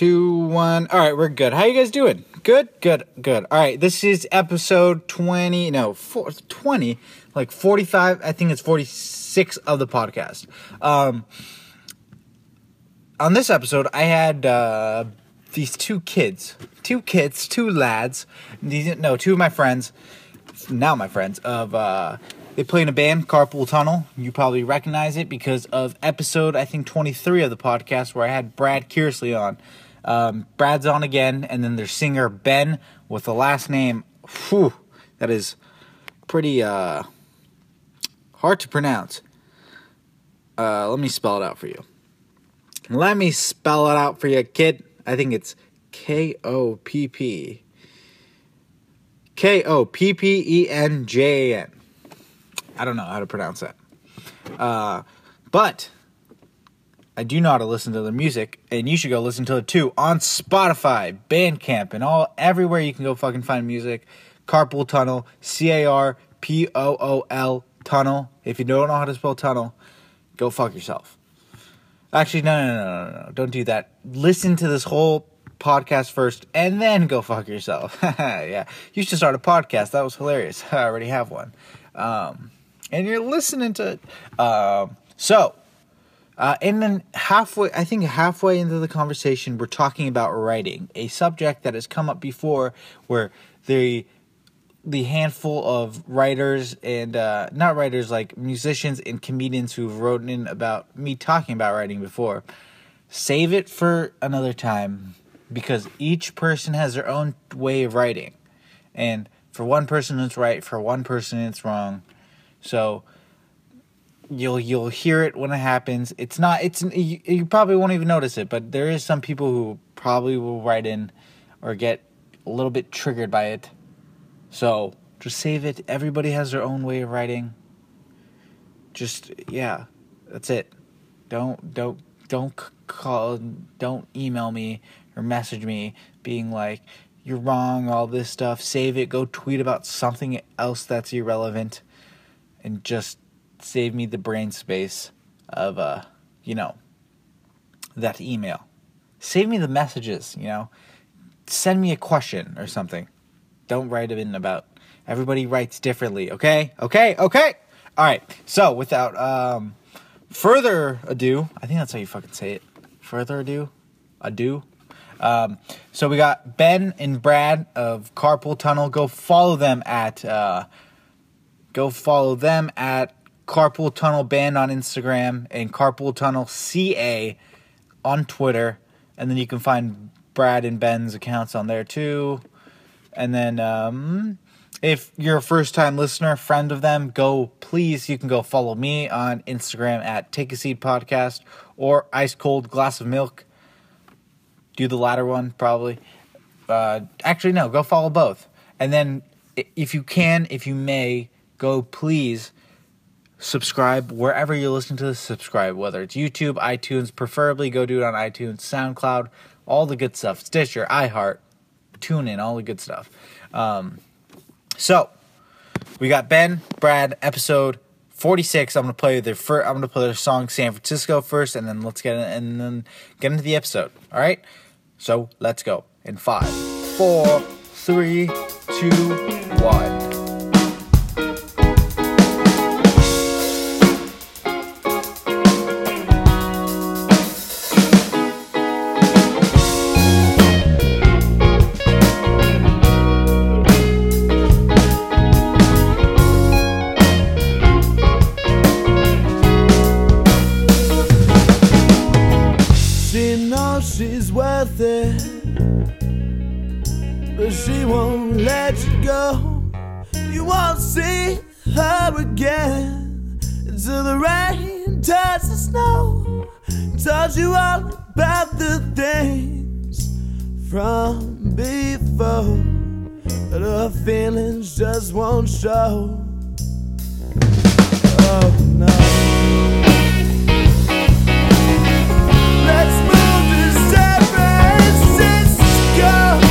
two, one. All right, we're good. How you guys doing? Good, good, good. All right, this is episode 20, no, four, 20, like 45, I think it's 46 of the podcast. Um, on this episode, I had uh, these two kids, two kids, two lads, these, no, two of my friends, now my friends, of, uh, they play in a band, Carpool Tunnel. You probably recognize it because of episode, I think, 23 of the podcast where I had Brad Kearsley on. Um, Brad's on again, and then there's singer Ben with the last name, whew, that is pretty uh, hard to pronounce. Uh, let me spell it out for you. Let me spell it out for you, kid. I think it's K O P P. K O P P E N J A N. I don't know how to pronounce that. Uh, but I do know how to listen to their music, and you should go listen to it too on Spotify, Bandcamp, and all everywhere you can go fucking find music. Carpool Tunnel, C A R P O O L Tunnel. If you don't know how to spell tunnel, go fuck yourself. Actually, no, no, no, no, no. Don't do that. Listen to this whole podcast first, and then go fuck yourself. yeah, you should start a podcast. That was hilarious. I already have one. Um, and you're listening to it. Um, so, uh, and then halfway, I think halfway into the conversation, we're talking about writing, a subject that has come up before, where the the handful of writers and uh, not writers like musicians and comedians who've written in about me talking about writing before. Save it for another time because each person has their own way of writing, and for one person it's right, for one person it's wrong. So you'll you'll hear it when it happens. It's not it's you, you probably won't even notice it, but there is some people who probably will write in or get a little bit triggered by it. So just save it. Everybody has their own way of writing. Just yeah, that's it. Don't don't don't call don't email me or message me being like you're wrong all this stuff save it go tweet about something else that's irrelevant and just save me the brain space of uh you know that email. Save me the messages you know. Send me a question or something. Don't write it in about everybody writes differently okay? Okay okay. All right so without um further ado i think that's how you fucking say it. Further ado? Ado? Um, so we got ben and brad of carpool tunnel. Go follow them at uh, go follow them at Carpool Tunnel Band on Instagram and Carpool Tunnel CA on Twitter. And then you can find Brad and Ben's accounts on there too. And then um, if you're a first time listener, friend of them, go please, you can go follow me on Instagram at Take a Seat Podcast or Ice Cold Glass of Milk. Do the latter one, probably. Uh, actually, no, go follow both. And then if you can, if you may, go please subscribe wherever you're listening to this. Subscribe whether it's youtube itunes preferably go do it on itunes soundcloud all the good stuff. Stitcher iheart tune in all the good stuff. Um, so we got ben brad episode 46 i'm gonna play their first i'm gonna play their song san francisco first and then let's get in, and then get into the episode all right? So let's go. In five four three two one her again until the rain turns to snow. Told you all about the things from before, but her feelings just won't show. Oh no. Let's move to San Francisco. Don't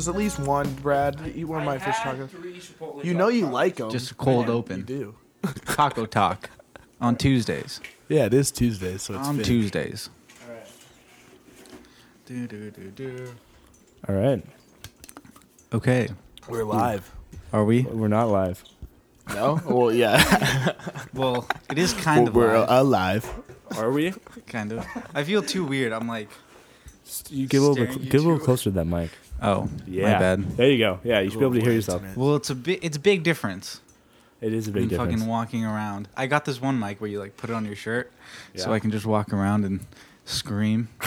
just at least one, Brad. Eat one of my fish tacos. You know you like them. Just cold You open. do. Taco Talk on Tuesdays. Yeah, it is Tuesday, so it's on fitting. Tuesdays. Do, do, do, do. All right. Okay. We're live. Are we? We're not live. No? Well, yeah. Well, it is kind of we're live, alive. Are we? kind of. I feel too weird. I'm like, You get a little Staring bit, get a little you. closer to that mic. Oh, Yeah. my bad. There you go. Yeah, you should be able to hear yourself. Well, it's a big, it's a big difference. It is a big than difference. fucking walking around. I got this one mic where you like put it on your shirt, so I can just walk around and scream.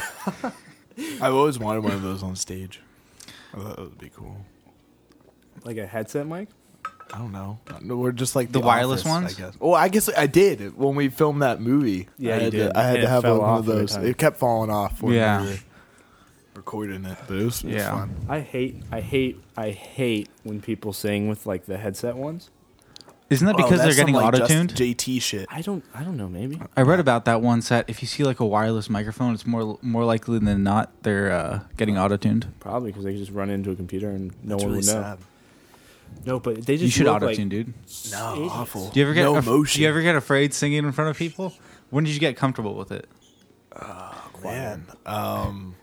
I've always wanted one of those on stage. I thought that would be cool. Like a headset mic? I don't know. No, we're just like The wireless Office, ones? I guess. Well, I guess I did when we filmed that movie. Yeah, I you had did. To, I had to have one of those. It kept falling off when Yeah. we were recording it, but it was, it was Yeah. fun. I hate, I hate, I hate when people sing with like the headset ones. Isn't that Oh, because they're getting like, auto just tuned? JT shit. I don't, I don't know. Maybe. I read about that once that if you see like a wireless microphone, it's more more likely than not they're uh, getting auto tuned. Probably because they could just run into a computer and no It's one really would know. sad. No, but they just You should look auto like- tune, dude. No, Idiots. awful. Do you ever get no af- motion? Do you ever get afraid singing in front of people? When did you get comfortable with it? Man, um,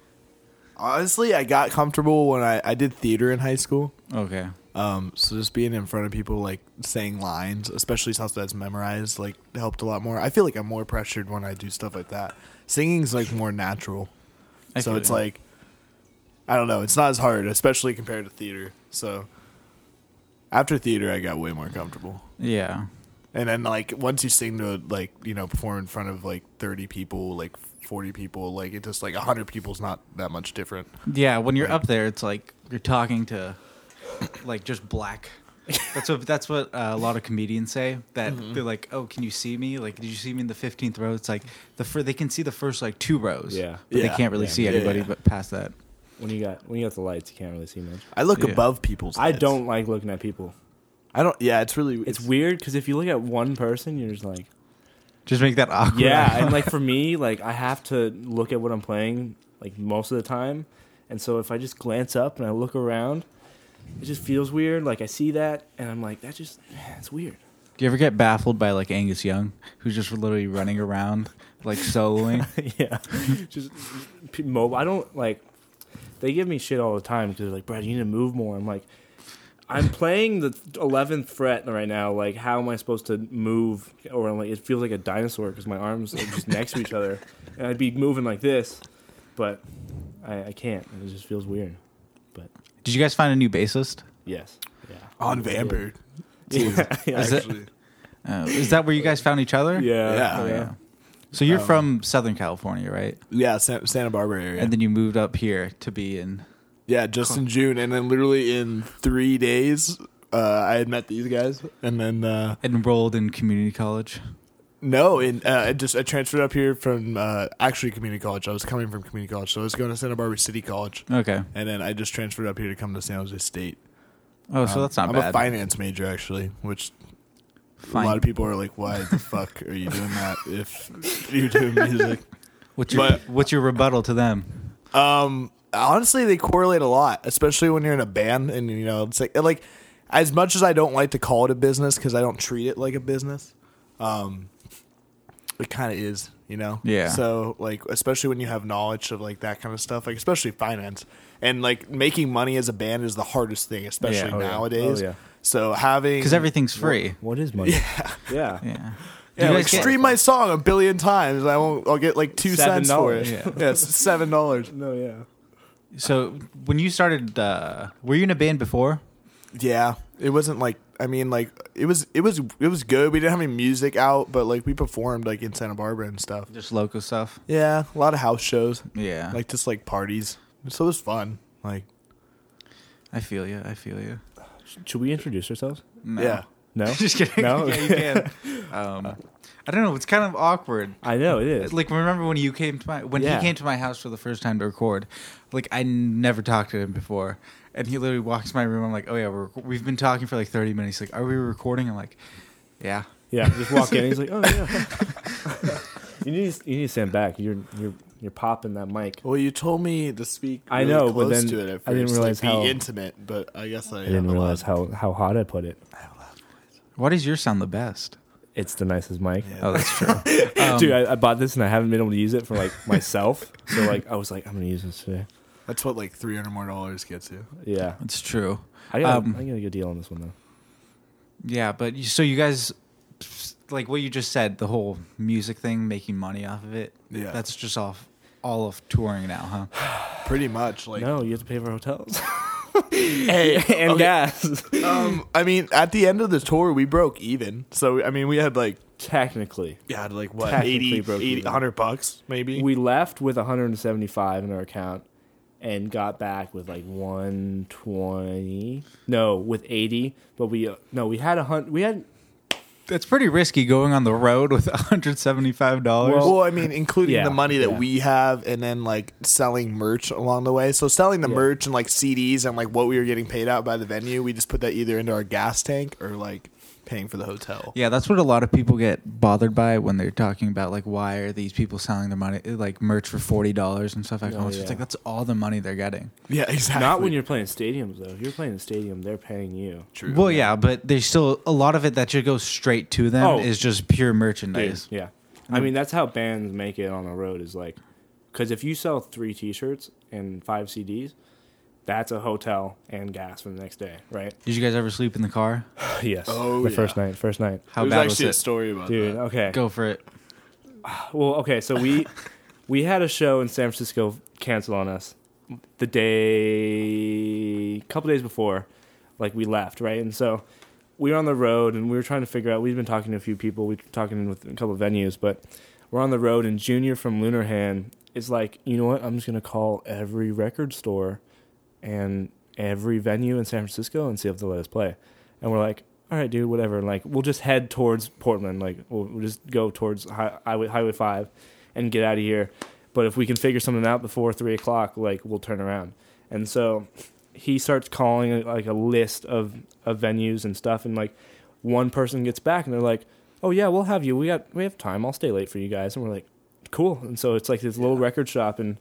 honestly, I got comfortable when I, I did theater in high school. Okay. Um, so just being in front of people, like saying lines, especially stuff that's memorized, like helped a lot more. I feel like I'm more pressured when I do stuff like that. Singing's like more natural, I so it's you. like I don't know. It's not as hard, especially compared to theater. So after theater, I got way more comfortable. Yeah. And then like once you sing to like you know perform in front of like 30 people, like 40 people, like it just like 100 people's not that much different. Yeah, when you're Right. up there, it's like you're talking to like just black. That's what that's what uh, a lot of comedians say. That Mm-hmm. they're like, "Oh, can you see me? Like, did you see me in the fifteenth row?" It's like the fir- they can see the first like two rows. Yeah. but Yeah. they can't really Yeah. see Yeah, anybody yeah. but past that. When you got when you got the lights, you can't really see much. I look Yeah. above people's. I heads. don't like looking at people. I don't. Yeah, it's really. It's weird because if you look at one person, you're just like, Just make that awkward. yeah. and like for me, like I have to look at what I'm playing like most of the time, and so if I just glance up and I look around, it just feels weird. Like I see that, and I'm like, that just, it's weird. Do you ever get baffled by like Angus Young, who's just literally running around like soloing? yeah, just mobile. I don't like. They give me shit all the time because they're like, Brad, you need to move more. I'm like, I'm playing the 11th fret right now. Like, how am I supposed to move? Or I'm like, it feels like a dinosaur because my arms are just next to each other, and I'd be moving like this, but I, I can't. It just feels weird. But Did you guys find a new bassist? yes, yeah, on Vampr. Yeah, yeah, Is it- Actually, Uh, is that where you guys found each other? yeah, Yeah. Oh, yeah. yeah. So you're Um, from Southern California, right? yeah, San, Santa Barbara area. And then you moved up here to be in. Yeah, just in June, and then literally in three days, uh, I had met these guys, and then uh, enrolled in community college. no, and uh, I just I transferred up here from uh, actually community college. I was coming from community college, so I was going to Santa Barbara City College, Okay. and then I just transferred up here to come to San Jose State. Oh, so Um, that's not I'm bad. a finance major actually, which a lot of people are like, "Why the fuck are you doing that if you're doing music?" What's your but- What's your rebuttal to them? Um, honestly, they correlate a lot, especially when you're in a band, and you know, it's like like as much as I don't like to call it a business because I don't treat it like a business. Um, it kind of is, you know. Yeah. So like, especially when you have knowledge of like that kind of stuff, like especially finance and like making money as a band is the hardest thing, especially Yeah. Oh, yeah. nowadays. Oh, yeah. So having Because everything's free. What is money? Yeah, yeah. Yeah. Yeah, you like guys get- stream my song a billion times. I won't. I'll get like two Seven cents for it. Yeah. Yeah, it's seven dollars. No, yeah. So when you started, uh, were you in a band before? Yeah, it wasn't like I mean like it was it was it was good. We didn't have any music out, but like we performed like in Santa Barbara and stuff. Just local stuff. Yeah, a lot of house shows, Yeah. like just like parties. So it was fun. Like I feel you. I feel you. Should we introduce ourselves? No. yeah, No, Just kidding. No? yeah, you can. Um, I don't know. It's kind of awkward. I know it is. Like remember when you came to my when Yeah. he came to my house for the first time to record? Like I never talked to him before, and he literally walks my room. I'm like, oh yeah, we're, we've been talking for like 30 minutes. He's like, are we recording? I'm like, yeah. Yeah, just walk in. He's like, "Oh yeah." you need you need to stand back. You're you're You're popping that mic. Well, you told me to speak. I really know, but close then to it at first, I didn't realize like, how- intimate. But I guess I, I didn't realize how how hot I put it. Why does yours sound the best? It's the nicest mic. Oh, that's true. Dude, I, I bought this and I haven't been able to use it for like myself. so like I was like, I'm gonna use this today. That's what like three hundred more dollars gets you. Yeah, It's true. I got Um, I got a good deal on this one though. Yeah, but you, so you guys, like what you just said, the whole music thing, making money off of it. Yeah. that's just off all of touring now, huh? Pretty much, like No, you have to pay for hotels hey, and okay, gas. Um, I mean, at the end of the tour, we broke even. So I mean, we had like Technically, yeah, like what Technically 80, 80 100 bucks maybe. we left with 175 in our account and got back with like 120. No, with 80. But we uh, no, we had a hundred. We had It's pretty risky going on the road with 175 dollars. well, I mean, including Yeah, the money that yeah. we have, and then like selling merch along the way. So selling the Yeah. merch and like CDs and like what we were getting paid out by the venue, we just put that either into our gas tank or like paying for the hotel. yeah, that's what a lot of people get bothered by when they're talking about like why are these people selling their money like merch for forty dollars and stuff like that. Oh, It's just like that's all the money they're getting. Yeah, exactly. not when you're playing stadiums though. If you're playing a stadium, they're paying you. true. Well, yeah, but there's still a lot of it that just goes straight to them Oh. is just pure Dude, merchandise. yeah. I mean, that's how bands make it on the road is like, because if you sell three T-shirts and five CDs, that's a hotel and gas for the next day, right? Did you guys ever sleep in the car? yes. Oh, the yeah. first night. First night. How There's bad was actually a story about Dude, that. okay. Go for it. Well, okay, so we we had a show in San Francisco cancel on us the day a couple days before like we left, right? And so we were on the road and we were trying to figure out we've been talking to a few people, we were talking with a couple of venues, but we're on the road and Junior from Lunar Hand is like, "You know what? I'm just going to call every record store and every venue in San Francisco and see if they'll let us play." And we're like, all right, dude, whatever. And like, we'll just head towards Portland. Like, we'll, we'll just go towards hi- highway, highway 5 and get out of here. But if we can figure something out before 3 o'clock, like, we'll turn around. And so he starts calling like a list of, of venues and stuff. And like, one person gets back and they're like, oh, yeah, we'll have you. We got, we have time. I'll stay late for you guys. And we're like, cool. And so it's like this little record shop in,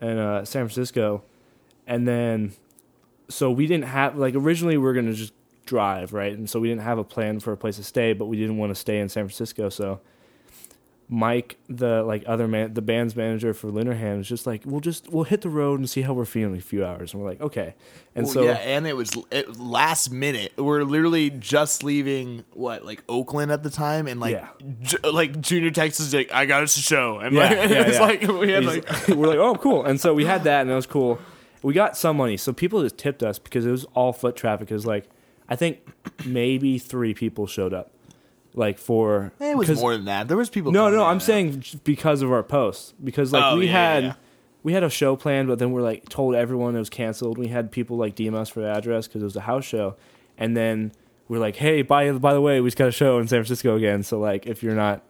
in uh, San Francisco. And then, so we didn't have, like, originally we were going to just drive, right? And so we didn't have a plan for a place to stay, but we didn't want to stay in San Francisco. So Mike, the like other man, the band's manager for Lunar was just like, "We'll just we'll hit the road and see how we're feeling in a few hours." And we're like, "Okay." And Well, so yeah, and it was it, last minute. We're literally just leaving what like Oakland at the time, and like Yeah. ju- like Junior Texas like I got us a show, and Yeah, like yeah, it's like we had He's- like we're like, "Oh, cool!" And so we had that, and it was cool. We got some money, so people just tipped us because it was all foot traffic. It was like, I think maybe three people showed up, like for it was more than that. There was people. No, no, I'm saying because of our posts. Because like Oh, we yeah, had yeah. we had a show planned, but then we're like told everyone it was canceled. We had people like DM us for the address because it was a house show, and then we're like, hey, by by the way, we just got a show in San Francisco again. So like, if you're not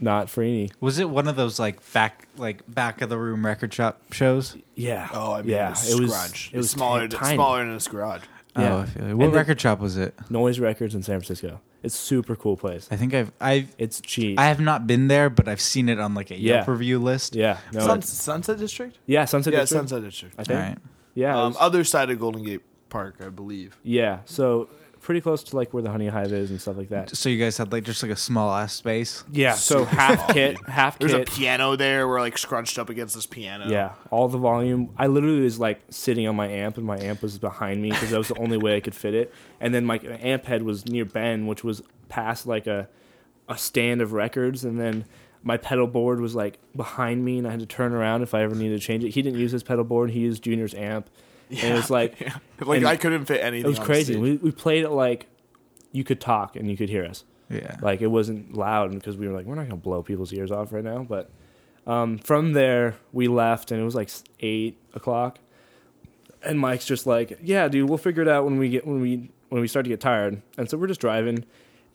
not Freeney, Was it one of those like back like back of the room record shop shows? yeah, Oh, I mean, yeah, it was, it was Scrunch. it was smaller, ti- than- tiny. smaller than this garage. Yeah. Oh, I feel like. And What then- record shop was it? Noise Records in San Francisco. It's super cool place. I think I've I've It's cheap. I have not been there, but I've seen it on like a Yeah. Yelp review list. yeah, no, Sun- it's- Sunset District. yeah, Sunset yeah, District, Sunset District. I All think. right. Yeah, it Um, was- other side of Golden Gate Park, I believe. yeah. So pretty close to like where the Honey Hive is and stuff like that. So you guys had like just like a small ass space. Yeah, so half kit, dude. half There's a piano there. We're like scrunched up against this piano. Yeah, all the volume. I literally was like sitting on my amp, and my amp was behind me because that was the only way I could fit it. And then my amp head was near Ben, which was past like a a stand of records, and then my pedal board was like behind me, and I had to turn around if I ever needed to change it. He didn't use his pedal board; he used Junior's amp, and it was like like I couldn't fit anything. it was crazy. We we played it like you could talk and you could hear us. Yeah. Like it wasn't loud because we were like, we're not gonna blow people's ears off right now. But um, from there, we left and it was like eight o'clock. And Mike's just like, yeah, dude, we'll figure it out when we get when we when we start to get tired. And so we're just driving,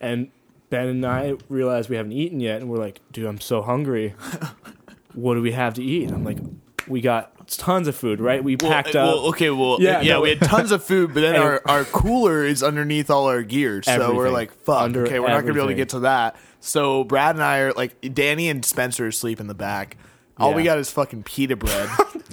and Ben and I realize we haven't eaten yet, and we're like, dude, I'm so hungry. what do we have to eat? And I'm like, we got tons of food, right? We Well, packed uh, up. Well, okay, well, Yeah, yeah, no. we had tons of food, but then our, our cooler is underneath all our gear, so we're like, fuck, Under okay, we're not gonna be able to get to that. So Brad and I are like, Danny and Spencer are asleep in the back, All we got is fucking pita bread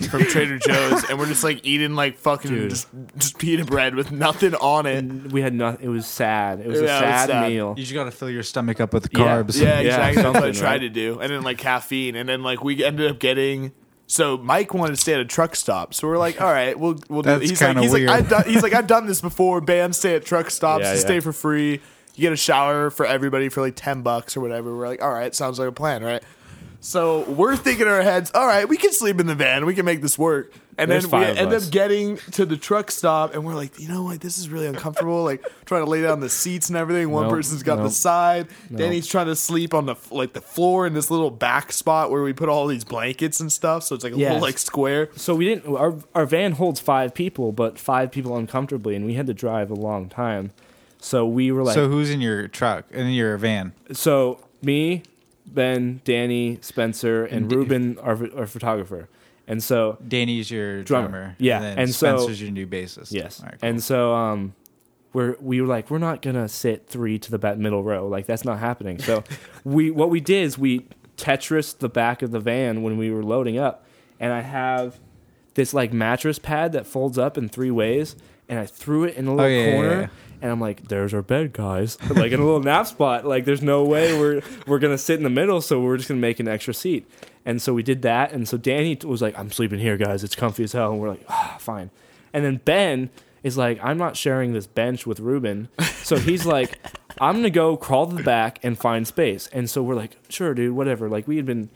from Trader Joe's, and we're just like eating like fucking Dude. just just pita bread with nothing on it. We had nothing. It was sad. It was a Yeah, it was sad, sad. meal. You just gotta fill your stomach up with carbs. Yeah, Yeah, exactly. That's what I something, tried right? to do, and then like caffeine, and then like we ended up getting. So Mike wanted to stay at a truck stop, so we're like, all right, we'll we'll do. That's He's like, he's weird. like, I've done, he's like, I've done this before. Bands stay at truck stops, Yeah, yeah. stay for free. You get a shower for everybody for like ten bucks or whatever. We're like, all right, sounds like a plan, right? So we're thinking in our heads, all right, we can sleep in the van, we can make this work. And There's then we end us. up getting to the truck stop, and we're like, you know what, this is really uncomfortable. like trying to lay down the seats and everything. One Nope, person's got the nope. side. Danny's trying to sleep on the like the floor in this little back spot where we put all these blankets and stuff. So it's like a little like square. So we didn't. Our our van holds five people, but five people uncomfortably, and we had to drive a long time. So we were like, So so, who's in your truck? And in your van? So me, Ben, Danny, Spencer, and D- Ruben, our our photographer, and so Danny's your Drummer. drummer. Yeah, And, and so- Spencer's your new bassist. Yes. Right, cool. And so um we're we were like, we're not gonna sit three to the back middle row. Like that's not happening. So we what we did is we Tetris the back of the van when we were loading up and I have this like mattress pad that folds up in three ways and I threw it in a little Oh, yeah, yeah, corner yeah. And I'm like, there's our bed, guys. like in a little nap spot. Like there's no way we're we're gonna sit in the middle, so we're just gonna make an extra seat. And so we did that. And so Danny was like, I'm sleeping here, guys. It's comfy as hell. And we're like, ah, fine. And then Ben is like, I'm not sharing this bench with Ruben. So he's like, I'm gonna go crawl to the back and find space. And so we're like, sure, dude, whatever. Like we had been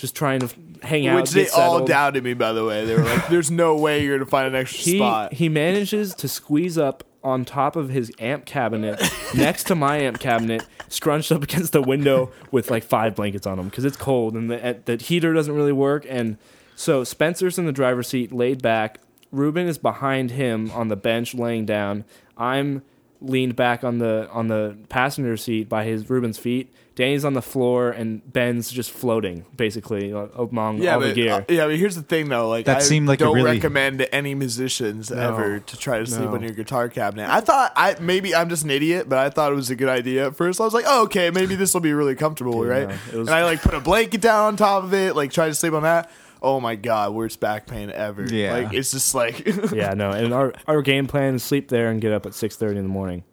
just trying to hang out. Which they all doubted me, by the way. They were like, "There's no way you're gonna find an extra he spot." he manages to squeeze up on top of his amp cabinet next to my amp cabinet scrunched up against the window with like five blankets on him because it's cold and the, the heater doesn't really work. And so spencer's in the driver's seat laid back. Ruben is behind him on the bench laying down. I'm leaned back on the on the passenger seat by his ruben's feet danny's on the floor and ben's just floating basically uh, among yeah, all the but, gear uh, yeah, but here's the thing though. Like, That I seemed like a don't really- recommend to any musicians ever to try to sleep no. on your guitar cabinet. I thought I maybe I'm just an idiot, but I thought it was a good idea at first. I was like, oh, okay, maybe this will be really comfortable, Dude, right? no, was- and I like put a blanket down on top of it, like try to sleep on that. Oh my god, worst back pain ever. Yeah. like it's just like yeah, no. And our our game plan is sleep there and get up at six thirty in the morning.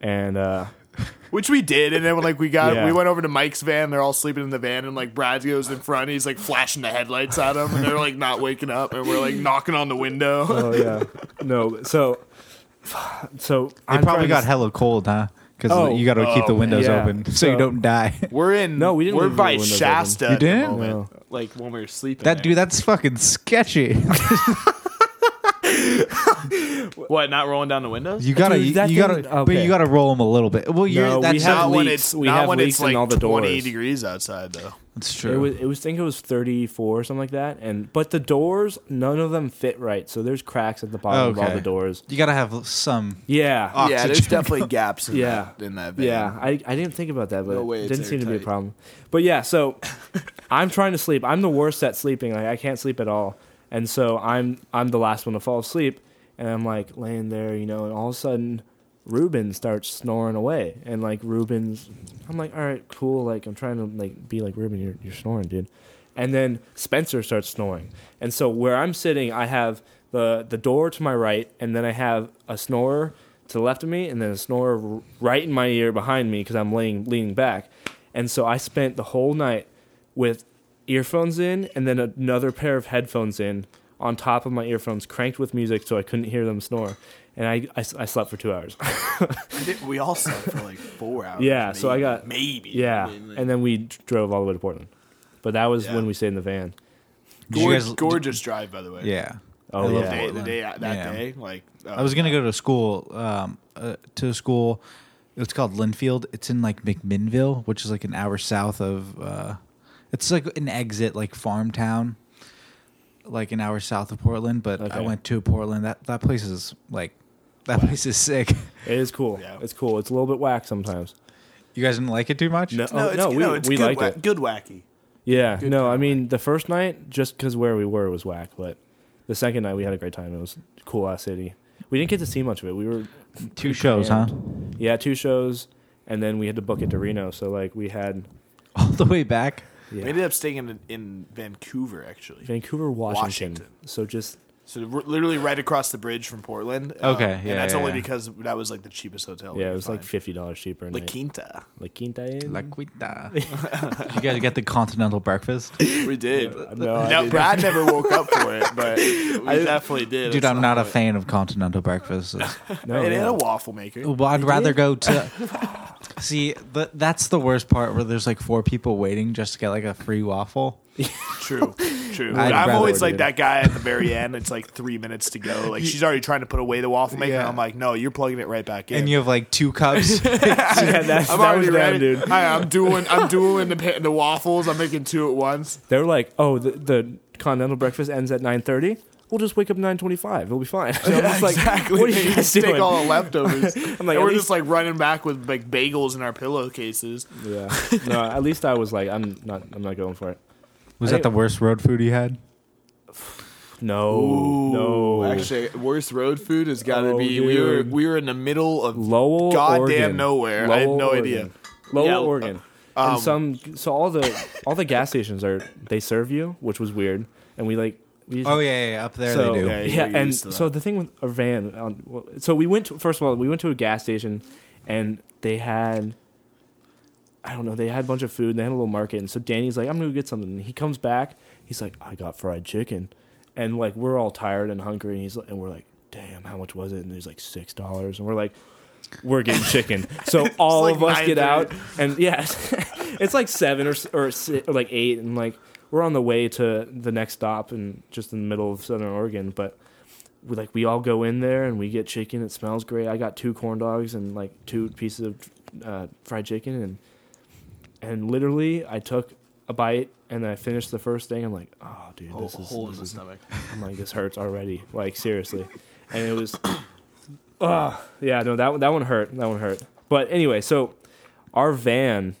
And uh, Which we did, and then when like we got, Yeah. we went over to Mike's van. They're all sleeping in the van, and like Brad goes in front. He's like flashing the headlights at them, and they're like not waking up, and we're like knocking on the window. oh yeah, no. So so They I'm probably got to- hella cold, huh? Because Oh. you got to keep the Oh, windows yeah. open so, you So- don't die. We're in. No, we didn't We're leave by the windows Shasta. You at the didn't? moment, Like when we were sleeping. That there. dude, that's fucking sketchy. What? Not rolling down the windows? You gotta, Dude, you, that you gotta, but okay. you gotta roll them a little bit. Well, you're No, we that's have not when leaks. it's We not have when leaks it's in like all the twenty doors. degrees outside though. That's It true. was, it was, I think it was 34 or something like that. And but the doors, none of them fit right. So there's cracks at the bottom of all Okay. the doors. you gotta have some. Yeah, Yeah, there's Oxygen. definitely gaps in Yeah. that in that van. Yeah, I, I didn't think about that, but No way it it's didn't seem to be a airtight. problem. But yeah, so I'm trying to sleep. I'm the worst at sleeping. Like I can't sleep at all, and so I'm I'm the last one to fall asleep, and I'm like laying there, you know, and all of a sudden Ruben starts snoring away, and like Ruben's, I'm like, all right, cool. Like I'm trying to like be like Ruben, you're you're snoring, dude. And then Spencer starts snoring, and so where I'm sitting, I have the the door to my right, and then I have a snorer to the left of me, and then a snorer right in my ear behind me because I'm laying leaning back. And so I spent the whole night with earphones in, and then another pair of headphones in on top of my earphones, cranked with music so I couldn't hear them snore. And I, I, I slept for two hours. We all slept for like four hours. Yeah, so I got- maybe. yeah, I mean, like- and then we drove all the way to Portland. But that was Yeah. when we stayed in the van. Did you Gorgeous, guys- gorgeous drive by the way. Yeah. Oh I The yeah, day, the day that Yeah. day, like oh, I was gonna go to school, um, uh, to school. It's called Linfield. It's in like McMinnville, which is like an hour south of. Uh, it's like an exit, like farm town, like an hour south of Portland. But I went to Portland. That that place is like, that place is sick. it is cool. Yeah. It's cool. It's a little bit whack sometimes. You guys didn't like it too much? No, No, oh, it's, no, we, no, it's we good, liked wa- it. good wacky. Yeah, Good no, I time, mean the first night just because where we were was whack, but the second night we had a great time. It was a cool ass city. We didn't get to see much of it. We were Two shows, huh? yeah, two shows, and then we had to book it to Reno. So like we had All the way back. We ended up staying in in Vancouver actually. Vancouver, Washington. Washington. So just So we're literally right across the bridge from Portland. Uh, okay, and yeah, that's yeah, only yeah. because that was like the cheapest hotel. yeah, it could was like fifty dollars cheaper. La night. Quinta. La Quinta Inn. La Quinta. Did you guys get the continental breakfast? We did. No, I now, didn't. Brad never woke up for it, but we definitely did. Dude, I'm not a point. fan of continental breakfasts. No, It yeah. had a waffle maker. Well, I'd rather go to. See, the, that's the worst part where there's like four people waiting just to get like a free waffle. True, true. I'd I'm rather always like it. that guy at the very end. It's like three minutes to go. Like she's already trying to put away the waffle maker. Yeah. And I'm like, no, you're plugging it right back in. And you have like two cups. yeah, that's, I'm that already was ready, dude. Hi, I'm doing. I'm doing the pa- the waffles. I'm making two at once. They were like, "Oh, the, the continental breakfast ends at 9.30. We'll just wake up nine twenty-five. It'll be fine." So I'm just like, exactly. "What are you guys just take all the leftovers. I'm like, and we're least- just like running back with like bagels in our pillowcases. yeah, no. At least I was like, "I'm not. I'm not going for it." Was I that the worst road food you had? No, no. Actually, worst road food has got to Oh, be. We were dude. we were in the middle of Lowell, goddamn Oregon. nowhere. I had Lowell, no Oregon. idea. Lowell, Yeah, Oregon. um, and some, so all the all the gas stations are they serve you, which was weird, and we like we just, Oh yeah, yeah, yeah, up there so, they do. Yeah, Yeah, you're and used to so the thing with a van, um, well, so we went to, first of all, we went to a gas station, and they had, I don't know, they had a bunch of food, and they had a little market, and so Danny's like, I'm gonna get something. And he comes back, he's like, I got fried chicken, and like we're all tired and hungry, and he's like, and we're like, damn, how much was it? And he's like six dollars, and we're like. We're getting chicken, so all like of us get 9:30. out, and yeah, it's like seven or or, or like eight, and like we're on the way to the next stop, and just in the middle of Southern Oregon. But we like we all go in there and we get chicken. It smells great. I got two corn dogs and like two pieces of uh, fried chicken, and and literally I took a bite and I finished the first thing. I'm like, oh, dude, this is hole in this the is stomach. I'm like, this hurts already. Like seriously, and it was, ah, yeah, no, that one- that one hurt. That one hurt. But anyway, so our van,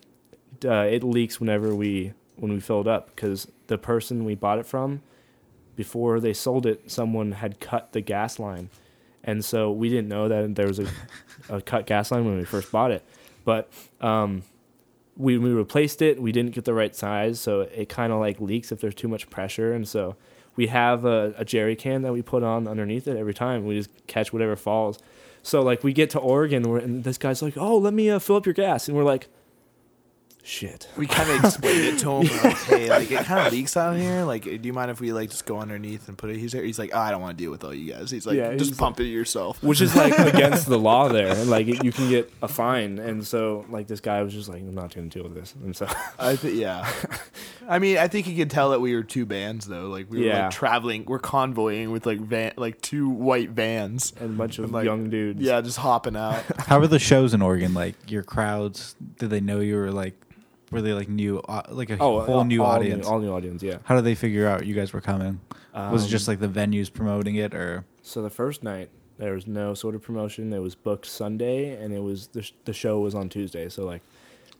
uh, it leaks whenever we when we fill it up because the person we bought it from, before they sold it, someone had cut the gas line, and so we didn't know that there was a, a cut gas line when we first bought it, but um, we we replaced it. We didn't get the right size, so it kind of like leaks if there's too much pressure, and so we have a, a jerry can that we put on underneath it every time. We just catch whatever falls. So like we get to Oregon, and this guy's like, "Oh, let me uh, fill up your gas," and we're like, "Shit." We kind of explained it to him. We're like, hey, like it kind of leaks out here. Like, do you mind if we like just go underneath and put it? He's there. He's like, oh, I don't want to deal with all you guys. He's like, Yeah, just he's pump it yourself. Which is like against the law there, and like you can get a fine. And so like this guy was just like, "I'm not going to deal with this," and so I think, yeah. I mean, I think you could tell that we were two bands though. Like we were Yeah. like traveling, we're convoying with like van, like two white vans. and a bunch of Like, young dudes. Yeah, just hopping out. How were the shows in Oregon? Like your crowds? Did they know you were like? Were they like new? Uh, like a Oh, whole all- new all audience? all new audience. Yeah. How did they figure out you guys were coming? was it just Um, like the venues promoting it, or So the first night there was no sort of promotion. It was booked Sunday, and it was the sh- the show was on Tuesday. So like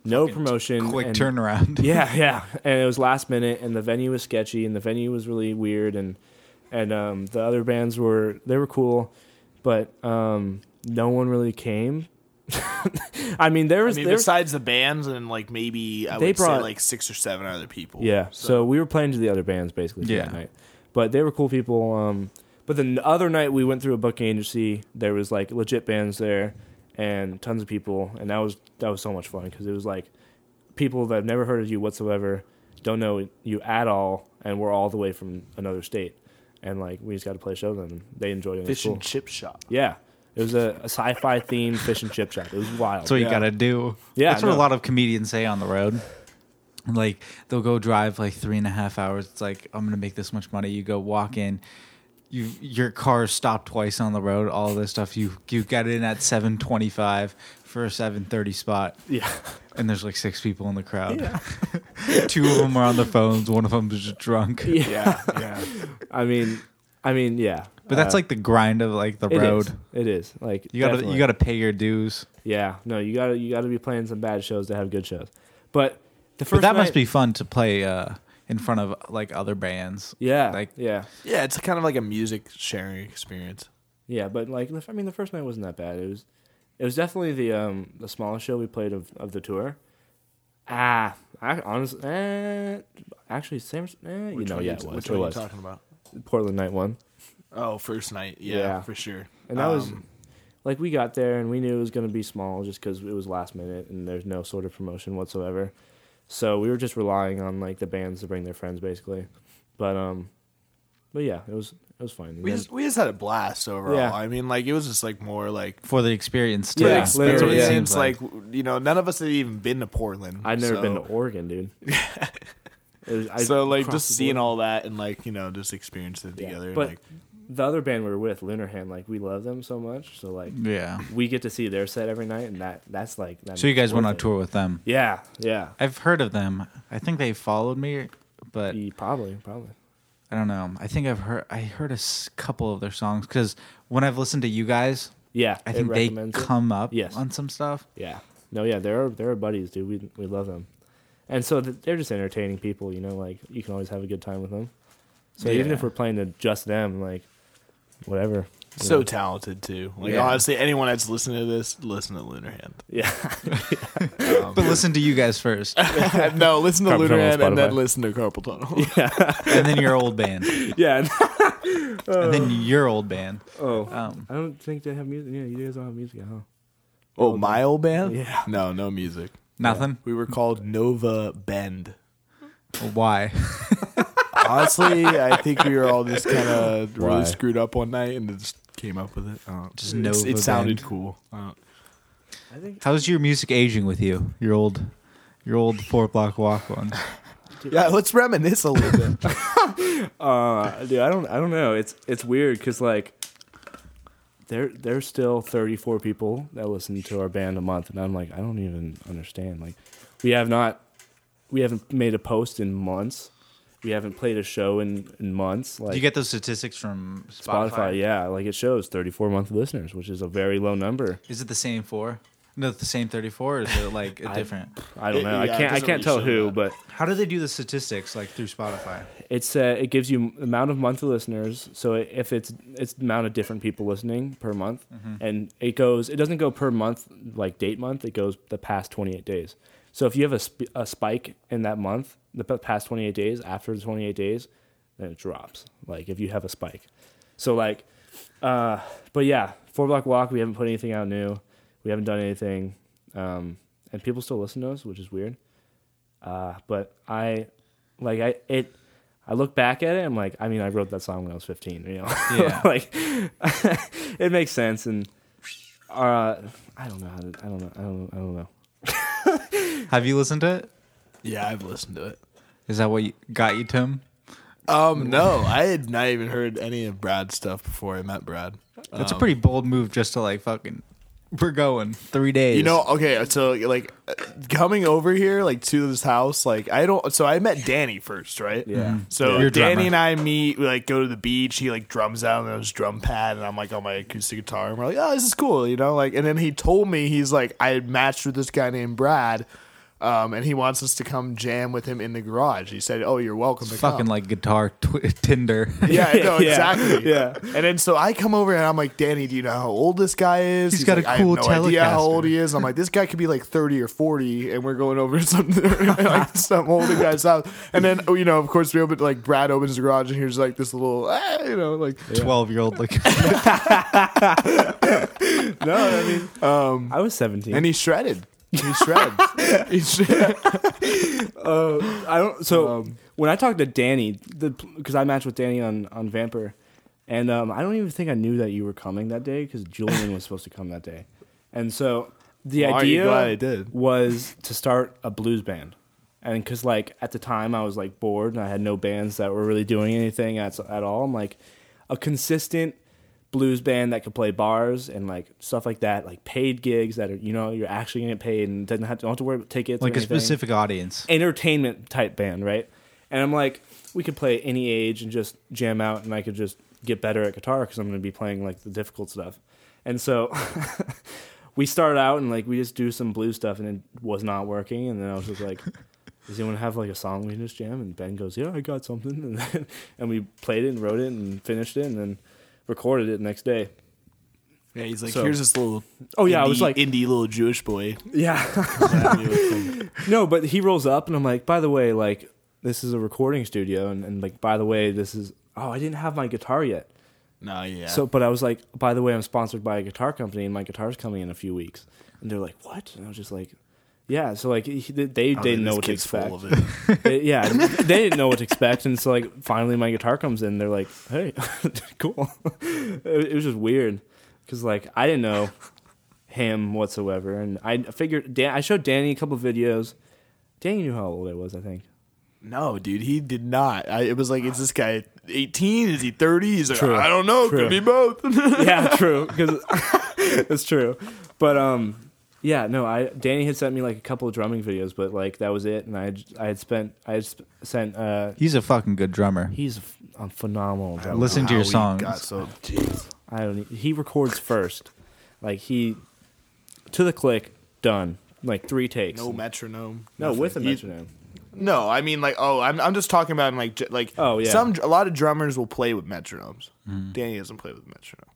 no promotion. quick and- turnaround? Yeah, yeah, and it was last minute, and the venue was sketchy, and the venue was really weird, and and um, the other bands were they were cool, but um, no one really came. I mean, there was I was mean, there, besides the bands and like maybe I They would brought- say like six or seven other people. Yeah. So, we were playing to the other bands basically Yeah. that night. But they were cool people. Um, but then the other night we went through a booking agency. There was like legit bands there and tons of people, and that was that was so much fun because it was like people that have never heard of you whatsoever, don't know you at all, and we're all the way from another state, and like we just got to play a show with them. and They enjoyed it. It was fish cool. and chip shop. Yeah. It was a, a sci-fi themed fish and chip shop. It was wild. That's what you Yeah. gotta do. Yeah, that's what no. a lot of comedians say on the road. Like they'll go drive like three and a half hours. It's like I'm gonna make this much money. You go walk in, you your car stopped twice on the road. All this stuff. You you get in at 7:25 for a 7:30 spot, yeah. and there's like six people in the crowd. Two of them are on the phones. One of them is just drunk. Yeah, yeah. I mean, I mean, yeah. But that's Uh, like the grind of like the It road. is. It is. Like You gotta definitely. you gotta pay your dues. Yeah. No, you gotta you gotta be playing some bad shows to have good shows. But the But first that must be fun to play uh, in front of like other bands. Yeah. like- yeah. Yeah, it's kind of like a music sharing experience. Yeah, but like I mean the first night wasn't that bad. It was it was definitely the um the smallest show we played of, of the tour. Ah, I honestly, eh, actually, San, eh, you know, yeah, it was. Which It one are you was talking about? Portland night one, Oh, first night. Yeah, Yeah. for sure. and that was Um, like we got there and we knew it was going to be small just because it was last minute and there's no sort of promotion whatsoever. So we were just relying on like the bands to bring their friends basically, but um, but yeah, it was it was fine. And we then- just we just had a blast overall. Yeah. I mean, like it was just like more like for the experience. Yeah, too. That's literally, what it yeah. seems like. You know, none of us had even been to Portland. I'd never so, been to Oregon, dude. It was- I So like just seeing all that and like you know just experiencing it Yeah. together. But like the other band we were with, Lunarhand, like we love them so much. So like Yeah. we get to see their set every night, and that that's like. That So you guys went on tour with them. Yeah, yeah. I've heard of them. I think they followed me, but E- Probably, probably. I don't know. I think I've heard I heard a couple of their songs because when I've listened to you guys, Yeah, I think they recommends it. come up Yes. on some stuff. Yeah. No, yeah, they're they're buddies, dude. We we love them, and so they're just entertaining people. You know, like you can always have a good time with them. So even if we're playing to just them, like whatever. so know. talented too. Like Yeah. honestly, anyone that's listening to this, listen to Lunar Hand. yeah, But listen to you guys first, no, listen to Carpal Lunar Hand and then listen to Carpool Tunnel. Yeah, and then your old band, yeah. and then your old band. oh, Um, I don't think they have music. Yeah, you guys don't have music, at huh? oh, my old band? Yeah. No, no music. Nothing. We were called Nova Bend. Why? Honestly, I think we were all just kind of really screwed up one night and just came up with it. I Just Nova It sounded Band. cool. I I think How's your music aging with you? Your old, your old four block walk one. Yeah, let's reminisce a little bit. Uh, dude, I don't, I don't know. It's it's weird because like, there there's still 34 people that listen to our band a month, and I'm like, I don't even understand. Like, we have not, we haven't made a post in months. We haven't played a show in in months. Like Do you get those statistics from Spotify? Spotify, yeah, like it shows 34 month listeners, which is a very low number. Is it the same four? No, the same thirty-four. Or is it like a I- different? I don't know. I yeah, it can't. I can't really tell who, that. but How do they do the statistics like through Spotify? it's uh, it gives you amount of monthly listeners. So if it's it's amount of different people listening per month, and it goes. It doesn't go per month like date month. It goes the past 28 days. So if you have a, sp- a spike in that month, the past 28 days, after the 28 days, then it drops. Like if you have a spike. So like, uh, but yeah, four block walk. We haven't put anything out new. We haven't done anything, um, and people still listen to us, which is weird. Uh, but I, like I it, I look back at it. I'm like, I mean, I wrote that song when I was 15. You know, Yeah. like it makes sense. And uh, I don't know how to. I don't know. I don't. I don't know. Have you listened to it? yeah, I've listened to it. Is that what you, got you, Tim? Um, no, I had not even heard any of Brad's stuff before I met Brad. That's Um, a pretty bold move, just to like fucking. We're going three days. You know, okay, so like uh, coming over here, like to this house, like I don't. So I met Danny first, right? Yeah. So Your drummer. Danny and I meet. We like go to the beach. He like drums out on his drum pad, and I'm like on my acoustic guitar. And we're like, oh, this is cool, you know. Like, and then he told me he's like, I had matched with this guy named Brad, um, and he wants us to come jam with him in the garage. He said, oh, you're welcome to fucking come. like guitar twi- Tinder. Yeah, no, Yeah. exactly. Yeah. And then so I come over and I'm like, Danny, do you know how old this guy is? He's got a like, I cool have no idea how Telecaster. old he is. I'm like, this guy could be like 30 or 40, and we're going over to some like some older guy's house. And then you know, of course, we open like Brad opens the garage and here's like this little, ah, you know, like Twelve year old like No, I mean, um, I was 17. and he shredded. He shreds. he shred- I don't. So Um, when I talked to Danny, because I matched with Danny on on Vampr, and um, I don't even think I knew that you were coming that day because Julian was supposed to come that day, and so the Well, idea was to start a blues band, and because like at the time I was like bored and I had no bands that were really doing anything at at all. I'm like a consistent blues band that could play bars and like stuff like that, like paid gigs that are you know you're actually gonna get paid and doesn't have to, don't have to worry about tickets. like a anything specific audience. entertainment type band, right? And I'm like, we could play any age and just jam out, and I could just get better at guitar because I'm going to be playing like the difficult stuff. And so we started out and like we just do some blues stuff, and it was not working. And then I was just like, does anyone have like a song we can just jam? And Ben goes, yeah, I got something, and then, and we played it and wrote it and finished it, and then recorded it the next day. Yeah, he's like, So- here's this little. Oh, yeah, I indie- was like- indie little Jewish boy. Yeah. no, but he rolls up and I'm like, by the way, like this is a recording studio and, and like by the way, this is oh, I didn't have my guitar yet. no, yeah. So but I was like, by the way, I'm sponsored by a guitar company and my guitar's coming in a few weeks. And they're like, What? And I was just like yeah, so like he, they they didn't know what to expect. full of it. They- yeah, they didn't know what to expect, and so like finally my guitar comes in. They're like, "Hey, cool." It, it was just weird because like I didn't know him whatsoever, and I figured Dan, I showed Danny a couple videos. Danny knew how old I was, I think. No, dude, he did not. I, it was like, is this guy 18? Is he 30? He's like, True. I don't know. True. Could be both. yeah, true. Because it's true. But um, yeah, no. I Danny had sent me like a couple of drumming videos, but like that was it. And I had, I had spent I had sp- sent. uh He's a fucking good drummer. He's a, f- a phenomenal drummer. Listen to your he songs. Got so, jeez. I don't. e- He records first, like he to the click, done. Like three takes. No metronome. no, nothing. with a He- metronome. No, I mean like oh, I'm I'm just talking about in, like j- like Oh, yeah. some a lot of drummers will play with metronomes. Mm-hmm. Danny doesn't play with metronome.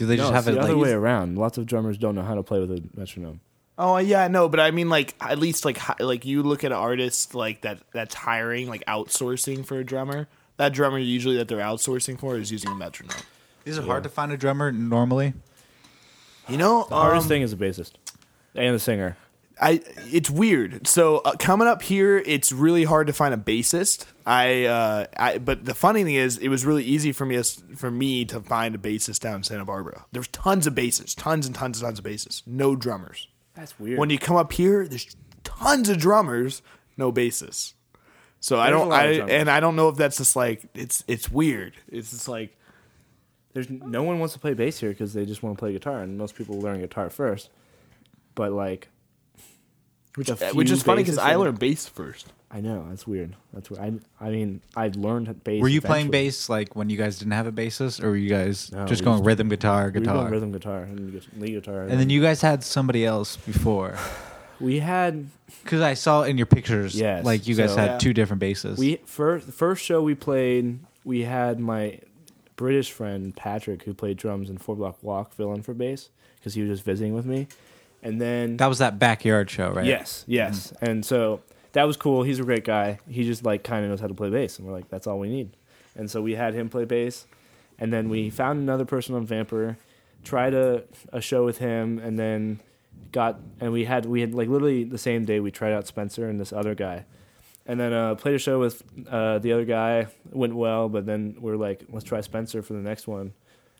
Do they just no, have it's it the other like way around. Lots of drummers don't know how to play with a metronome. Oh yeah, no, but I mean like at least like hi- like you look at an artist like that that's hiring like outsourcing for a drummer. That drummer usually that they're outsourcing for is using a metronome. Is it hard to find a drummer normally? You know, The hardest um, thing is the bassist and the singer. I it's weird. So uh, coming up here, it's really hard to find a bassist. I, uh, I but the funny thing is, it was really easy for me for me to find a bassist down in Santa Barbara. There's tons of bassists, tons and tons and tons of bassists, no drummers. That's weird. When you come up here, there's tons of drummers, no bassists. So I There's a don't, I and I don't know if that's just like it's it's weird. It's just like There's no one wants to play bass here because they just want to play guitar, and most people learn guitar first. But like, which, uh, which is funny because I learned bass first. I know that's weird. That's weird. I I mean I learned bass. Were you playing bass like when you guys didn't have a bassist, or were you guys No, just going just- rhythm guitar, We were guitar? rhythm guitar and lead guitar. and then you guys had somebody else before, we had because I saw in your pictures, Yes, like you guys so- had Yeah. two different basses. we first the first show we played. We had my British friend Patrick who played drums in Four Block Walk fill in for bass because he was just visiting with me, and then that was that backyard show, right? Yes, yes. And so that was cool. He's a great guy. He just like kind of knows how to play bass, and we're like, that's all we need. And so we had him play bass, and then we found another person on Vampr, tried a a show with him, and then got and we had we had like literally the same day we tried out Spencer and this other guy. And then uh, played a show with uh, the other guy. Went well, but then we're like, let's try Spencer for the next one,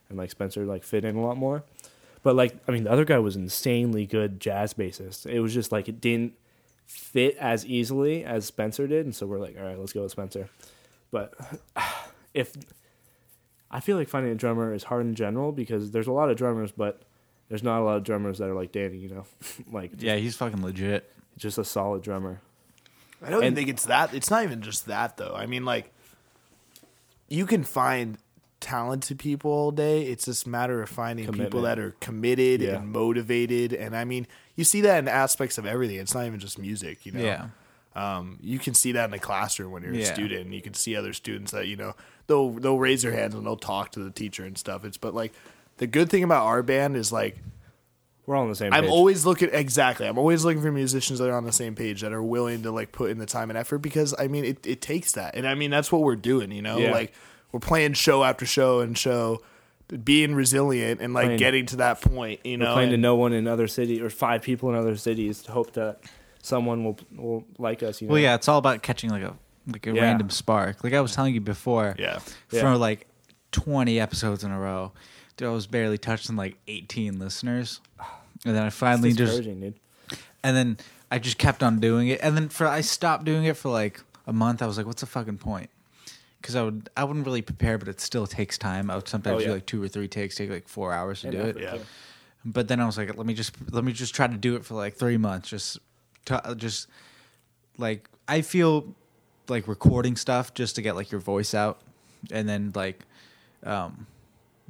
and like Spencer like fit in a lot more. But like, I mean, the other guy was insanely good jazz bassist. It was just like it didn't fit as easily as Spencer did, and so we're like, all right, let's go with Spencer. But if I feel like finding a drummer is hard in general because there's a lot of drummers, but there's not a lot of drummers that are like Danny, you know, like yeah, he's fucking legit. just a solid drummer. I don't even And- think it's that. It's not even just that though. I mean, like, you can find talented people all day. It's just a matter of finding people that are committed Yeah. and motivated. And I mean, you see that in aspects of everything. It's not even just music. You know. Yeah. Um, you can see that in the classroom when you're a student. And you can see other students that you know they'll they'll raise their hands and they'll talk to the teacher and stuff. It's but like the good thing about our band is like We're all on the same. I'm page. always looking exactly. I'm always looking for musicians that are on the same page that are willing to like put in the time and effort because I mean it, it takes that. And I mean that's what we're doing, you know? Yeah. Like we're playing show after show and show being resilient and like Playing- getting to that point, you We're know. playing to no one in other cities or five people in other cities to hope that someone will will like us. You know? Well, yeah, it's all about catching like a like a Yeah. random spark. Like I was telling you before, Yeah. for Yeah. like 20 episodes in a row, dude, I was barely touching like 18 listeners, and then I finally just dude. and then I just kept on doing it, and then for I stopped doing it for like a month. I was like, what's the fucking point? Because I would I wouldn't really prepare, but it still takes time. I would sometimes Oh, do like two or three takes, take like four hours to And do it. Yeah. But then I was like, let me just let me just try to do it for like three months. Just, to, just like I feel like recording stuff just to get like your voice out, and then like um,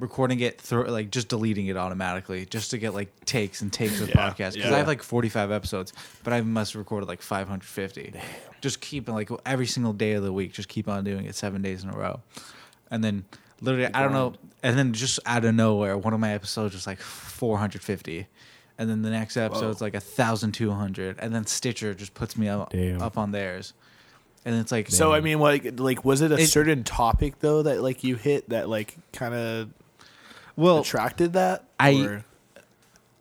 recording it through like just deleting it automatically just to get like takes and takes of Yeah, podcasts because yeah. I have like forty five episodes, but I must have recorded like five hundred fifty. Just keep like every single day of the week, just keep on doing it seven days in a row, and then Literally, I don't know. And then just out of nowhere, one of my episodes was like 450. And then the next episode episode's like 1,200. And then Stitcher just puts me up, Damn. up on theirs. And it's like, So I mean, like, like was it a It- certain topic though that like you hit that like kind of well, attracted that? I- Or-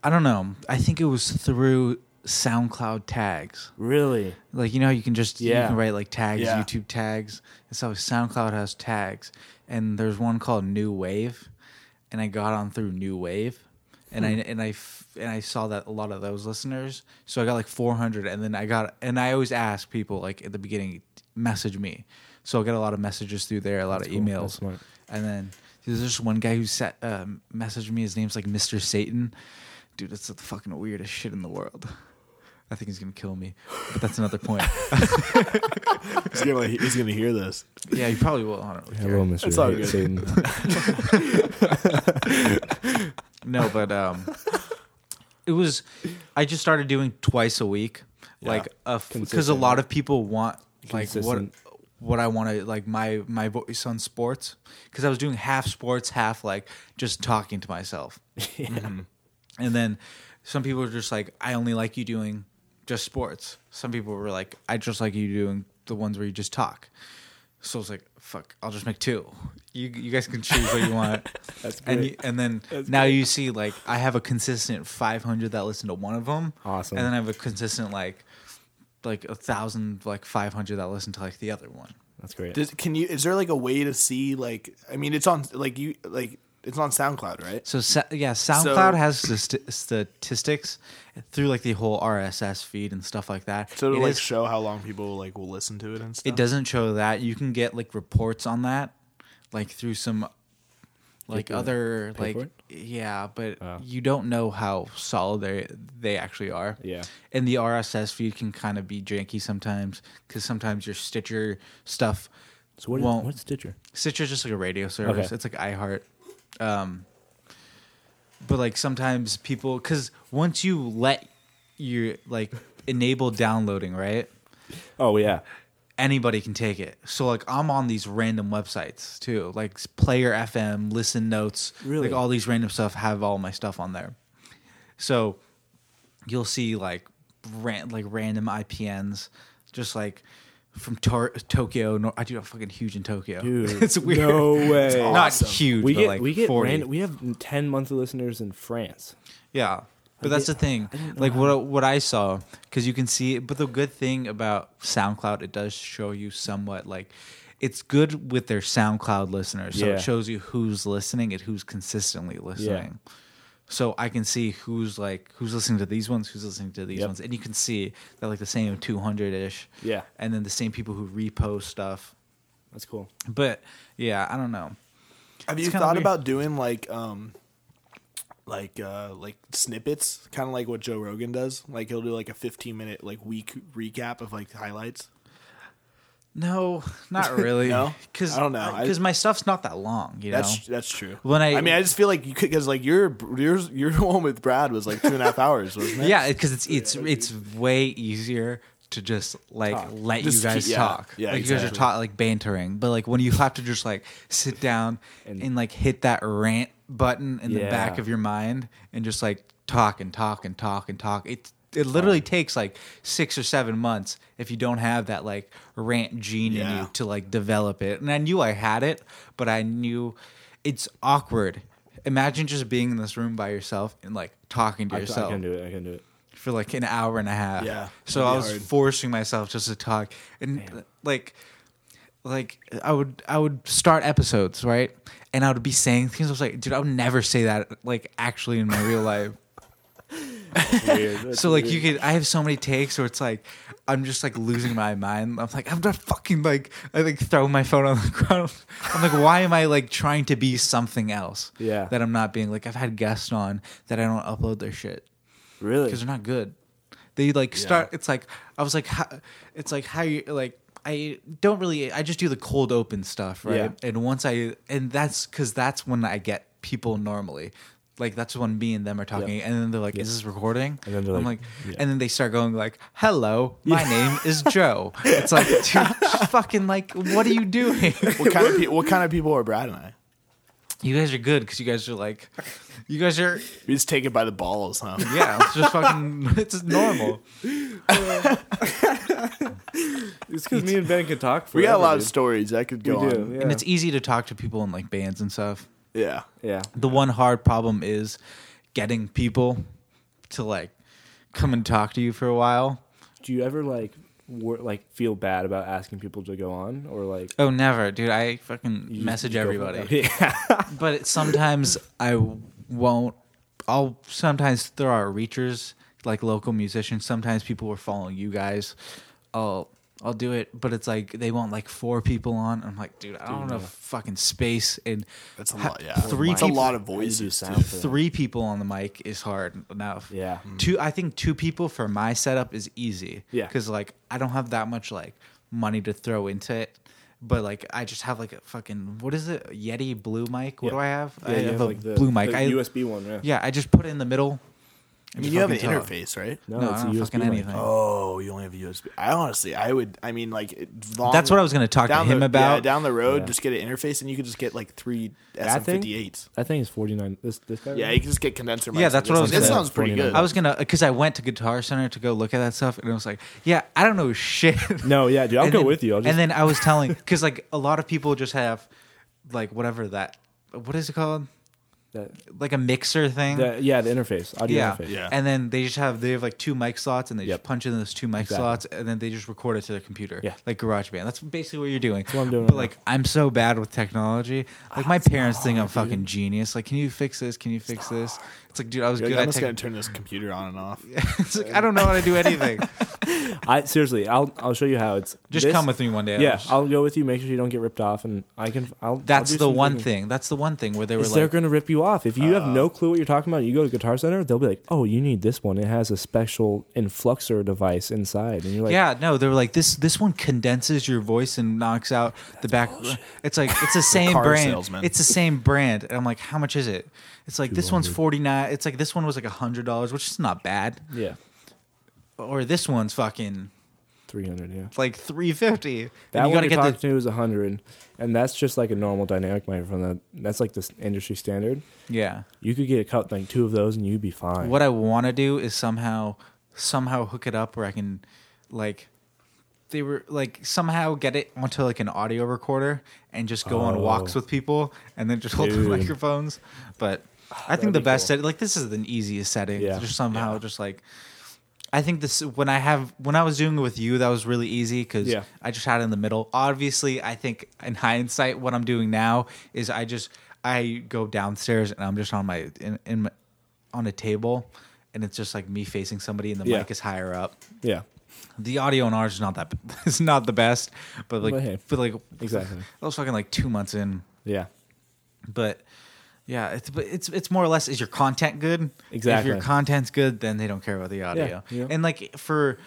I don't know. I think it was through SoundCloud tags. Really? Like you know, you can just you can write like tags, Yeah. YouTube tags. And so SoundCloud has tags, and there's one called New Wave, and I got on through New Wave, and I hmm. and I f- and I saw that a lot of those listeners. So I got like 400, and then I got and I always ask people like at the beginning, message me. So I get a lot of messages through there, a lot of cool. That's emails, and then there's just one guy who set um, messaged me. His name's like Mr. Satan. Dude, that's the fucking weirdest shit in the world. I think he's gonna kill me, but that's another point. he's gonna he's gonna hear this. yeah, he probably will. I don't really care. Hello, Mr. It's all good. Satan. No, but um, it was. I just started doing twice a week, like because a lot of people want like Consistent. what I want to like my my voice on sports because I was doing half sports, half like just talking to myself. Mhm. And then some people were just like, I only like you doing just sports. Some people were like, I just like you doing the ones where you just talk. So I was like, fuck, I'll just make two. You you guys can choose what you want. That's and great. you, and then now you see like I have a consistent 500 that listen to one of them. Awesome. And then I have a consistent like like a thousand like 500 that listen to like the other one. That's great. Does, can you? Is there like a way to see like? I mean, it's on like you like it's on SoundCloud, right? So yeah, SoundCloud So- has st- statistics through like the whole RSS feed and stuff like that. So to It like is- show how long people like will listen to it and stuff. it doesn't show that. You can get like reports on that, like through some like People other like yeah, but Oh. you don't know how solid they they actually are. Yeah. and the RSS feed can kind of be janky sometimes because sometimes your Stitcher stuff So what is, won't. what's Stitcher? Stitcher's just like a radio service. Okay. It's like iHeart. Um, but like sometimes people, because once you let your like enable downloading, right? Oh yeah. Anybody can take it. So like I'm on these random websites too, like Player FM, Listen Notes, Really? like all these random stuff have all my stuff on there. So you'll see like ran- like random IPNs, just like from Tor- Tokyo. No, I do a fucking huge in Tokyo. Dude, it's weird. No way. Not Awesome. huge, we but get like we get 40. random, we have ten monthly listeners in France. Yeah. But that's the thing. Like what what I saw cuz you can see but the good thing about SoundCloud it does show you somewhat like it's good with their SoundCloud listeners. So Yeah. it shows you who's listening and who's consistently listening. So I can see who's like who's listening to these ones, who's listening to these Yep. ones, and you can see they're like the same 200 ish. Yeah. And then the same people who repost stuff. That's cool. But yeah, I don't know. Have It's you kinda thought weird. about doing like um like uh like snippets, kind of like what Joe Rogan does? Like he'll do like a 15 minute like week recap of like highlights. No, not really. No? Cuz I don't know. Cuz my stuff's not that long, you know. That's that's true. When I- I mean, I just feel like you could because like your your your one with Brad was like two and a half hours, wasn't it? Yeah, because it's it's it's way easier to just like Talk. let Just you guys keep- yeah. talk. Yeah, like you guys are exactly. talk like bantering, but like when you have to just like sit down and, And- like hit that rant button in the back of your mind and just like talk and talk and talk and talk. It it literally takes like six or seven months if you don't have that like rant gene in Yeah. you to like develop it. And I knew I had it, but I knew it's awkward. Imagine just being in this room by yourself and like talking to I, I yourself can do it. I can do it. for like an hour and a half. Yeah, So that'd I be was hard. forcing myself just to talk, and like, like I would I would start episodes right, and I would be saying things. I was like, dude, I would never say that like actually in my real life. So like weird. you could, I have so many takes where it's like I'm just like losing my mind. I'm like I'm not fucking like I like throw my phone on the ground. I'm like, why am I like trying to be something else? Yeah. That I'm not being. Like I've had guests on that I don't upload their shit really because they're not good. They like start. It's like I was like, how, it's like how you like. I don't really. I just do the cold open stuff, right? Yeah. And once I and that's because that's when I get people normally. Like that's when me and them are talking, and then they're like, "Is this recording?" And then they're I'm like, like, yeah. and then they start going like, "Hello, my name is Joe." It's like, dude, fucking like, what are you doing? What kind of pe- what kind of people are Brad and I? You guys are good because you guys are like, you guys are We just take it by the balls, huh? yeah. It's just fucking. It's normal. It's because me and Ben can talk. we got a forever, lot of stories that could We go do, on. yeah. And it's easy to talk to people in like bands and stuff. Yeah. yeah. The one hard problem is getting people to like come and talk to you for a while. Do you ever like wor- like feel bad about asking people to go on or like Oh, never, dude. I fucking you message you go for everybody. Yeah. but sometimes I won't. I'll sometimes there are reachers like local musicians. Sometimes people are following you guys. I'll I'll do it, but it's like they want like four people on. I'm like, dude, I don't have fucking space and That's a ha- lot. Yeah. Three It's a lot of voices. sound too. that. three people on the mic is hard enough. Yeah. Mm-hmm. Two. I think two people for my setup is easy. Yeah. Because like I don't have that much like money to throw into it. But like I just have like a fucking what is it Yeti blue mic? What Yeah. do I have? Yeah, I you have have, a like the blue mic. the I, USB one. Yeah. yeah, I just put it in the middle. I mean, you have an fucking talk. interface, right? No, I it's a don't USB fucking anything. Oh, you only have a USB. I honestly, I would. I mean, like long, That's what I was gonna talk to him the, about. Yeah, down the road, Yeah. just get an interface, and you could just get like three That? SM58s. I think it's forty nine. This this guy. Yeah, you can just get condenser. Yeah, that's what I was It gonna- sounds pretty good. I was gonna because I went to Guitar Center to go look at that stuff, and I was like, "Yeah, I don't know shit." No, yeah, dude. I'll And go then- with you. I'll just, and then I was telling because like a lot of people just have like whatever that what is it called that, like a mixer thing. the, yeah, the interface, audio yeah. interface. Yeah. and then they just have they have like two mic slots, and they Yep. just punch in those two mic Exactly. slots, and then they just record it to their computer. Yeah. like GarageBand. That's basically what you're doing. That's what I'm doing But right like, I'm so bad with technology. Like oh, my parents think I'm fucking genius. Like, can you fix this? Can you fix this? It's like, dude, I was You're good like, I'm at just tech- gonna turn this computer on and off. it's like I don't know how to do anything. I seriously, I'll I'll show you how it's. Just this- come with me one day. Yeah, I'll- I'll go with you. Make sure you don't get ripped off, and I can. I'll. That's I'll the one digging. thing. That's the one thing where they were Is they're going to rip you off if you have oh. no clue what you're talking about. You go to Guitar Center, they'll be like, "Oh, you need this one. It has a special influxer device inside," and you're like, yeah, no, they were like this. This one condenses your voice and knocks out the back. It's like it's the same car brand. salesman. It's the same brand. And I'm like, how much is it? It's like this one's 200. forty nine. It's like this one was like a hundred dollars, which is not bad. yeah, Or this one's fucking three hundred. Yeah, It's like three fifty. that And you one gotta you're get the to is a hundred, and that's just like a normal dynamic microphone. That that's like this industry standard. yeah. You could get a cut like two of those, and you'd be fine. What I want to do is somehow somehow hook it up where I can like they were like somehow get it onto like an audio recorder and just go on walks Oh. with people and then just hold the Dude. microphones. But I think the be best cool. set like this is the easiest setting. Yeah. Just somehow just like I think this when I have when I was doing it with you that was really easy because Yeah. I just had it in the middle. Obviously, I think in hindsight, what I'm doing now is I just I go downstairs and I'm just on my in, in my, on a table, and it's just like me facing somebody, and the Yeah. mic is higher up. Yeah, The audio on ours is not that it's not the best, but like But hey, but like exactly. I was fucking like two months in, yeah. but. Yeah, it's but it's it's more or less is your content good? Exactly. If your content's good, then they don't care about the audio. yeah. And like for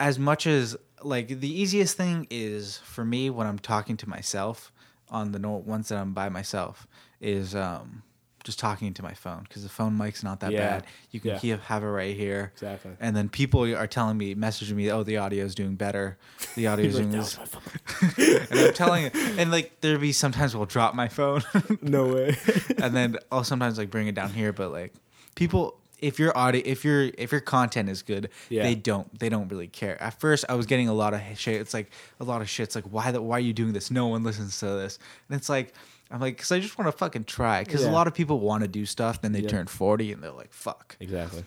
as much as like the easiest thing is for me when I'm talking to myself on the ones that I'm by myself is um just talking to my phone because the phone mic's not that Yeah. bad. You can Yeah. keep, have it right here. Exactly. And then people are telling me, messaging me, oh, the audio is doing better. The audio is doing "That this. my phone." And I'm telling it. And like, there'll be sometimes we'll drop my phone. no way. and then I'll sometimes like bring it down here. But like, people, if your audio, if your if your content is good, Yeah. they don't they don't really care. At first, I was getting a lot of shit. It's like a lot of shit. It's like why the, why are you doing this? No one listens to this. And it's like I'm like because I just want to fucking try. Because a lot of people want to do stuff, then they Yeah. turn 40 and they're like fuck. exactly.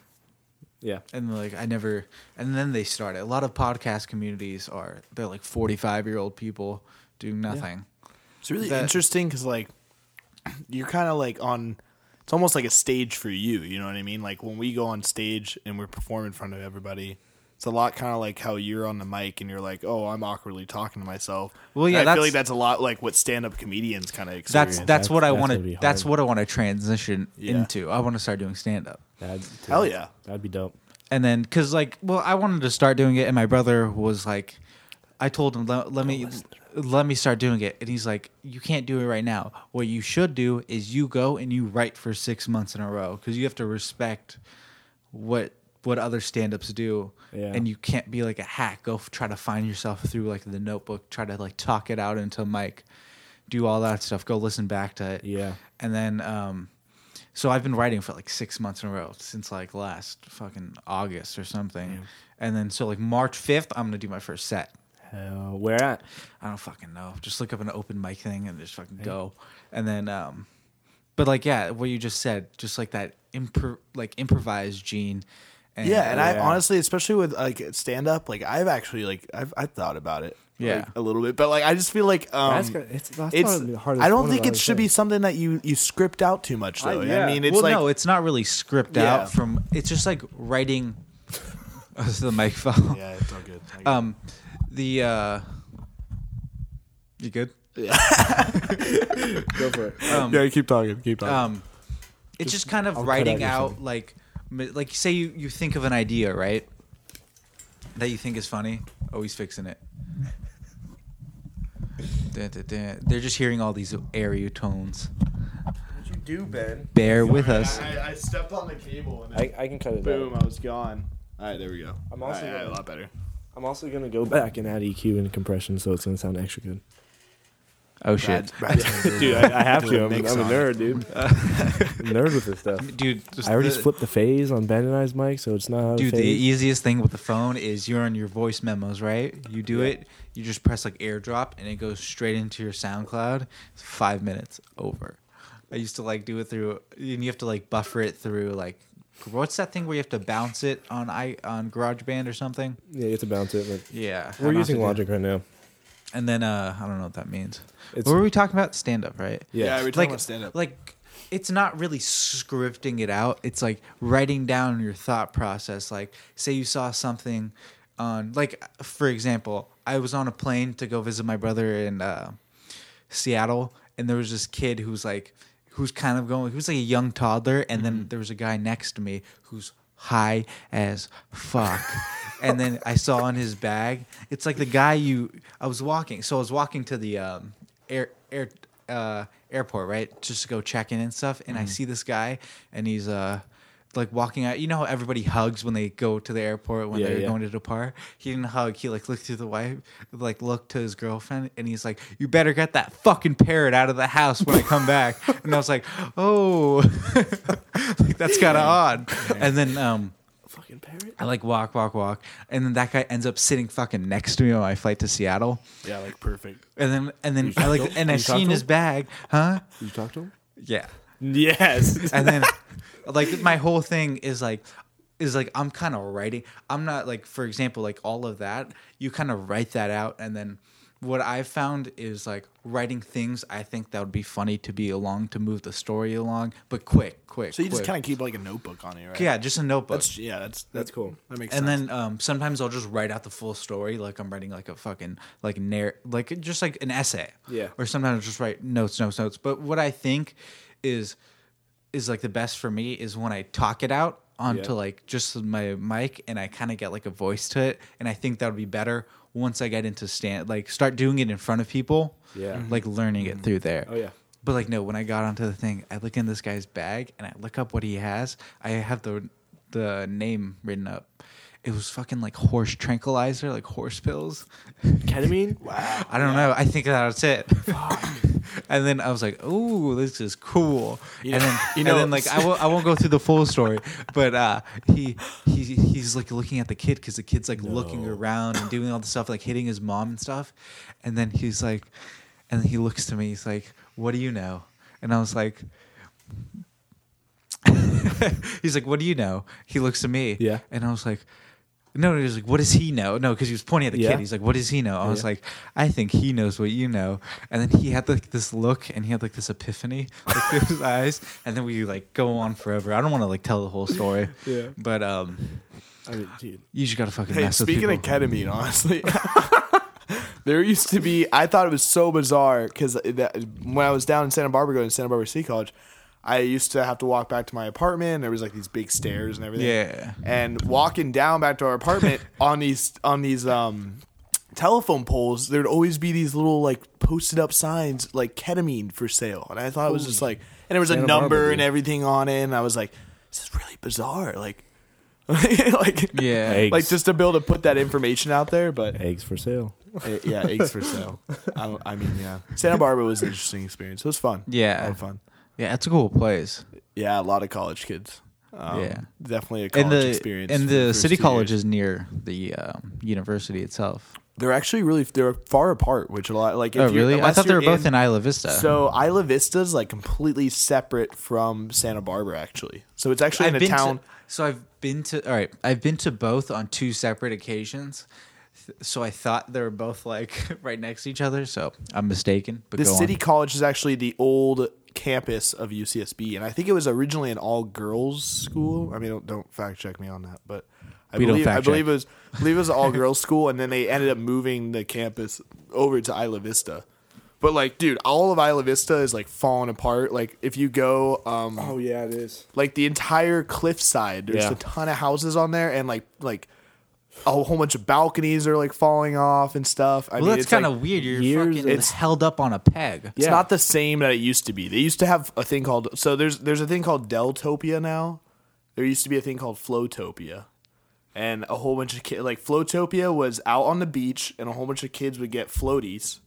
Yeah. And like I never. And then they start it. A lot of podcast communities are they're like 45 year old people doing nothing. It's really That- interesting because like you're kind of like on. It's almost like a stage for you. You know what I mean? Like when we go on stage and we perform in front of everybody. It's a lot kind of like how you're on the mic and you're like, oh, I'm awkwardly talking to myself. Well, yeah, And I feel that's- like that's a lot like what stand-up comedians kind of experience. That's that's what I That's want gonna be to. That's what I want to transition Yeah. into. I want to start doing stand up. That'd, Hell yeah. That'd be dope. and then because like well i wanted to start doing it and my brother was like i told him let, let me let me start doing it and he's like you can't do it right now what you should do is you go and you write for six months in a row because you have to respect what what other stand-ups do Yeah. and you can't be like a hack go f- try to find yourself through like the notebook try to like talk it out into mic do all that stuff. Go listen back to it. Yeah. And then, um, so I've been writing for like six months in a row since like last fucking August or something. And then, so like March 5th, I'm to do my first set. Where at? I don't fucking know. Just look up an open mic thing and just fucking go. And then, um, but like, yeah, what you just said, just like that improv, like improvised gene. And, Yeah, and I honestly, especially with like stand up, like I've actually like I've I've thought about it. Yeah. like, a little bit, but like I just feel like um, That's it's- that's it's. one the hardest- I don't think it should hardest be something that you you script out too much though. I- I mean, it's well, like no, it's not really script Yeah. out from. It's just like writing. oh, this is the mic fell. yeah, it's all good. I. Um, the uh, you good? Yeah. Go for it. Um, yeah, keep talking, keep talking. um, it's just, kind of writing out out like, like say you you think of an idea, right? That you think is funny. Oh, he's fixing it. Dun, dun, dun. They're just hearing all these airy tones. What'd you do, Ben? Bear with us. I, I stepped on the cable and I, I can cut it boom, out. I was gone. All right, there we go. I'm also All right, gonna- a lot better. I'm also gonna go back and add EQ and compression, so it's gonna sound extra good. Oh shit, Brad's- Brad's gonna do Dude, a- I, I have to. a I'm, I'm a nerd, dude. I'm a nerd with this stuff. dude. just I already the- flipped the phase on Ben and I's mic, so it's not out of Dude, the easiest thing with the phone is you're on your voice memos, right? You do it, you just press like airdrop and it goes straight into your SoundCloud. It's five minutes over. I used to like do it through, and you have to like buffer it through like, what's that thing where you have to bounce it on i on GarageBand or something? yeah, you have to bounce it. Like, Yeah, we're using Logic right now. Do- And then uh, I don't know what that means. It's- what were we talking about? Stand up, right? Yeah, we're talking like about stand up. like it's not really scripting it out it's like writing down your thought process like say you saw something on like for example i was on a plane to go visit my brother in uh, seattle and there was this kid who's like who's kind of going he was like a young toddler and then there was a guy next to me who's high as fuck. And then i saw on his bag it's like the guy you i was walking so i was walking to the um air air uh airport right? Just to go check in and stuff. And i see this guy and he's uh like walking out. You know how everybody hugs when they go to the airport when Yeah, they're yeah. going to depart he didn't hug. He like looked to the wife like looked to his girlfriend and he's like you better get that fucking parrot out of the house when i come back. And i was like oh. Like that's kind of odd. And then um Fucking parrot. I like walk, walk, walk, and then that guy ends up sitting fucking next to me on my flight to Seattle, yeah, like perfect. and then and then I like and I seen his bag, huh? Did you talk to him? Yeah, Yes. and then like my whole thing is like is like I'm kind of writing. I'm not like for example like all of that. You kind of write that out, and then what I've found is like writing things I think that would be funny to be along to move the story along, but quick, quick. So you just kind of keep like a notebook on you, right? yeah, just a notebook. That's yeah, that's That's cool. That makes sense. and sense. then um, sometimes I'll just write out the full story, like I'm writing like a fucking like narr like just like an essay. Yeah. Or sometimes I'll just write notes, notes, notes. But what I think is is like the best for me is when I talk it out onto Yeah. like just my mic and I kind of get like a voice to it, and I think that would be better once I get into stand like start doing it in front of people. Yeah. Mm-hmm. Like learning it mm-hmm. through there. Oh, yeah. But like no, when I got onto the thing, I look in this guy's bag and I look up what he has. I have the the name written up. It was fucking like horse tranquilizer, like horse pills. Ketamine? Wow. I don't know. I think that's it. and then I was like, "Oh, this is cool." and then, you know- and then like I won't, I won't go through the full story, but uh, he he he's like looking at the kid because the kid's like looking around and doing all the stuff, like hitting his mom and stuff. And then he's like, and he looks to me. He's like, "What do you know?" And I was like. he's like, "What do you know?" He looks to me, Yeah. and I was like, "No." He was like, "What does he know?" No, because he was pointing at the Yeah. kid. He's like, "What does he know?" I was Yeah. like, "I think he knows what you know." And then he had like this look, and he had like this epiphany, like through his eyes, and then we like go on forever. I don't want to like tell the whole story, Yeah. but um, I mean, dude. you just gotta fucking Hey, mess with speaking people. of ketamine, honestly, there used to be. I thought it was so bizarre because when I was down in Santa Barbara, going to Santa Barbara City College, I used to have to walk back to my apartment. And there was like these big stairs and everything. Yeah. And walking down back to our apartment on these on these um telephone poles, there'd always be these little like posted up signs like ketamine for sale, and I thought it was just like, and there was a Santa number Barbara, and dude. everything on it, and I was like, this is really bizarre, like. like yeah, Eggs. like just to be able to put that information out there but Eggs for sale. Eh, yeah, eggs for sale. I, don't- I mean, yeah. Santa Barbara was an interesting experience. It was fun. Yeah. a lot of fun. Yeah, it's a cool place. Yeah, a lot of college kids. Um, Yeah. definitely a college And the experience. and for the city college years. is near the um, university itself. They're actually really they're far apart, which a lot like. If Oh, really? I thought they were both in Isla Vista. So Isla Vista is like completely separate from Santa Barbara, actually. So it's actually in a town. To, so I've been to all right. I've been to both on two separate occasions. So I thought they were both like right next to each other. So I'm mistaken. But the city on. college is actually the old campus of UCSB, and I think it was originally an all girls school. I mean, don't, don't fact check me on that, but I We believe I believe it was I believe it was an all girls school, and then they ended up moving the campus over to Isla Vista. But like, dude, all of Isla Vista is like falling apart. Like, if you go, um, Oh yeah, it is. like the entire cliffside. There's Yeah. a ton of houses on there, and like like a whole bunch of balconies are like falling off and stuff. I Well, mean, that's it's kind like- of weird. You're years- fucking it's- held up on a peg. It's Yeah. not the same that it used to be. They used to have a thing called so there's there's a thing called Deltopia now. There used to be a thing called Flowtopia. And a whole bunch of kids like Flowtopia was out on the beach and a whole bunch of kids would get floaties.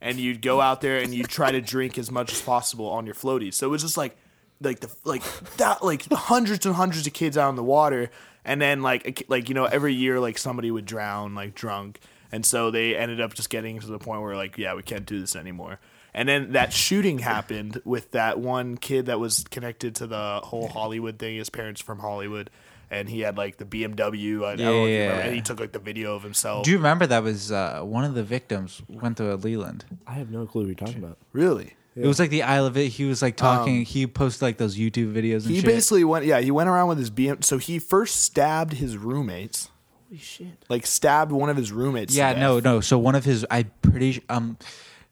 And you'd go out there and you'd try to drink as much as possible on your floaties. So it was just like like the like that like hundreds and hundreds of kids out in the water and then like like you know every year like somebody would drown like drunk. And so they ended up just getting to the point where like yeah we can't do this anymore. And then that shooting happened with that one kid that was connected to the whole Hollywood thing. His parents from Hollywood. And he had like the BMW I, I don't know Yeah, remember, yeah. and he took like the video of himself. Do you remember that was uh, one of the victims went to a Leland? I have no clue what you're talking about. really It was like the Isle of It. He was like talking. he posted like those YouTube videos and he shit. basically went yeah he went around with his BM so he first stabbed his roommates Holy shit. like stabbed one of his roommates to yeah, death. no, no. So one of his, I pretty, um,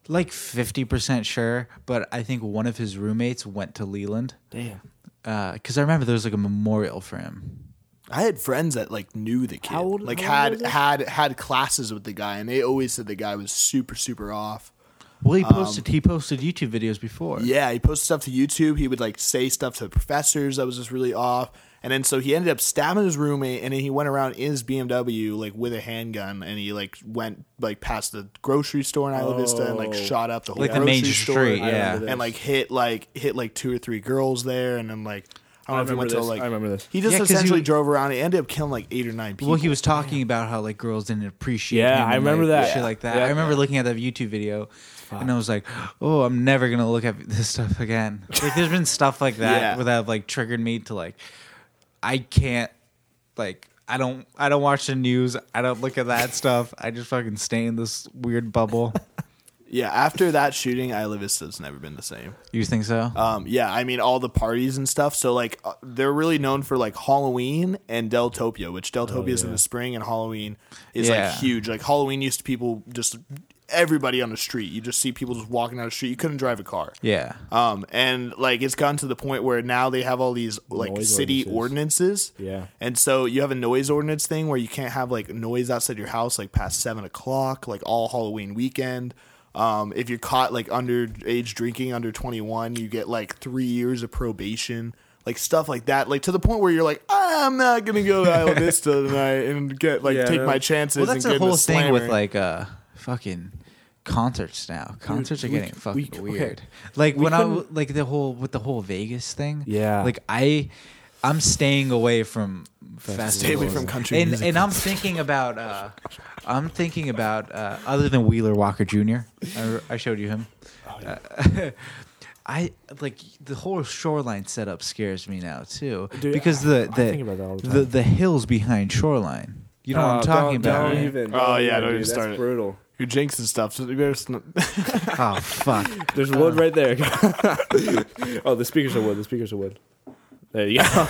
like fifty percent sure, but I think one of his roommates went to Leland. Damn. because I remember there was like a memorial for him. I had friends that like knew the kid, How old- like how old had he? had had classes with the guy, and they always said the guy was super super off. Well, he posted um, he posted YouTube videos before. Yeah, he posted stuff to YouTube. He would like say stuff to professors that was just really off. And then so he ended up stabbing his roommate, and then he went around in his BMW like with a handgun, and he like went like past the grocery store in Isla Vista and like Oh. shot up the whole Like the grocery main store, street, yeah. and like hit like hit like two or three girls there, and then like I don't I know if he went remember to this. like I remember this. He just Yeah, 'cause essentially was- drove around. He ended up killing like eight or nine people. Well, he was talking about how like girls didn't appreciate. Yeah, him I and, remember like, that. shit like that. Yeah. I remember looking at that YouTube video, and I was like, "Oh, I'm never gonna look at this stuff again." Like, there's been stuff like that Yeah. where that have like triggered me to like, I can't, like, I don't, I don't watch the news. I don't look at that stuff. I just fucking stay in this weird bubble. Yeah, after that shooting, Isla Vista's never been the same. You think so? Um, yeah, I mean all the parties and stuff. So like uh, they're really known for like Halloween and Deltopia, which Deltopia is in the spring and Halloween is Yeah. like huge. Like Halloween used to people just everybody on the street. You just see people just walking down the street. You couldn't drive a car. yeah. Um, and like it's gotten to the point where now they have all these like Noise city ordinances. ordinances. Yeah. And so you have a noise ordinance thing where you can't have like noise outside your house like past seven o'clock, like all Halloween weekend. Um, if you're caught like underage drinking under 21, you get like three years of probation, like stuff like that. Like to the point where you're like, I'm not gonna go to Isla Vista tonight and get like Yeah, take my chances. Well, that's and the get in whole thing with like uh fucking concerts now. Concerts are getting c- fucking we c- weird. okay. Like We when I like the whole with the whole Vegas thing. Yeah. Like I I'm staying away from festivals. Stay away from country and, music And I'm thinking about uh I'm thinking about uh other than Wheeler Walker Jr. I, I showed you him. Uh, I like the whole shoreline setup scares me now too Dude, because I- the I the think about that all the the, time. the hills behind shoreline. You know what I'm Oh, talking don't- about? Don't right? even. Oh, don't yeah, even, don't even dude. start That's it. brutal. you're jinxing stuff. So you better sn- Oh fuck! There's wood right there. oh, the speakers are wood. The speakers are wood. There you go.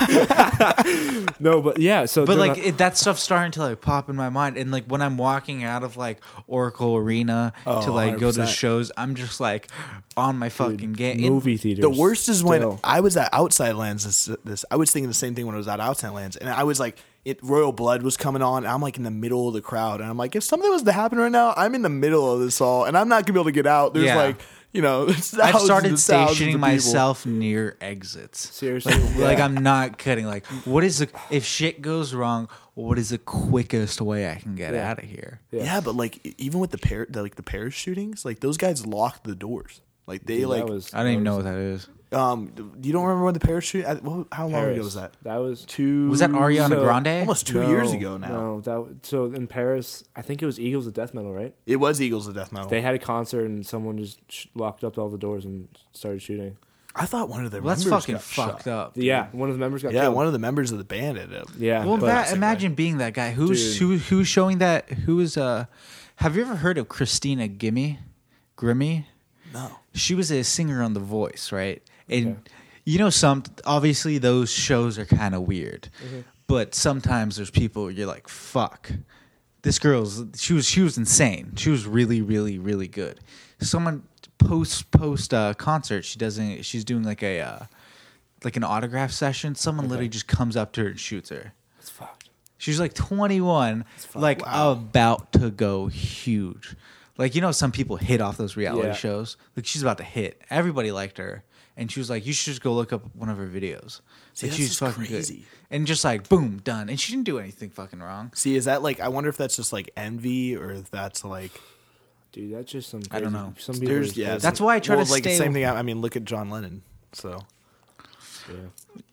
no, but yeah. So, But like not- it, that stuff's starting to like pop in my mind, and like when I'm walking out of like Oracle Arena Oh, to like go to 100%. shows, I'm just like on my fucking game. movie theater. The worst is when still. I was at Outside Lands. This, this I was thinking the same thing when I was at Outside Lands, and I was like, it Royal Blood was coming on, and I'm like in the middle of the crowd, and I'm like, if something was to happen right now, I'm in the middle of this all, and I'm not gonna be able to get out. There's Yeah. like, you know, I've started and thousands of stationing myself near exits. Seriously, Like Yeah. I'm not kidding. Like, what is the if shit goes wrong? What is the quickest way I can get Yeah. out of here? Yeah. but like even with the pair, like the Paris shootings, like those guys locked the doors. Like they Dude, like, was, I don't even that know what that is. Um, you don't remember when the Paris shoot? at- well, How long Paris. ago was that? That was Two. Was that Ariana So- Grande? Almost two No, years ago now. No, that so in Paris, I think it was Eagles of Death Metal, right? It was Eagles of Death Metal. They had a concert and someone just sh- locked up all the doors and started shooting. I thought one of their Well, that's fucking got fucked shot. up. dude. Yeah, one of the members got Yeah, killed. one of the members of the band ended up. yeah. Well, but- that, same imagine being that guy. Who's Dude. who? Who's showing that? Who is uh? Have you ever heard of Christina Gimme? Grimmie? No. She was a singer on The Voice, right? And Okay. you know, some obviously those shows are kind of weird, Mm-hmm. but sometimes there's people you're like, fuck. This girl's she was she was insane. She was really really really good. Someone post post uh, concert she doesn't she's doing like a uh, like an autograph session. Someone literally just comes up to her and shoots her. it's fucked. She's like 21, like Wow. about to go huge. Like you know, some people hit off those reality Yeah. shows. Like she's about to hit. Everybody liked her, and she was like, "You should just go look up one of her videos." See, like that's she's fucking crazy. good, and just like boom, done. And she didn't do anything fucking wrong. See, is that like? I wonder if that's just like envy, or if that's like. Dude, that's just some. I don't know. Some people. There's yeah. That's why I try well, to like stay- the same thing. I I mean, look at John Lennon. So, Yeah.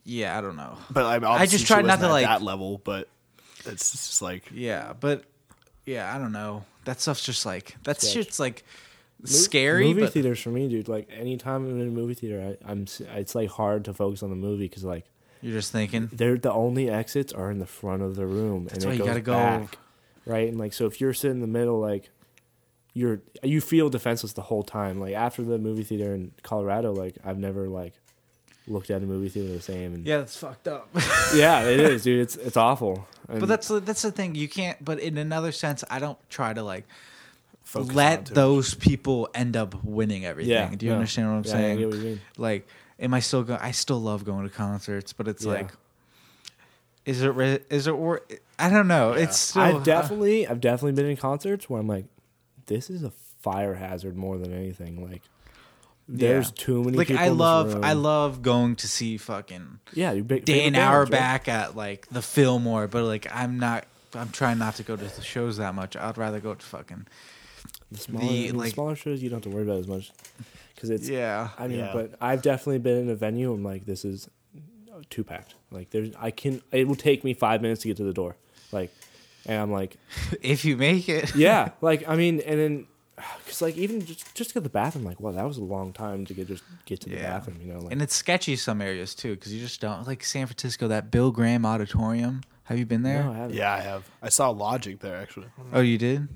Yeah, I don't know. but I, I just she tried not to, at like- that level. But it's just like Yeah, but yeah, I don't know. That stuff's just like that Sketch. shit's like Mo- scary. Movie but theaters for me, dude. Like anytime I'm in a movie theater, I, I'm. It's like hard to focus on the movie because like you're just thinking. they're the only exits are in the front of the room, That's and why it you goes gotta go- back, right? And like so, if you're sitting in the middle, like you're you feel defenseless the whole time. Like after the movie theater in Colorado, like I've never like looked at a movie theater the same. And Yeah, that's fucked up. yeah, it is, dude. It's it's awful. And But that's the- that's the thing. You can't. But in another sense, I don't try to like focus let too those people end up winning everything. yeah. Do you no. understand what I'm Yeah, saying? I what you mean. Like, am I still going? I still love going to concerts, but it's Yeah. like, is it? Re- is it? Or I don't know. It's still. I've uh, definitely I've definitely been in concerts where I'm like, this is a fire hazard more than anything. Like, there's Yeah. too many. like people I in love room. I love going to see fucking yeah, you big, Dan favorite bands, right? Auerbach at like the Fillmore, but like I'm not. I'm trying not to go to the shows that much. I'd rather go to fucking The smaller, the, I mean, like- smaller shows you don't have to worry about as much because it's. yeah. I mean, Yeah. but I've definitely been in a venue and like this is too packed. Like there's I can it will take me five minutes to get to the door. Like, and I'm like, If you make it, yeah, like I mean, and then. Cause like even just just to get to the bathroom, like wow, that was a long time to get just get to the Yeah. bathroom, you know. Like, and it's sketchy some areas too because you just don't like San Francisco. That Bill Graham Auditorium. Have you been there? no, I haven't. Yeah, I have. I saw Logic there actually. Oh, you did,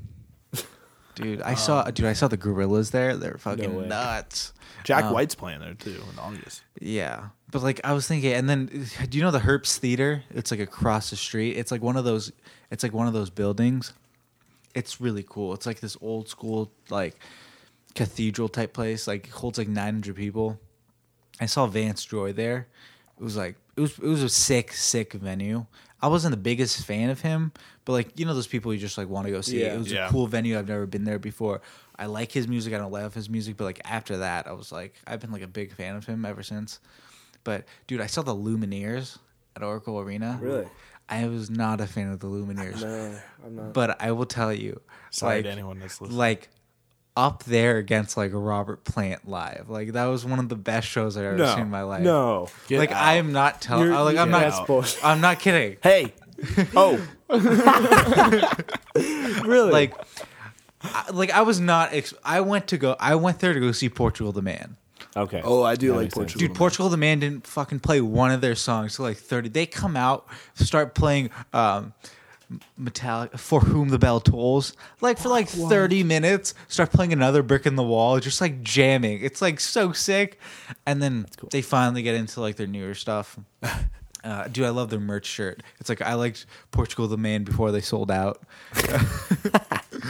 dude. I saw, dude. I saw the Gorillaz there. They're fucking way. nuts. Jack Um, White's playing there too in August. Yeah, but like I was thinking, and then do you know the Herbst Theater? It's like across the street. It's like one of those. It's like one of those buildings. It's really cool. It's like this old school like cathedral type place. Like holds like nine hundred people. I saw Vance Joy there. It was like it was it was a sick sick venue. I wasn't the biggest fan of him, but like you know those people you just like want to go see. Yeah. It was Yeah. a cool venue. I've never been there before. I like his music. I don't love his music, but like after that, I was like I've been like a big fan of him ever since. But dude, I saw the Lumineers at Oracle Arena. Really? I was not a fan of the Lumineers, No, I'm not. but I will tell you, Sorry like, to anyone that's listening. like up there against like Robert Plant live. Like that was one of the best shows I've ever no, seen in my life. No, Get like out. I am not telling. Like I'm not. that's. I'm not kidding. hey, oh, really? Like, I, like I was not. Ex- I went to go. I went there to go see Portugal the Man. okay. oh, I do That like makes sense. Portugal. Dude, Portugal the Man didn't fucking play one of their songs till like 30. They come out, start playing um Metallica For Whom the Bell Tolls. Like for like 30 minutes, start playing another brick in the wall, just like jamming. It's like so sick. And then they finally get into like their newer stuff. Uh, dude, I love their merch shirt. It's like I liked Portugal the Man before they sold out.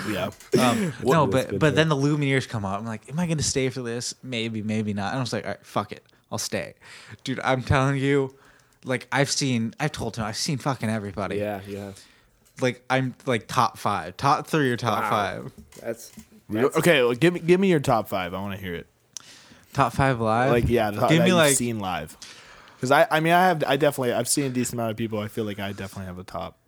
yeah. Um, no, but but then the Lumineers come out. I'm like, am I gonna stay for this? Maybe, maybe not. And I was like, all right, fuck it, I'll stay, dude. I'm telling you, like I've seen, I've told him, I've seen fucking everybody. Yeah, yeah. Like I'm like top five, top three or top Wow. five. That's, okay, well, give me give me your top five. I want to hear it. Top five live. Like yeah, the, give that me you've like seen live. Because I, I mean, I have, I definitely, I've seen a decent amount of people. I feel like I definitely have a top.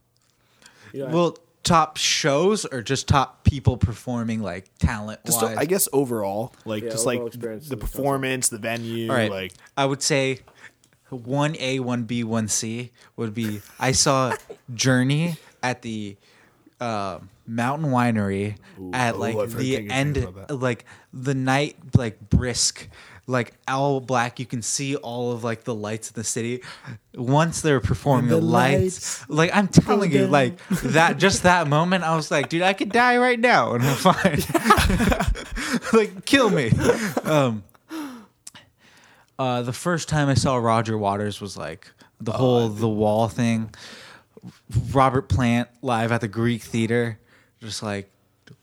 You know, well top shows or just top people performing like talent Just, wise. I guess overall, like Yeah, just overall like the of the concert. performance, the venue, All right. like I would say one A, one B, one C would be I saw Journey at the uh, Mountain Winery at oh, like I've the end, things like the night, like brisk, like all black. You can see all of like the lights in the city. Once they're performing the, the lights, lights like I'm telling you, down. like that, just that moment, I was like, dude, I could die right now and I'm fine. like, kill me. Um, uh, the first time I saw Roger Waters was like the Oh, whole the wall thing. Robert Plant live at the Greek Theater, just like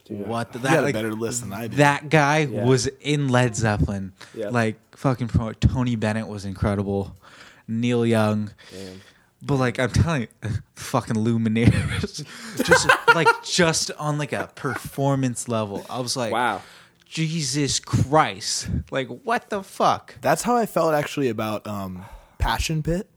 what the, that got a like, better list than I did. that guy Yeah. was in Led Zeppelin. Yeah. Like fucking pro- Tony Bennett was incredible. Neil Young. Damn. But like I'm telling you, fucking Lumineers, just like just on like a performance level. I was like, Wow. Jesus Christ, like what the fuck? That's how I felt actually about um, Passion Pit.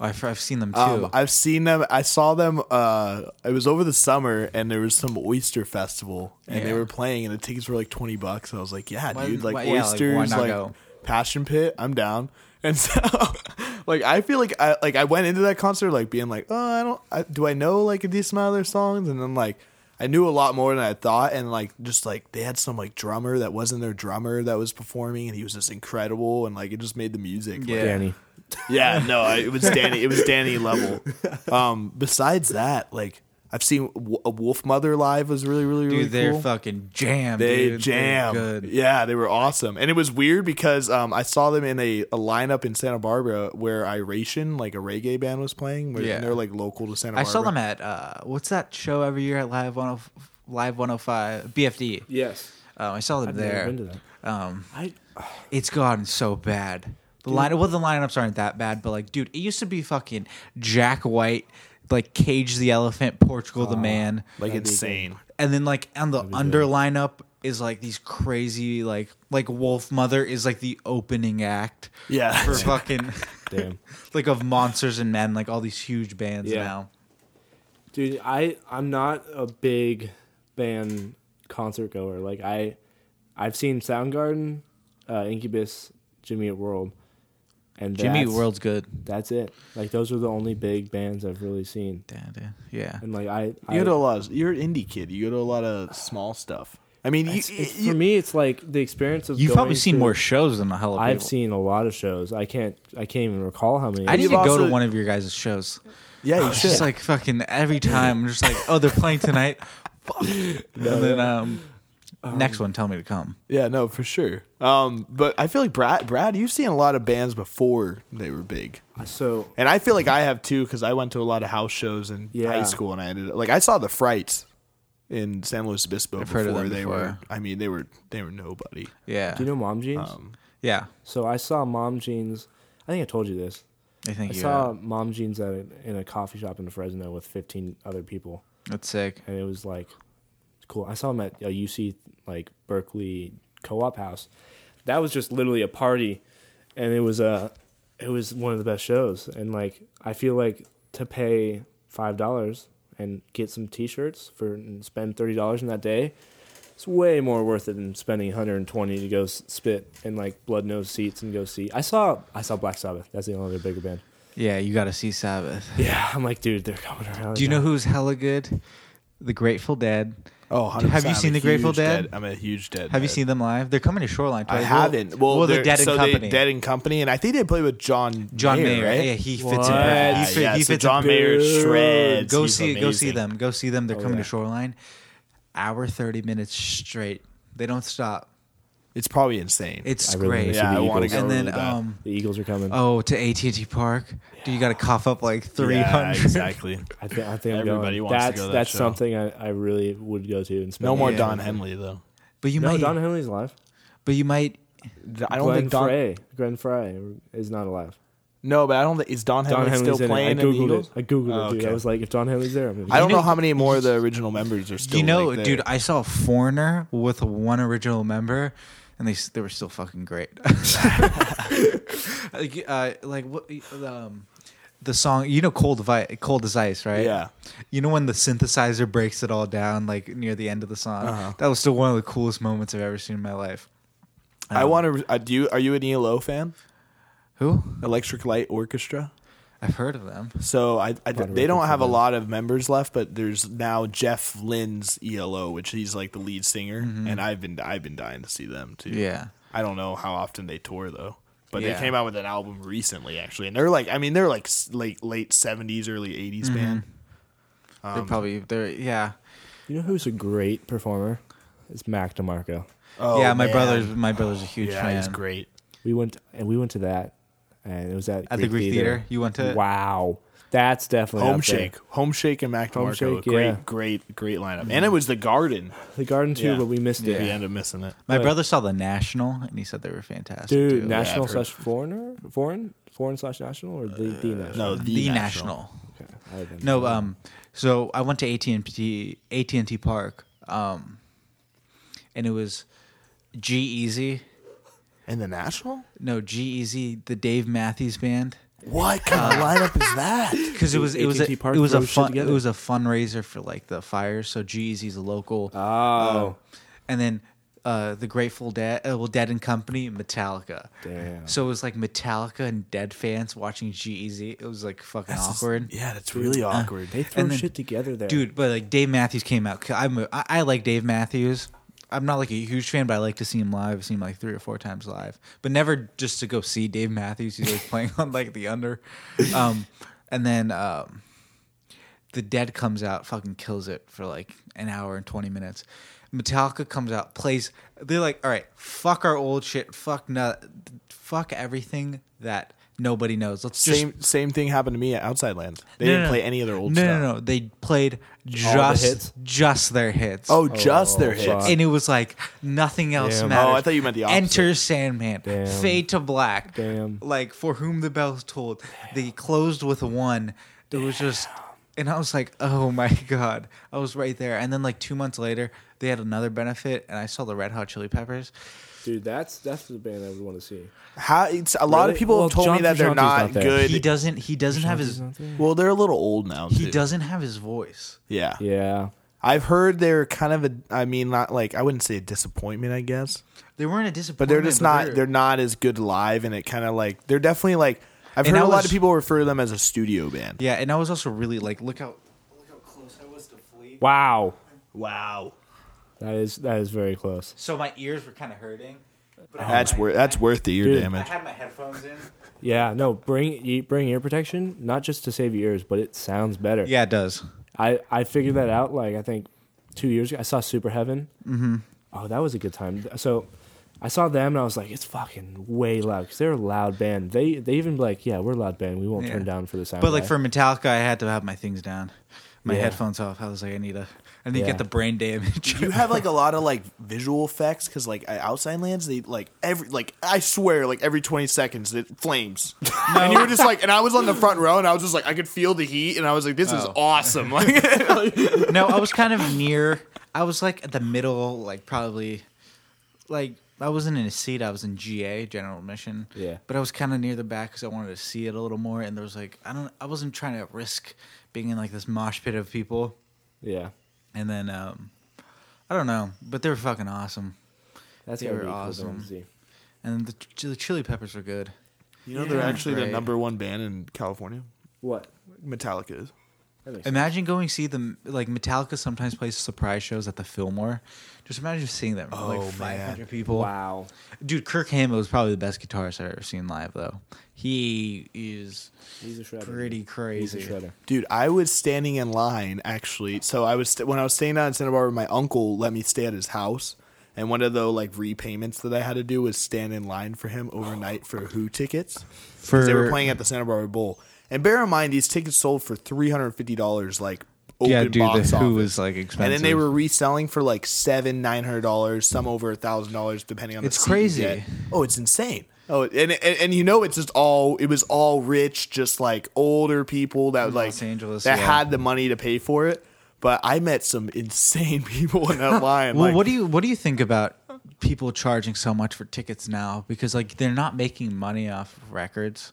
I've, I've seen them too. Um, I've seen them. I saw them. Uh, it was over the summer, and there was some oyster festival, and they were playing, and the tickets were like twenty bucks. I was like, "Yeah, Why- dude, like why- yeah, like, oysters, like. Passion Pit. I'm down." And so, like, I feel like I like I went into that concert like being like, "Oh, I don't. I, do I know like a decent amount of their songs?" And then like. I knew a lot more than I thought, and like just like they had some like drummer that wasn't their drummer that was performing, and he was just incredible, and like it just made the music. like, Yeah. Danny. Yeah, no, I, it was Danny. It was Danny level. Um, besides that, like I've seen w- a Wolfmother live was really, really, really dude, they're cool. fucking jam. they dude. They're jam. good. Yeah, they were awesome, and it was weird because um, I saw them in a, a lineup in Santa Barbara where Iration, like a reggae band, was playing. Where Yeah. they're like local to Santa Barbara. I saw them at uh, what's that show every year at Live One Live One Hundred Five BFD. Yes. Um, I saw them I've there. never been to that. Um, I it's gotten so bad. The line, well, the lineups aren't that bad, but like, dude, it used to be fucking Jack White, like Cage the Elephant, Portugal the Man, like insane. and then like on the under good. lineup is like these crazy like like Wolfmother is like the opening act Yeah, for fucking damn. like of Monsters and Men, like all these huge bands Yeah. now. Dude, I I'm not a big band concert goer. Like I I've seen Soundgarden, uh, Incubus, Jimmy Eat World, and Jimmy that's- World's good. That's it. Like those are the only big bands I've really seen. Damn, dude. Yeah. And like I, I you go to a lot. Of, you're an indie kid. You go to a lot of small stuff. I mean, you, it's- it's- you- for me, it's like the experience of. You've going probably seen to- more shows than a hell of I've people. seen a lot of shows. I can't. I can't even recall how many. I need you've to go also- to one of your guys' shows. yeah, you It's should. just like fucking every time. I'm just like, oh, they're playing tonight. Fuck. and then um, next one, tell me to come. Yeah, no, for sure. Um, but I feel like Brad, Brad, you've seen a lot of bands before they were big, so and I feel like I have too because I went to a lot of house shows in Yeah. high school, and I ended up, like I saw the Frights in San Luis Obispo I've before heard of them they before. were. I mean, they were they were nobody. Yeah. do you know Mom Jeans? Um, yeah. so I saw Mom Jeans. I think I told you this. I think I you. saw have. Mom Jeans at a, in a coffee shop in Fresno with 15 other people, That's sick. and it was like cool. I saw them at a UC like Berkeley co-op house. That was just literally a party, and it was a it was one of the best shows. And like I feel like to pay five dollars and get some T-shirts for and spend thirty dollars in that day. It's way more worth it than spending 120 to go spit in like blood nose seats and go see. I saw I saw Black Sabbath. That's the only other bigger band. Yeah, you got to see Sabbath. Yeah, I'm like, dude, they're coming around. Do you know who's hella good? The Grateful Dead. oh, 100%. Have you I'm seen the Grateful huge Dead? I'm a huge Dead. Have you seen them live? They're coming to Shoreline. I twice. haven't. Well, they're, they're Dead and so Company. They, Dead in Company, and I think they play with John John Mayer, Mayer. right? Yeah, he fits What? in. Yeah, He, fit, yeah, he so fits John in. Mayer shreds. Go He's see, go see them. Go see them. They're Oh, coming yeah. to Shoreline. Hour thirty minutes straight. They don't stop. It's probably insane. It's I really great. wanna see Yeah, the I wanna go. and then really bad. um The Eagles are coming. oh to AT and T Park. Dude, you got to cough up like three Yeah, hundred. exactly. I think I think I'm Everybody going. wants to that's go to that that's show. something I, I really would go to and spend. No more Yeah. Don Henley though. But you No, might. Don Henley's alive. but you might. I don't Glenn think Don. Frey. Glenn Frey is not alive. No, but I don't think is Don Don Henley Henley's still in playing it. I in the googled Eagles? it. I googled Oh, it, dude. okay. I was like, if Don Henley's there, I'm gonna. I don't know know- how many more of the original members are still. you know, like, there. dude? I saw Foreigner with one original member. And they they were still fucking great. like, uh, like what um, the song you know cold ice, cold as ice, right? Yeah. You know when the synthesizer breaks it all down, like near the end of the song. Uh-huh. That was still one of the coolest moments I've ever seen in my life. I Um, want to. Uh, do you? Are you an ELO fan? Who? Electric Light Orchestra. I've heard of them. So I, I they don't records have a lot of members left, but there's now Jeff Lynne's ELO, which he's like the lead singer, and I've been I've been dying to see them too. Mm-hmm. Yeah. I don't know how often they tour though, but Yeah. they came out with an album recently actually, and they're like I mean they're like late late seventies, early 80s Mm-hmm. band. they're Um, probably they're yeah. You know who's a great performer? It's Mac DeMarco. Oh, yeah, my man. brother's my brother's a huge yeah, fan. he's great. We went and we went to that, and it was at At the Greek Theater? You went to? Wow, that's definitely Home. Shake, Home Shake, and Mac Home DeMarco, Shake, great, yeah. great, great lineup, and it was the Garden. The Garden too, Yeah. but we missed it. We ended up missing it. My But- brother saw the National and he said they were fantastic. Dude, too. national I've heard- slash foreigner, foreign, foreign slash national, or the the national. No, the, the, National. Okay, I haven't- No, um, so I went to AT and T AT and T Park, um, and it was G-Eazy. And the National. No, G-Eazy, the Dave Matthews Band. What kind of lineup is that? Because it was it was a, AT&T Park it was a throws shit fun it together. was a fundraiser for like the fires. So G-Eazy's a local, Oh, and then uh, the Grateful Dead, uh, well, Dead and Company, Metallica. Damn. So it was like Metallica and Dead fans watching G-Eazy. It was like fucking awkward. Yeah, that's really awkward. they throw then- shit together there, Dude, but like Dave Matthews came out. 'cause I'm a, I, I like Dave Matthews. I'm not like a huge fan, but I like to see him live. I've seen him like three or four times live, but never just to go see Dave Matthews. He's like playing on like the under, um, and then um, the Dead comes out, fucking kills it for like an hour and twenty minutes. Metallica comes out, plays. They're like, all right, fuck our old shit, fuck no, fuck everything that nobody knows. Let's just Same same thing happened to me at Outside Lands. They no, didn't no, play any of their old no, stuff. No, no, They played the just hits? just their hits. Oh, just oh, their Oh, hits. fuck. and it was like nothing else Damn. matters. Oh, I thought you meant the opposite. Enter Sandman, Damn. Fade to Black, Damn. like For Whom the Bell's Tolled. They closed with one. It was just, and I was like, oh my god, I was right there. And then like two months later, they had another benefit, and I saw the Red Hot Chili Peppers. Dude, that's that's the band I would want to see. How it's a lot of people Well, have told John me that they're not, not good. He doesn't. He doesn't have his. well, they're a little old now. He too. doesn't have his voice. Yeah. Yeah, I've heard they're kind of a. I mean, not like I wouldn't say a disappointment, I guess, They weren't a disappointment, but they're just not. They're, not as good live, and it kind of like they're definitely like. I've And heard a lot of people refer to them as a studio band. Yeah, and I was also really like, look how, look how close I was to Flea. wow, Wow, that is that is very close. So my ears were kind of hurting. But that's my- worth. That's worth the ear Dude. I damage. had my headphones in. Yeah, no, bring bring ear protection, not just to save your ears, but it sounds better. Yeah, it does. I I figured that out like I think two years ago. I saw Super Heaven. Mm-hmm. Oh, that was a good time. So I saw them and I was like, it's fucking way loud because they're a loud band. They they even be like, yeah, we're a loud band. We won't Yeah. turn down for the sound. But like guy." for Metallica, I had to have my things down, my Yeah. headphones off. I was like, I need a, I need to Yeah. get the brain damage. you have like a lot of like visual effects because like outside lands they like every like I swear like every twenty seconds it flames and you were just like and I was on the front row and I was just like I could feel the heat and I was like this is Oh. awesome like no, I was kind of near. I was like at the middle, like probably, like I wasn't in a seat. I was in GA, general admission. Yeah. But I was kind of near the back because I wanted to see it a little more. And there was like, I don't, I wasn't trying to risk being in like this mosh pit of people. yeah, And then, um, I don't know, but they were fucking awesome. that's They gotta were be a awesome. And the, the Chili Peppers were good. you know they're Yeah. actually the Right. number one band in California What? Metallica is That makes sense. Imagine going see them like Metallica sometimes plays surprise shows at the Fillmore. Just imagine seeing them. Oh, like man. 500 people. Wow. Dude, Kirk Hammett was probably the best guitarist I've ever seen live, though. He is He's a shredder. pretty crazy. He's a crazy. shredder. dude I was standing in line actually so I was st- when I was staying down in Santa Barbara my uncle let me stay at his house and one of the like repayments that I had to do was stand in line for him overnight for Who tickets For they were playing at the Santa Barbara Bowl. And bear in mind, these tickets sold for three hundred fifty dollars, like open yeah, dude. box The office. Who was like expensive. and then they were reselling for like seven, nine hundred dollars, some over a thousand dollars, depending on. It's the you crazy. Oh, it's insane. Oh, and, and and you know, it's just all it was all rich, just like older people that like Los Angeles, that yeah. had the money to pay for it. But I met some insane people in that line. Well, like, what do you what do you think about people charging so much for tickets now because like they're not making money off of records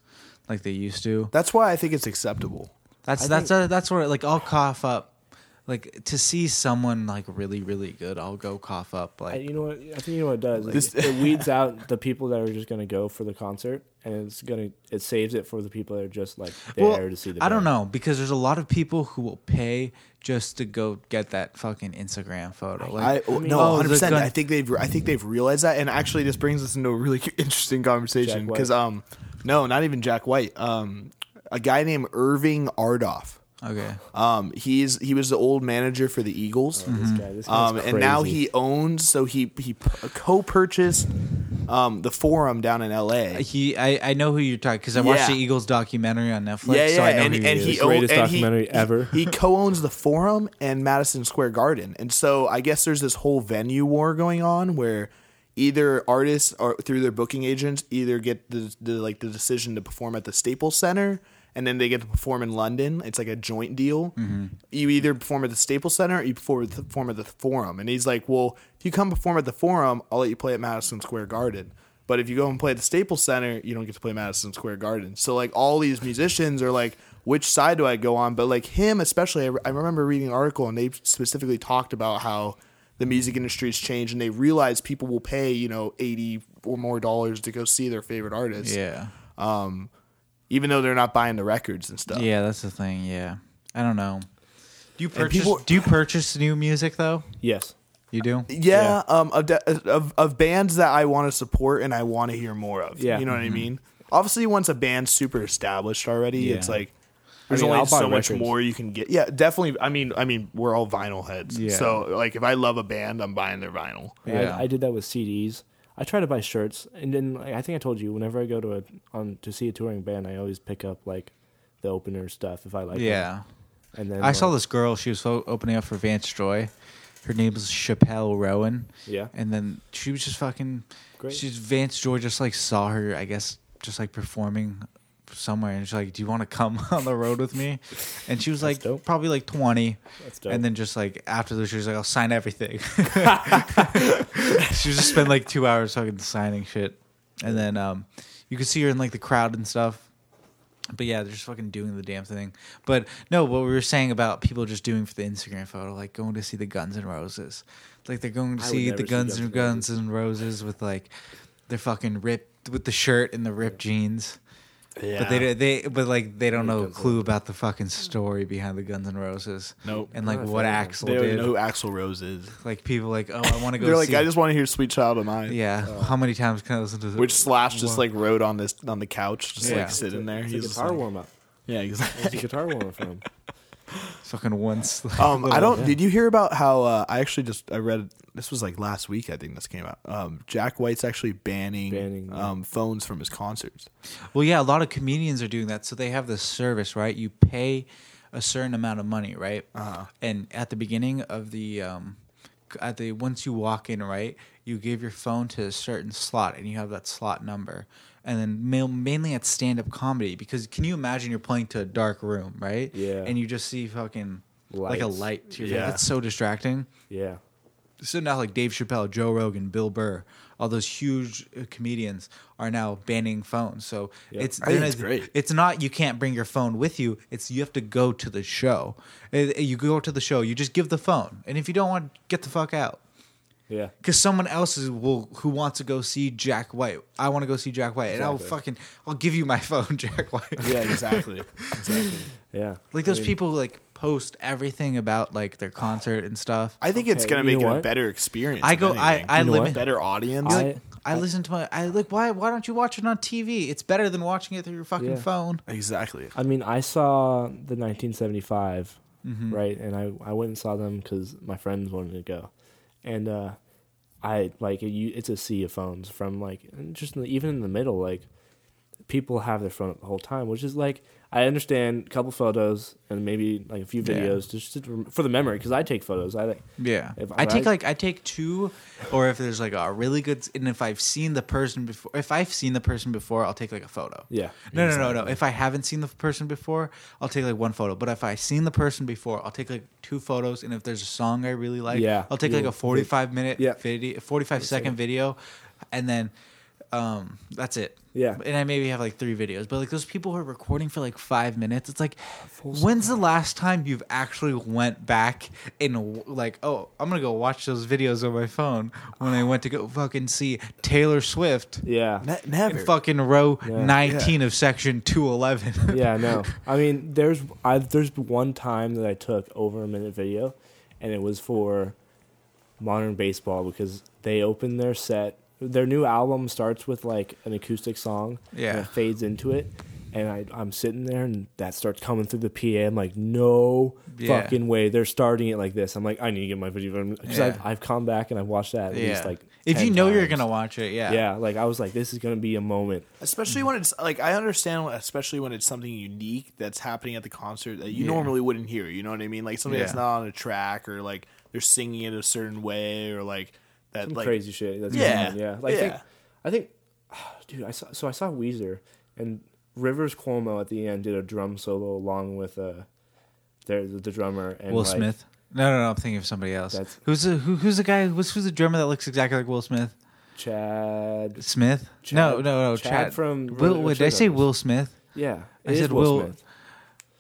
like they used to. That's why I think it's acceptable. That's I that's a, that's where like I'll cough up. Like to see someone like really really good, I'll go cough up. I, Like you know what? I think you know what it does. Like, This- it weeds out the people that are just gonna go for the concert, and it's gonna it saves it for the people that are just like there well, to see the. I don't know because there's a lot of people who will pay just to go get that fucking Instagram photo. Like, I, I mean- no, Oh, 100. the percent gun- I think they've I think they've realized that, and actually, this brings us into a really interesting conversation because um, no, not even Jack White. Um, a guy named Irving Azoff. okay, Um, he's he was the old manager for the Eagles. Oh, This guy, this guy's Um, and now he owns. So he he co-purchased um, the Forum down in L.A. he I, I know who you're talking because I watched Yeah. the Eagles documentary on Netflix. Yeah, yeah, so I know and, who and he he is. The greatest own- and he- documentary he- ever. He co-owns the Forum and Madison Square Garden, and so I guess there's this whole venue war going on where either artists or through their booking agents either get the, the like the decision to perform at the Staples Center and then they get to perform in London. It's like a joint deal. Mm-hmm. You either perform at the Staples Center or you perform, perform at the Forum. And he's like, well, if you come perform at the Forum, I'll let you play at Madison Square Garden. But if you go and play at the Staples Center, you don't get to play Madison Square Garden. So like all these musicians are like, which side do I go on? But like him especially, I, I remember reading an article and they specifically talked about how the music industry has changed and they realize people will pay you know eighty or more dollars to go see their favorite artist, yeah, even though they're not buying the records and stuff. yeah, that's the thing. Yeah, I don't know. Do you purchase? people- do you purchase new music though? yes. You do. Yeah, um, of, de- of of bands that I want to support and I want to hear more of. Yeah. you know what I mean. Obviously, once a band's super established already, Yeah. it's like there's mean, only I'll so much records. more you can get. Yeah, definitely. I mean, I mean, we're all vinyl heads. Yeah. So like, if I love a band, I'm buying their vinyl. Yeah. I, I did that with CDs. I try to buy shirts, and then like, I think I told you whenever I go to a on to see a touring band, I always pick up like the opener stuff if I like. them. Yeah. and then I saw this girl. She was opening up for Vance Joy. Her name was Chappell Roan. Yeah. And then she was just fucking. Great. She's Vance Joy. Just like saw her. I guess just like performing somewhere, and she's like, "Do you want to come on the road with me?" And she was like, dope. probably like twenty. That's dope. And then just like after the, she was like, "I'll sign everything." she was just spent like two hours fucking signing shit, and then um, you could see her in like the crowd and stuff. But yeah, they're just fucking doing the damn thing. But no, what we were saying about people just doing for the Instagram photo, like going to see the Guns and Roses, like they're going to I see the Guns Guns and Guns and Roses with like their fucking ripped with the shirt and the ripped jeans. Yeah. But they they but like they don't know a clue about the fucking story behind the Guns N' Roses. Nope. And like what feel like Axl They don't did. know who Axl Rose is. Like people like, oh, I want to go. They're like, see. I just want to hear "Sweet Child of Mine." yeah. Uh, How many times can I listen to this? Which Slash just like wrote on this on the couch, just Yeah. like sitting there. It's a He's just guitar like- warm up. yeah, exactly. It's a guitar warm up for him. fucking once. Um, I don't. yeah. Did you hear about how? Uh, I actually just I read this was like last week. I think this came out. Um, Jack White's actually banning, Banning, yeah. um, phones from his concerts. Well, yeah, a lot of comedians are doing that. So they have this service, right? You pay a certain amount of money, right? Uh-huh. And at the beginning of the, um, at the once you walk in, right, you give your phone to a certain slot, and you have that slot number. And then ma- mainly at stand-up comedy, because can you imagine you're playing to a dark room, right? Yeah. And you just see fucking like a light. To your Yeah. yeah. It's so distracting. Yeah. So now, like Dave Chappelle, Joe Rogan, Bill Burr, all those huge uh, comedians are now banning phones. So Yeah. it's I think it's great. It's not you can't bring your phone with you. It's you have to go to the show. Uh, You go to the show. You just give the phone, and if you don't want, get the fuck out. Yeah. Because someone else is will who wants to go see Jack White. I want to go see Jack White, and I'll fucking I'll give you my phone, Jack White. Yeah, exactly. exactly. Yeah. Like those I mean, people like post everything about like their concert and stuff. I think it's gonna make know it a better experience. I go. I anything. I You know live what? better audience. I- I listen to my. I like. Why? Why don't you watch it on TV? It's better than watching it through your fucking Yeah. phone. exactly. I mean, I saw the 1975, Mm-hmm. right? And I, I went and saw them because my friends wanted to go, and uh, I like you, it's a sea of phones from like just in the, even in the middle, like people have their phone up the whole time, which is like I understand a couple photos and maybe like a few Yeah. videos just to, for the memory because I take photos. I Yeah, If I take I- like I take two, or if there's like a really good, and if I've seen the person before, if I've seen the person before, I'll take like a photo. yeah No, no, no, no. If I haven't seen the person before, I'll take like one photo. But if I've seen the person before, I'll take like two photos. And if there's a song I really like, Yeah. I'll take like a 45 minute Yeah. video, 45 second video, and then um, that's it. Yeah. And I maybe have like three videos. But like those people who are recording for like five minutes, it's like, when's the last time you've actually went back and like, oh, I'm gonna go watch those videos on my phone when I went to go fucking see Taylor Swift yeah Ne- in never. fucking row Yeah. 19 of section 211. yeah, no. I mean, there's I there's one time that I took over a minute video, and it was for modern baseball because they opened their set. Their new album starts with like an acoustic song. Yeah. and it fades into it, and I I'm sitting there and that starts coming through the PA. I'm like, no Yeah. fucking way. They're starting it like this. I'm like, I need to get my video because Yeah. I've, I've come back and I've watched that at least like. if 10 you know you're times. gonna watch it, yeah. Yeah, like I was like, this is gonna be a moment. Especially when it's like I understand, especially when it's something unique that's happening at the concert that you Yeah. normally wouldn't hear. You know what I mean? Like something that's Yeah. not on a track, or like they're singing it a certain way, or like that. Some like crazy shit. That's Yeah. going on, yeah. Like I think, I think, dude, I saw so I saw Weezer and Rivers Cuomo at the end did a drum solo along with uh, their the drummer and Will like, Smith. No, no, no. I'm thinking of somebody else. That's- who's the who, who's the guy? Who's who's the drummer that looks exactly like Will Smith? Chad. Smith? Chad- no, no, no. Chad Chad, from Will. Wait, did I say Will Smith? Yeah, I said Will, Will- Smith.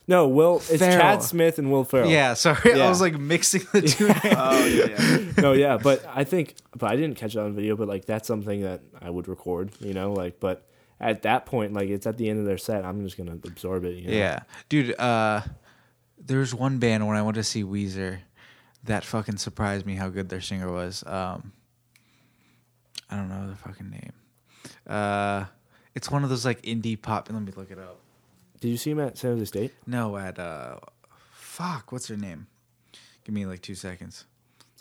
No, Will. It's Ferrell. Chad Smith and Will Ferrell. Yeah, sorry. Yeah. I was like mixing the two. names. Oh yeah, yeah. no, yeah, but I think, but I didn't catch it on video. But like, that's something that I would record. You know, like, but at that point, like, it's at the end of their set. I'm just gonna absorb it. You know? Yeah, dude. Uh, there's one band when I went to see Weezer that fucking surprised me how good their singer was. Um, I don't know the fucking name. Uh, it's one of those like indie pop. Let me look it up. Did you see him at San Jose State? No, at uh, fuck, what's her name? Give me like two seconds.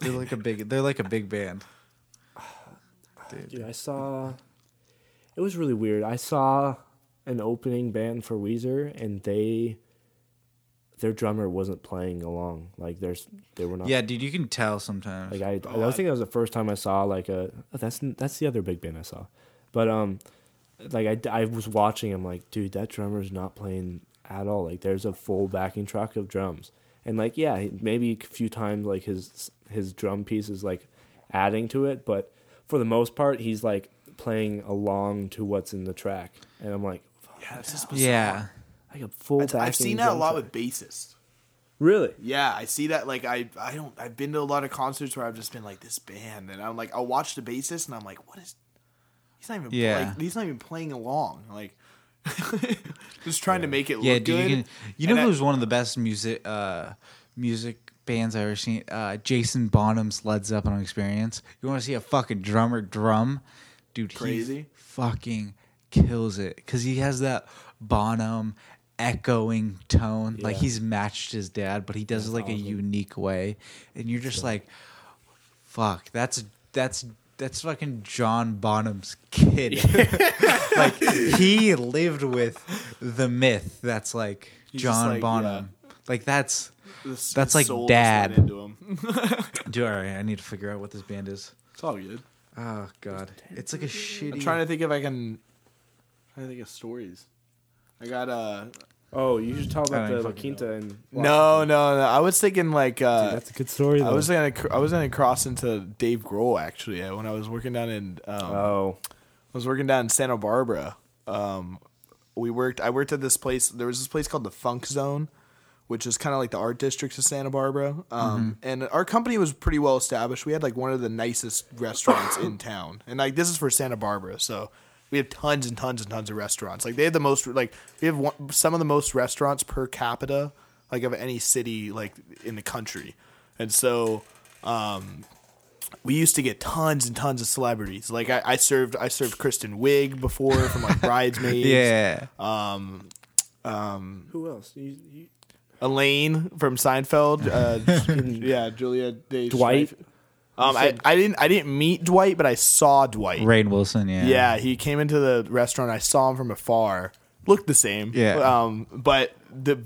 They're like a big. They're like a big band. Dude. Dude, I saw. It was really weird. I saw an opening band for Weezer, and they, their drummer wasn't playing along. Like there's, they were not. Yeah, dude, you can tell sometimes. Like I, I think that was the first time I saw like a. oh, that's that's the other big band I saw, but um, like I, I was watching. I'm like, dude, that drummer's not playing at all. Like there's a full backing track of drums, and like yeah, maybe a few times like his his drum piece is like adding to it, but for the most part, he's like playing along to what's in the track, and I'm like, yeah, it's just bizarre. yeah, like a full. I've, I've seen that a lot track. with bassists. Really? Yeah, I see that. Like I, I don't. I've been to a lot of concerts where I've just been like this band, and I'm like, I'll watch the bassist, and I'm like, what is? He's not even. Yeah. Like, he's not even playing along. Like, just trying to make it yeah, look dude. good. You, can, you know I- who's one of the best music uh, music bands I've ever seen? Uh, Jason Bonham's Led Zeppelin Experience. You want to see a fucking drummer drum, dude? Crazy. He fucking kills it because he has that Bonham echoing tone. Like he's matched his dad, but he does it like a unique way, and you're just like, fuck. That's that's. That's fucking John Bonham's kid. like he lived with the myth that's like He's John like, Bonham. Like that's This- That's like dad. Into him. dude. All right, I need to figure out what this band is. It's all good. Oh god, it's like a shitty. I'm trying to think if I can. trying to think of stories. I got uh Oh, you should tell about the La fucking Quinta and no no no. I was thinking like uh that's a good story. Though. I was gonna cr- I was gonna cross into Dave Grohl actually uh, when I was working down in um, oh, I was working down in Santa Barbara. Um, we worked. I worked at this place. There was this place called the Funk Zone, which is kind of like the art district of Santa Barbara. Um, And our company was pretty well established. We had like one of the nicest restaurants in town, and like this is for Santa Barbara, so we have tons and tons and tons of restaurants. Like they have the most. Like we have one, some of the most restaurants per capita, like of any city like in the country, and so um we used to get tons and tons of celebrities. Like I, I served I served Kristen Wiig before from like Bridesmaids. yeah. Um um who else? You, you, Elaine from Seinfeld. Uh, yeah, Julia Day Dwight. Schreif- Um, I, I didn't I didn't meet Dwight, but I saw Dwight. Rainn Wilson, yeah. Yeah, he came into the restaurant. I saw him from afar. Looked the same. Yeah. Um, but the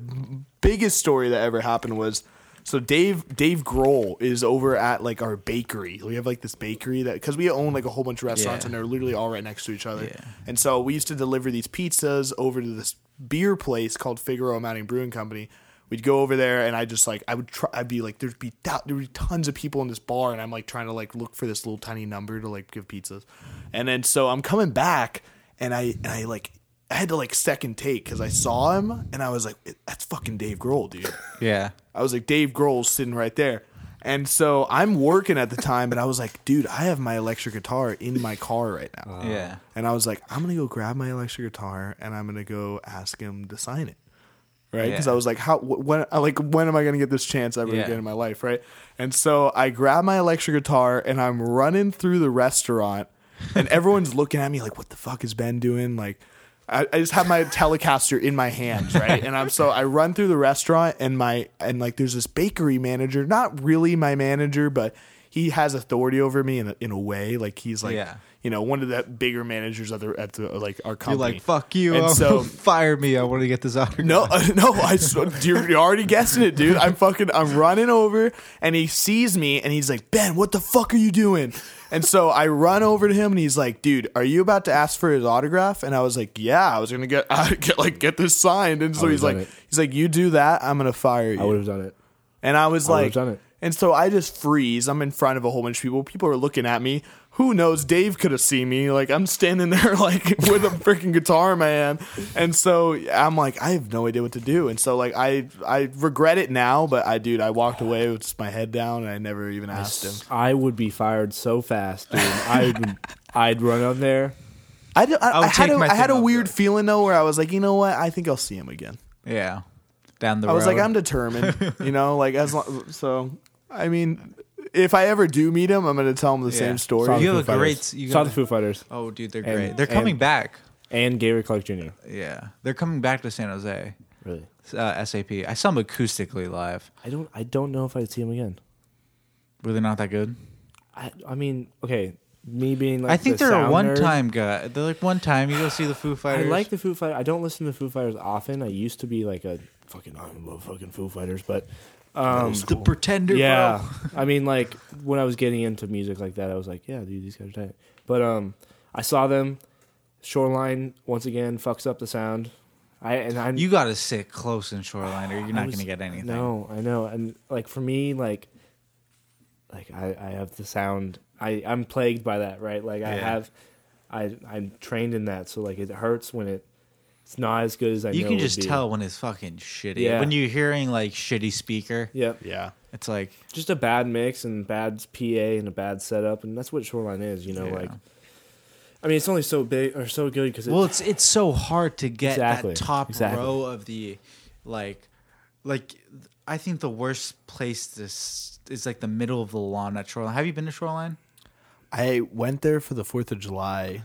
biggest story that ever happened was so Dave Dave Grohl is over at like our bakery. We have like this bakery that because we own like a whole bunch of restaurants Yeah. and they're literally all right next to each other. Yeah. And so we used to deliver these pizzas over to this beer place called Figueroa Mountain Brewing Company. We'd go over there and I just like I would try I'd be like there'd be there'd be tons of people in this bar and I'm like trying to like look for this little tiny number to like give pizzas. And then so I'm coming back and I and I like I had to like second take because I saw him and I was like that's fucking Dave Grohl, dude. Yeah. I was like, Dave Grohl's sitting right there. And so I'm working at the time, and I was like, dude, I have my electric guitar in my car right now. Yeah. And I was like, I'm gonna go grab my electric guitar and I'm gonna go ask him to sign it, right? Because Yeah. I was like, how when like when am I gonna get this chance ever Yeah. again in my life, right? And so I grab my electric guitar and I'm running through the restaurant, and everyone's looking at me like, what the fuck is Ben doing? Like. I, I just have my Telecaster in my hands, right? And I'm so I run through the restaurant and my and like there's this bakery manager, not really my manager, but he has authority over me in a, in a way. Like he's like Yeah. You know one of the bigger managers at the at the like our company. You're like, fuck you. And oh, so fire me. I want to get this autograph. no, no, I you're, you're already guessing it, dude. I'm fucking, I'm running over, and he sees me, and he's like, Ben, what the fuck are you doing? And so I run over to him, and he's like, Dude, are you about to ask for his autograph? And I was like, Yeah, I was gonna get, uh, get like get this signed. And so he's like, it. he's like, You do that, I'm gonna fire you. I would have done it. And I was I like, done it. and so I just freeze. I'm in front of a whole bunch of people. People are looking at me. Who knows? Dave could have seen me. Like I'm standing there, like with a freaking guitar man. And so I'm like, I have no idea what to do. And so like I I regret it now, but I dude, I walked away with just my head down, and I never even asked him. I would be fired so fast, dude. I'd I'd run up there. I, did- I, I I had take a, I had a weird there. feeling though, where I was like, you know what? I think I'll see him again. Yeah. Down the road. I road. was like, I'm determined, you know, like as long, so. I mean, if I ever do meet him, I'm going to tell him the Yeah. same story. Saw the You have Foo a Fighters. great- you Saw the Foo Fighters Oh, dude, they're And- great. They're and- coming back. and Gary Clark Jr. Yeah. They're coming back to San Jose. Really, Uh, SAP. I saw them acoustically live. I don't I don't know if I'd see him again. Were they not that good? I I mean, okay, me being like I think the they're a sound one-time guy. They're like one time you go see the Foo Fighters. I Fighters. like the Foo Fighters. I don't listen to the Foo Fighters often. I used to be like a fucking I love fucking Foo Fighters, but um, the Pretender. yeah, bro. I mean, like when I was getting into music like that, I was like, yeah, dude, these guys are tight. But um, I saw them. Shoreline once again fucks up the sound. I and I You got to sit close in Shoreline, or you're not was- to get anything. No, I know, and like for me, like, like I, I have the sound. I I'm plagued by that, right? Like I Yeah. have, I I'm trained in that, so like it hurts when it it's not as good as I. You know can it would just be. tell when it's fucking shitty. Yeah. When you're hearing like shitty speaker, Yep, Yeah. it's like just a bad mix and bad PA and a bad setup, and that's what Shoreline is. You know, Yeah. like. I mean, it's only so big or so good because well, it's it's so hard to get Exactly, that top exactly. row of the like like I think the worst place to s- is like the middle of the lawn at Shoreline. Have you been to Shoreline? I went there for the Fourth of July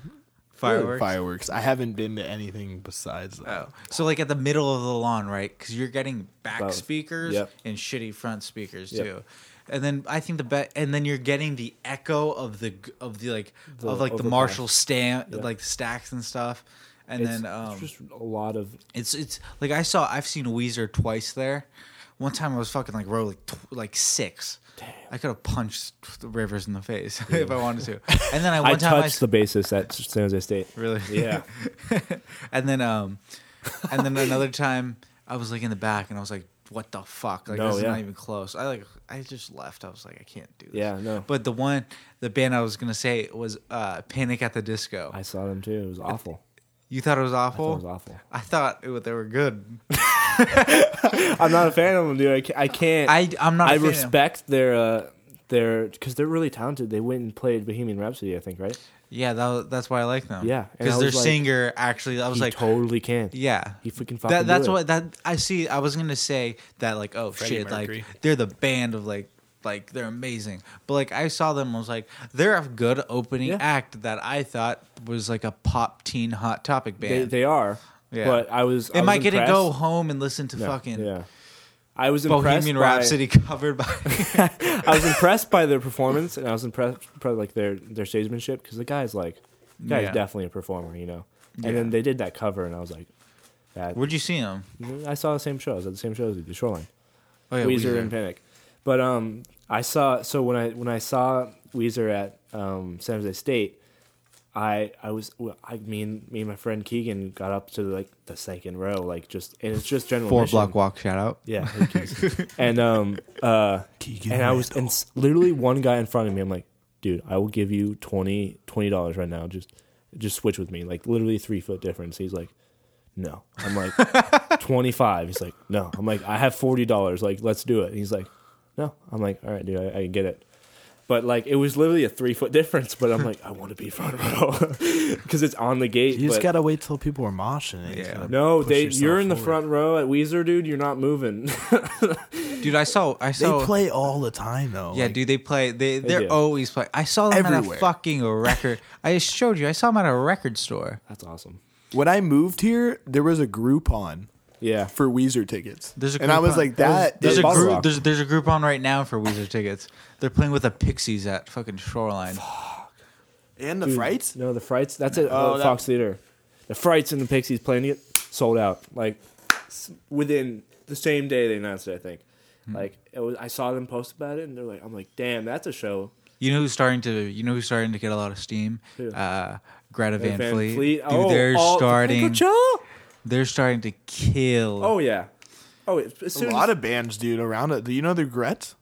Fireworks. Fireworks. I haven't been to anything besides that. Oh, so like at the middle of the lawn, right? Because you're getting back Both. speakers Yep. and shitty front speakers Yep. too. And then I think the bet, and then you're getting the echo of the of the like The of like the. Marshall stand, Yeah. like stacks and stuff. And it's, then um, it's just a lot of It's it's like I saw I've seen Weezer twice there. One time I was fucking like row like tw- like six. I could have punched the Rivers in the face if I wanted to. And then I one I time I touched the bassist at San Jose State. really Yeah. and then um and then another time I was like in the back and I was like what the fuck like No, this is yeah. not even close. I like I just left. I was like I can't do this. Yeah, no. But the one the band I was gonna say was uh Panic at the Disco. I saw them too. It was awful. you thought it was I awful? thought it was awful. I thought it, they were good. I'm not a fan of them, dude. I can't. I, can't, I I'm not. a I fan respect their uh, their because they're really talented. They went and played Bohemian Rhapsody, I think, right? Yeah, that, was- that's why I like them. Yeah, because their like- singer actually, I was he like, totally can. yeah, he freaking fucking that, that's do it. what that I see. I was gonna say that like, oh Freddie shit, Mercury. like they're the band of like, like they're amazing. But like I saw them, I was like, they're a good opening Yeah. act that I thought was like a pop teen hot topic band. They, they are. Yeah. But I was. I Am was I gonna go home and listen to No, fucking Yeah. I was impressed Bohemian by, Rhapsody covered by. I was impressed by their performance, and I was impressed by like their their stagemanship because the guy's like, the guy's Yeah. definitely a performer, you know. And Yeah. then they did that cover, and I was like, that, Where'd you see him? I saw the same show. I was at the same show as you, the Shoreline. Oh yeah, Weezer, and Panic. But um, I saw so when I when I saw Weezer at um, San Jose State, I I was I mean me and my friend Keegan got up to like the second row, like just and it's just general Four admission. block walk. Shout out. Yeah, and um uh Keegan and I was and s- literally one guy in front of me. I'm like, dude, I will give you 20 dollars right now. Just just switch with me. Like literally three foot difference. He's like, no. I'm like twenty five. He's like, no. I'm like, I have forty dollars. Like, let's do it. And he's like, no. I'm like, all right, dude, I, I get it. But like, it was literally a three foot difference. But I'm like, I want to be front row because it's on the gate. You just but- gotta wait till people are moshing. Yeah. no, they. You're in the front row at Weezer, dude. You're not moving. Dude, I saw. I saw They saw. play all the time though. Yeah, like, dude, they play. They they're do. always playing. I saw them at a fucking record. I just showed you. I saw them at a record store. That's awesome. When I moved here, there was a Groupon Yeah. for Weezer tickets. There's a and I was Groupon. like, that There's is a group. There's there's a group on right now for Weezer tickets. They're playing with the Pixies at fucking Shoreline. and the Dude, frights. No, the Frights. That's at Oh, uh, that- Fox Theater. The Frights and the Pixies playing it sold out. Like s- within the same day they announced it. I think. Hmm. Like it was. I saw them post about it, and they're like, "I'm like, damn, that's a show." You know who's starting to? You know who's starting to get a lot of steam? Who? Uh, Greta Van, Van Fleet. Fleet. Dude, Oh, they're oh, starting. Coachella? They're starting to kill. Oh yeah. Oh, as A lot as, of bands, dude, around it. Do you know the Gret?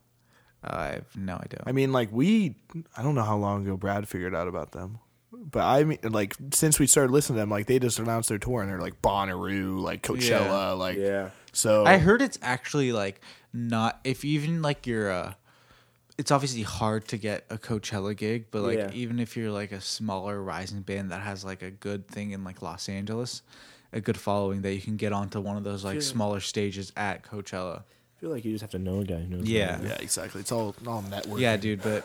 I have no idea. I mean, like we, I don't know how long ago Brad figured out about them, but I mean, like since we started listening to them, like they just announced their tour and they're like Bonnaroo, like Coachella, Yeah. like yeah. So I heard it's actually like not if even like you're uh it's obviously hard to get a Coachella gig, but like Yeah. even if you're like a smaller rising band that has like a good thing in like Los Angeles, a good following that you can get onto one of those like Yeah. smaller stages at Coachella. I feel like you just have to know a guy who knows. Yeah. yeah, exactly. It's all all network. Yeah, dude, but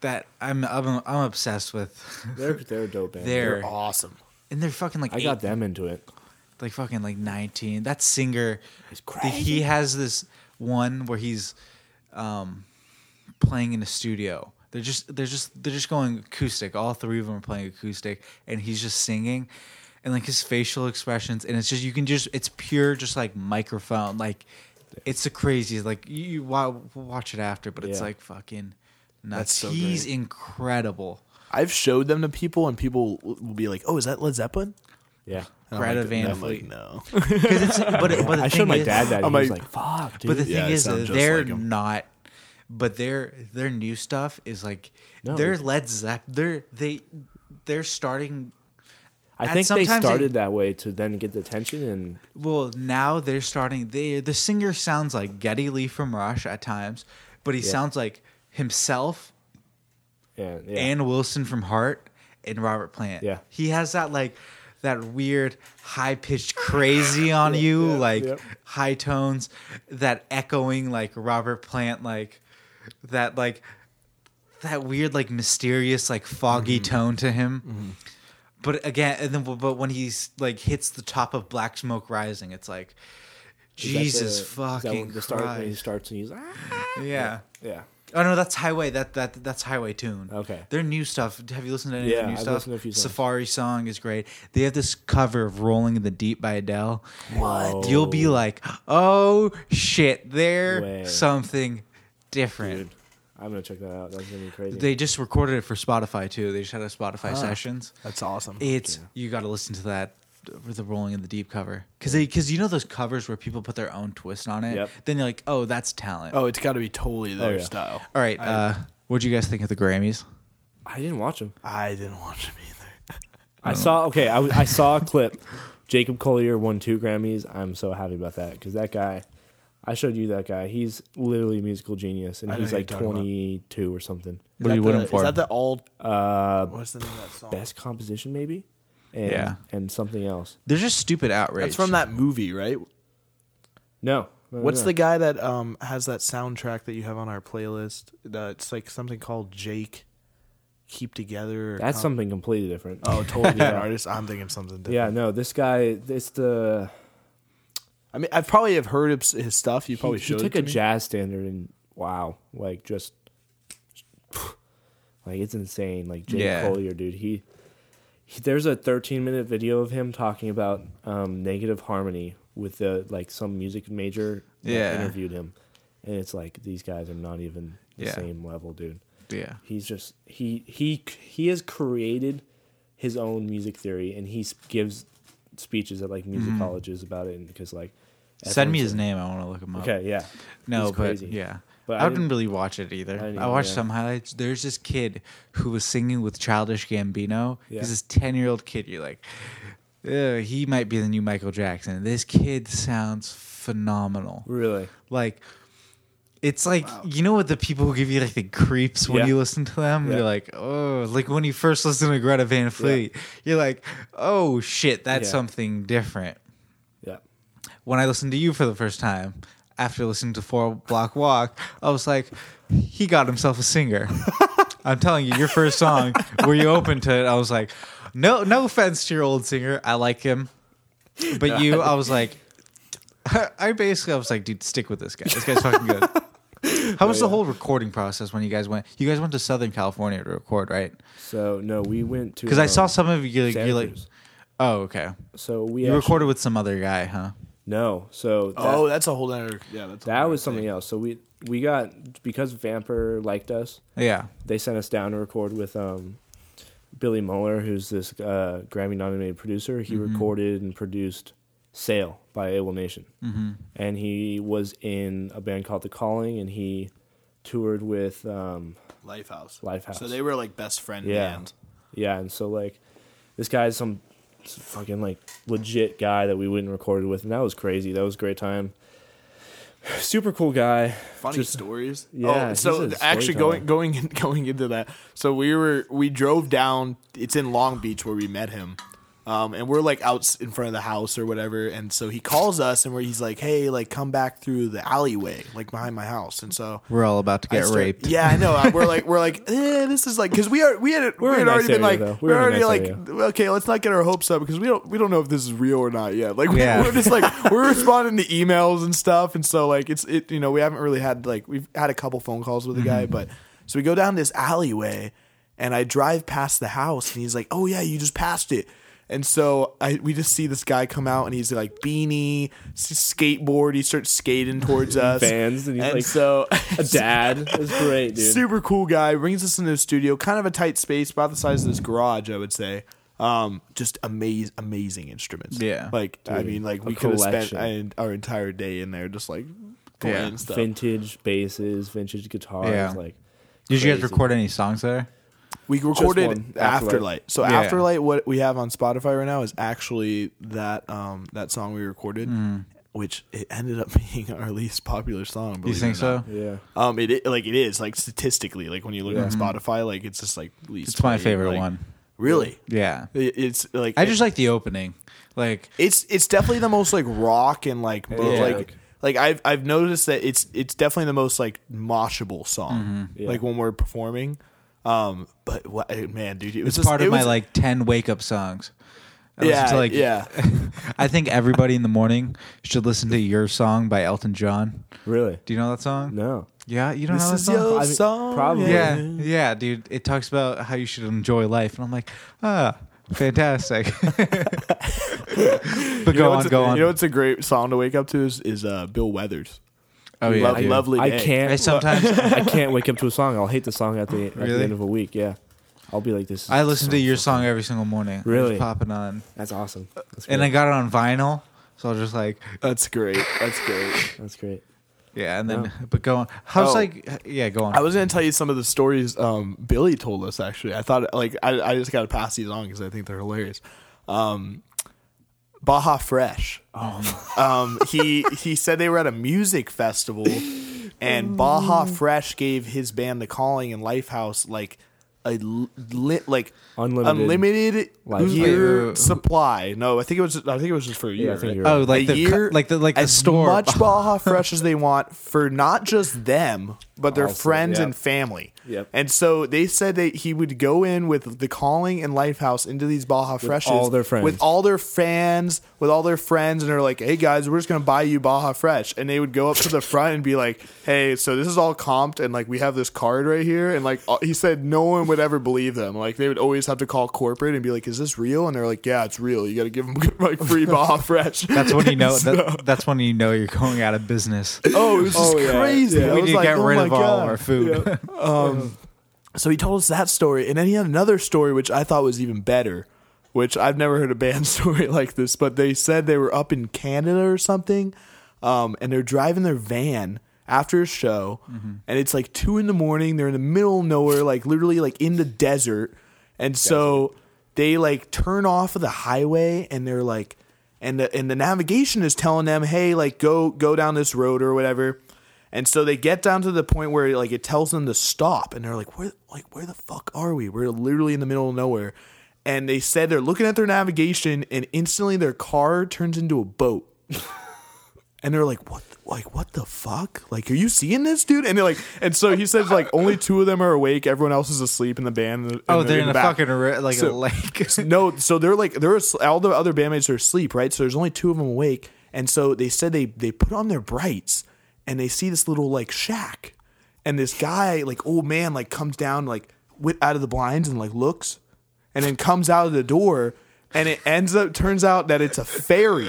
that I'm I'm I'm obsessed with. They're they're a dope band. They're- they're awesome. and they're fucking like I got eight- them into it. like fucking like 19 that singer He's the- crazy. he has this one where he's um playing in a studio they're just they're just they're just going acoustic all three of them are playing acoustic and he's just singing and like his facial expressions and it's just you can just it's pure just like microphone like it's the craziest like you, you wa- watch it after but it's Yeah. like fucking nuts That's so he's great. incredible I've showed them to people and people will be like, "Oh, is that Led Zeppelin?" Yeah. And I'm Greta like, Van I'm Fleet. Like, no. 'Cause it's- but, it- but the I thing showed my is- dad that. And I'm he was like- like, "Fuck, dude." But the thing Yeah, it is, sounds uh, just they're like 'em. not. But their their new stuff is like No. their Led Zepp. They're they they're starting. I think they sometimes they- started that way to then get the attention and Well, now they're starting. They the singer sounds like Geddy Lee from Rush at times, but he Yeah. sounds like himself and yeah. and Wilson from Heart and Robert Plant. Yeah. he has that like that weird high pitched crazy on you, yeah, like yeah. high tones, that echoing like Robert Plant, like that like that weird like mysterious like foggy Mm-hmm. tone to him. But again, and then but when he's like hits the top of Black Smoke Rising, it's like Jesus the- fucking when the start when he starts and he's ah. Yeah. yeah. Oh no, that's Highway. That that that's Highway Tune. Okay. Their new stuff. Have you listened to any Yeah, of their new I've stuff? listened to a few songs. Safari song is great. They have this cover of "Rolling in the Deep" by Adele. What? You'll be like, oh shit, they're Way. something different. Dude, I'm gonna check that out. That's gonna be crazy. They just recorded it for Spotify too. They just had a Spotify sessions. That's awesome. It's you got to listen to that with the "Rolling in the Deep" cover because because you know those covers where people put their own twist on it. Yep. Then you're like, oh, that's talent. oh, it's got to be totally their yeah. style. All right. uh, what'd you guys think of the Grammys? I didn't watch him. I didn't watch them either. I saw okay. I, I saw a clip. Jacob Collier won two Grammys. I'm so happy about that because that guy. I showed you that guy. He's literally a musical genius, and I know he's who like you're talking about. 22 or something. What are you Is that winning the- for? Is that the old? Uh, What's the name of that song? best composition maybe, and, Yeah. and something else. They're just stupid outrage. That's from that movie, right? No, no, What's no. the guy that um has that soundtrack that you have on our playlist? Uh, it's like something called Jake Keep Together. Or That's Com- something completely different. Oh, totally different Yeah. artist. I'm thinking something different. Yeah, no, this guy, it's the I mean, I probably have heard of his stuff. You probably he, showed he took to a me. jazz standard and wow, like just like it's insane. Like Jake Yeah. Collier, dude. He, he there's a 13 minute video of him talking about um, negative harmony with the like some music major Yeah. interviewed him, and it's like these guys are not even the Yeah. same level, dude. Yeah. He's just he he he has created his own music theory, and he gives speeches at like music colleges about it, and because like Mm-hmm. Send me his name. I want to look him up. Okay, yeah. No, He's but crazy. yeah. But I, I didn't didn't- really watch it either. I I, watched yeah. some highlights. There's this kid who was singing with Childish Gambino. Yeah. He's this ten year old kid. You're like, he might be the new Michael Jackson. This kid sounds phenomenal. Really. Like, it's like you know what the people who give you like the creeps when Yeah. you listen to them. Yeah. You're like, oh, like when you first listen to Greta Van Fleet, you're like, oh shit, that's Yeah. something different Yeah. when I listened to you for the first time, after listening to Four Block Walk, I was like, he got himself a singer. I'm telling you, your first song where you opened to it, I was like, no, no offense to your old singer, I like him, but you, I was like, I basically, I was like, dude, stick with this guy. This guy's fucking good. How was the whole recording process when you guys went? You guys went to Southern California to record, right? So no, we went to Because I um, saw some of you. Like, you're like, oh, okay. So we You actually- recorded with some other guy, huh? No, so that, Oh, that's a whole other. Yeah, that's that was other something thing. else. So we we got because Vampr liked us. Yeah. They sent us down to record with um, Billy Mohler, who's this uh, Grammy nominated producer. He Mm-hmm. recorded and produced "Sail" by AWOLNATION, Mm-hmm. and he was in a band called The Calling, and he toured with um, Lifehouse. Lifehouse. So they were like best friend Yeah. band. Yeah, and so like this guy's some some fucking like legit guy that we went and recorded with, and that was crazy. That was a great time. Super cool guy. Funny Just- stories. Yeah, Oh, so actually going going going into that. So we were we drove down. It's in Long Beach where we met him. Um, and we're like out in front of the house or whatever, and so he calls us, and where he's like, "Hey, like come back through the alleyway, like behind my house." And so We're all about to get start- raped. Yeah, I know. We're like, we're like, eh, this is like, because we are, we had, we We're in had a already been like, though. we're, We're in already nice like, okay, let's not get our hopes up because we don't, we don't know if this is real or not yet. Like, we, Yeah. we're just like, we're responding to emails and stuff, and so like, it's, it, you know, we haven't really had like, we've had a couple phone calls with the guy, Mm-hmm. but so we go down this alleyway, and I drive past the house, and he's like, oh yeah, you just passed it. And so I we just see this guy come out and he's like beanie, skateboard. He starts skating towards us. Vans, and he's like so A dad. It was great, dude. super cool guy brings us into the studio kind of a tight space about the size of this garage i would say um just amazing amazing instruments Yeah. like i mean like we could have spent collection. our entire day in there just like playing Yeah. stuff Vintage basses, vintage guitars. Yeah. Like, Did you guys record any songs there? We recorded afterlight. Afterlight. so Yeah. afterlight what we have on spotify right now is actually that um that song we recorded which it ended up being our least popular song You believe it think or so? yeah. um it, i- like it is like statistically like when you look Yeah. on spotify like it's just like least It's my played, favorite like- one. really Yeah. It- It's like I just like the opening. Like it's it's definitely the most like rock and like mo- Yeah. like like I've I've noticed that it's it's definitely the most like moshable song Yeah. like when we're performing. Um, but what, man, dude, it was it's just, part of my was- like 10 wake up songs. I yeah like, yeah. I think everybody in the morning should listen to Your Song by Elton John. Really? Do you know that song? No. Yeah, you don't This know that song? your I mean, song. probably. yeah, yeah, dude. It talks about how you should enjoy life, and I'm like, ah, fantastic. but You know go on, a- go on. You know what's a great song to wake up to is, is uh, Bill Withers. Oh yeah, Love- dude. lovely I day. can't. I sometimes I can't wake up to a song. I'll hate the song at the at Really? the end of a week. Yeah. I'll be like this. I listen to your fucking- song every single morning. Really? Just pop it on, That's awesome. That's great. and I got it on vinyl, so I'll just like, That's great. That's great. That's great. yeah, and then Yeah. but go on. How's Oh. like, yeah, go on. I was gonna tell you some of the stories um, Billy told us. Actually, I thought like I, I just got to pass these on because I think they're hilarious. Um, Baja Fresh. Um, he he said they were at a music festival, and Baja Fresh gave his band The Calling and Lifehouse like a li- like Unlimited. unlimited Lifehouse. year Wait, wait, supply. No, I think it was I think it was just for a year. I think right? you're oh, like a the year, like the like the as store. much Baja Fresh as they want for not just them, but they're Also, friends yeah. and family. Yep. And so they said that he would go in with the calling and Lifehouse into these Baja Freshes all their friends. with all their fans, with all their friends, and they're like, "Hey guys, we're just gonna buy you Baja Fresh," and they would go up to the front and be like, "Hey, so this is all comped, and like we have this card right here," and like he said, no one would ever believe them. Like they would always have to call corporate and be like, "Is this real?" And they're like, "Yeah, it's real. You got to give them like free Baja Fresh." That's when you know. That, that's when you know you're going out of business. Oh, it was just Oh, crazy. Yeah. I we need to like, get oh rid my of all God. our food. So he told us that story, and then he had another story which I thought was even better. Which I've never heard a band story like this, but they said they were up in Canada or something, um, and they're driving their van after a show, and it's like two in the morning. They're in the middle of nowhere, like literally like in the desert, and so they like turn off of the highway, and they're like, and the and the navigation is telling them, hey, like go go down this road or whatever. And so they get down to the point where like it tells them to stop, and they're like, "Where, like, where the fuck are we? We're literally in the middle of nowhere." And they said they're looking at their navigation, and instantly their car turns into a boat. and they're like, "What? Like, what the fuck? Like, are you seeing this, dude?" And they're like, and so he says like only two of them are awake, everyone else is asleep in the band. in oh, the- they're in, the a back. fucking ri- like a lake. no, so they're like they're all the other bandmates are asleep, right? So there's only two of them awake, and so they said they they put on their brights, and they see this little like shack, and this guy like old man like comes down like out of the blinds and like looks, and then comes out of the door, and it ends up turns out that it's a ferry.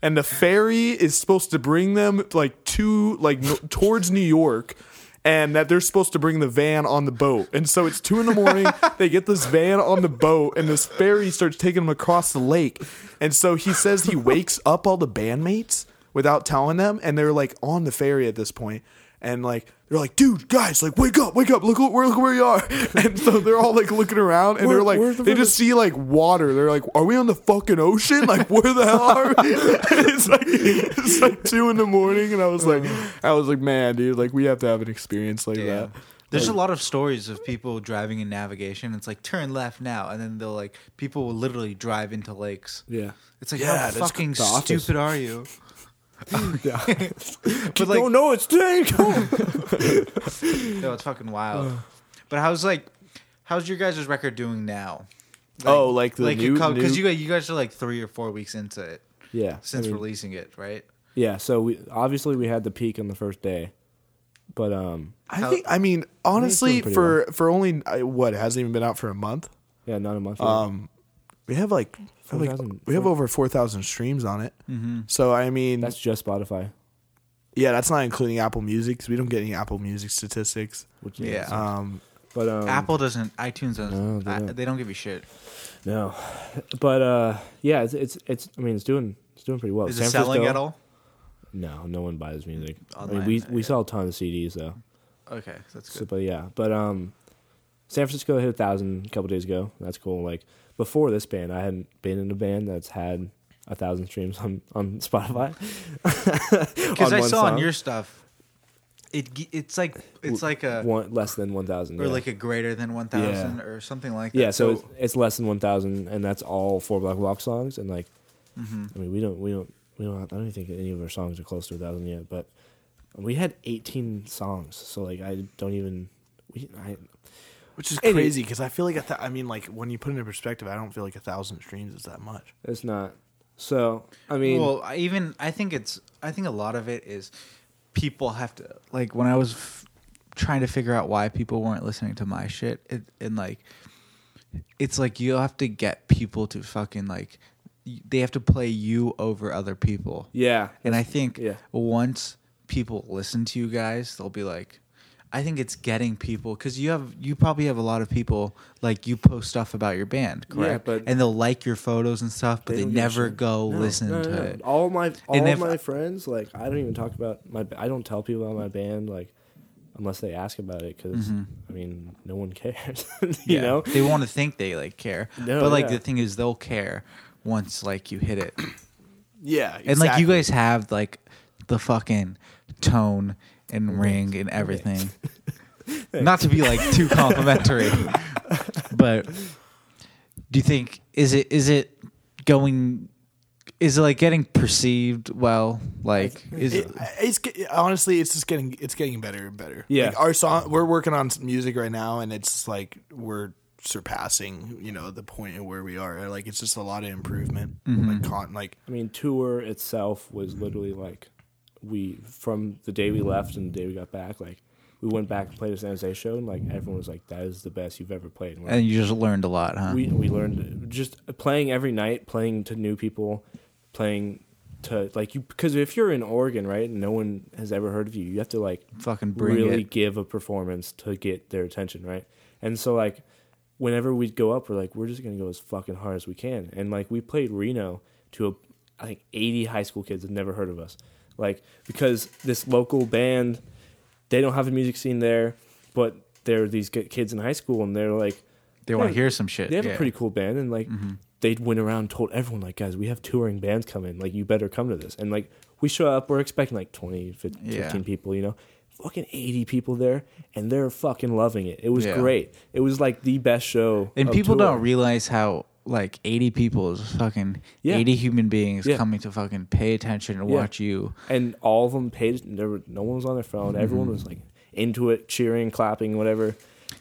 And the ferry is supposed to bring them like to like no, towards New York, and that they're supposed to bring the van on the boat. And so it's two in the morning. they get this van on the boat, and this ferry starts taking them across the lake. And so he says he wakes up all the bandmates without telling them, and they're like on the ferry at this point, and like they're like, "Dude, guys, like wake up, wake up! Look, look where look where you are!" And so they're all like looking around, and Where- they're like, the they just see like water. They're like, "Are we on the fucking ocean? Like where the hell are we?" And it's like it's like two in the morning, and I was like, uh. I was like, man, dude, like we have to have an experience like Yeah. that. There's a lot of stories of people driving in navigation. It's like turn left now, and then they'll like people will literally drive into lakes. Yeah. It's like Yeah, how fucking stupid are you? But like- no, no, it's today. No, it's fucking wild. But how's like, how's your guys' record doing now? Oh, like the new- because you guys you guys are like three or four weeks into it yeah. since I mean, releasing it, right? Yeah. So we obviously we had the peak on the first day, but um, I How- think. I mean, honestly, pretty for for only uh, what it hasn't even been out for a month. yeah, not a month. yet. Um, we have like, I have like 4,000 we have over four thousand streams on it. So I mean, That's just Spotify. yeah, that's not including Apple Music because we don't get any Apple Music statistics. Which Yeah. Um, But um, Apple doesn't, iTunes doesn't. No, they don't. they don't give you shit. No, but uh, yeah, it's, it's it's. I mean, it's doing it's doing pretty well. Is San it selling Francisco- at all? No, no one buys music. I mean, Online, we yeah. we sell a ton of CDs though. Okay, that's So, good. but yeah, but um, San Francisco hit a thousand a couple days ago. That's cool. Like before this band, I hadn't been in a band that's had a thousand streams on on Spotify. Because on I saw on your stuff, it it's like it's like a one less than one thousand. or like a greater than one thousand or something like that. yeah. So, it's, it's less than one thousand, and that's all four Black Block songs. And like, Mm-hmm. I mean, we don't we don't we don't. Have, I don't even think any of our songs are close to a thousand yet. But we had eighteen songs, so like I don't even. We, I, which is Any- crazy because I feel like a th- I mean, like when you put it in perspective, I don't feel like a thousand streams is that much. it's not. So I mean, well, I even I think it's I think a lot of it is people have to like when I was f- trying to figure out why people weren't listening to my shit it, and like it's like you have to get people to fucking like they have to play you over other people. yeah, And I think yeah. once people listen to you guys, they'll be like, I think it's getting people because you have you probably have a lot of people like you post stuff about your band, Yeah, correct? but- and they'll like your photos and stuff, but they, don't give a never go No, listen no, to no, no. it. All my all And if- my friends, like I don't even talk about my. I don't tell people about my band, like unless they ask about it, because I mean, no one cares. you Mm-hmm. Yeah. know, they want to think they like care, No, but like yeah. the thing is, they'll care once like you hit it, Yeah, and like you guys have like the fucking tone and ring and everything. Not to be like too complimentary, but do you think is it is it going is it like getting perceived well? Like is It, it's honestly, it's just getting it's getting better and better. Yeah. like our song. We're working on some music right now, and it's like we're surpassing you know the point of where we are. Like it's just a lot of improvement. Mm-hmm. Like con like I mean, tour itself was literally like we from the day we left and the day we got back, like we went back and played a San Jose show, and like everyone was like, "That is the best you've ever played." And and you just learned a lot, huh? we we learned just playing every night, playing to new people, playing to like you because if you're in Oregon, right, and no one has ever heard of you, you have to like Fucking bring really it. give a performance to get their attention, right? And so like whenever we'd go up, we're like, we're just gonna go as fucking hard as we can, and like we played Reno to a I think 80 high school kids that never heard of us, like because this local band, they don't have a music scene there, but there are these kids in high school, and they're like They want to hear some shit. they have yeah. a pretty cool band and like mm-hmm. they went around and told everyone like guys we have touring bands coming like you better come to this and like we show up we're expecting like 20 15, Yeah. people you know fucking 80 people there and they're fucking loving it it was Yeah. great it was like the best show And people tour. don't realize how like 80 people is fucking Yeah. 80 human beings Yeah. coming to fucking pay attention and Yeah. watch you. and all of them paid there were no one was on their phone everyone Mm-hmm. was like into it cheering clapping whatever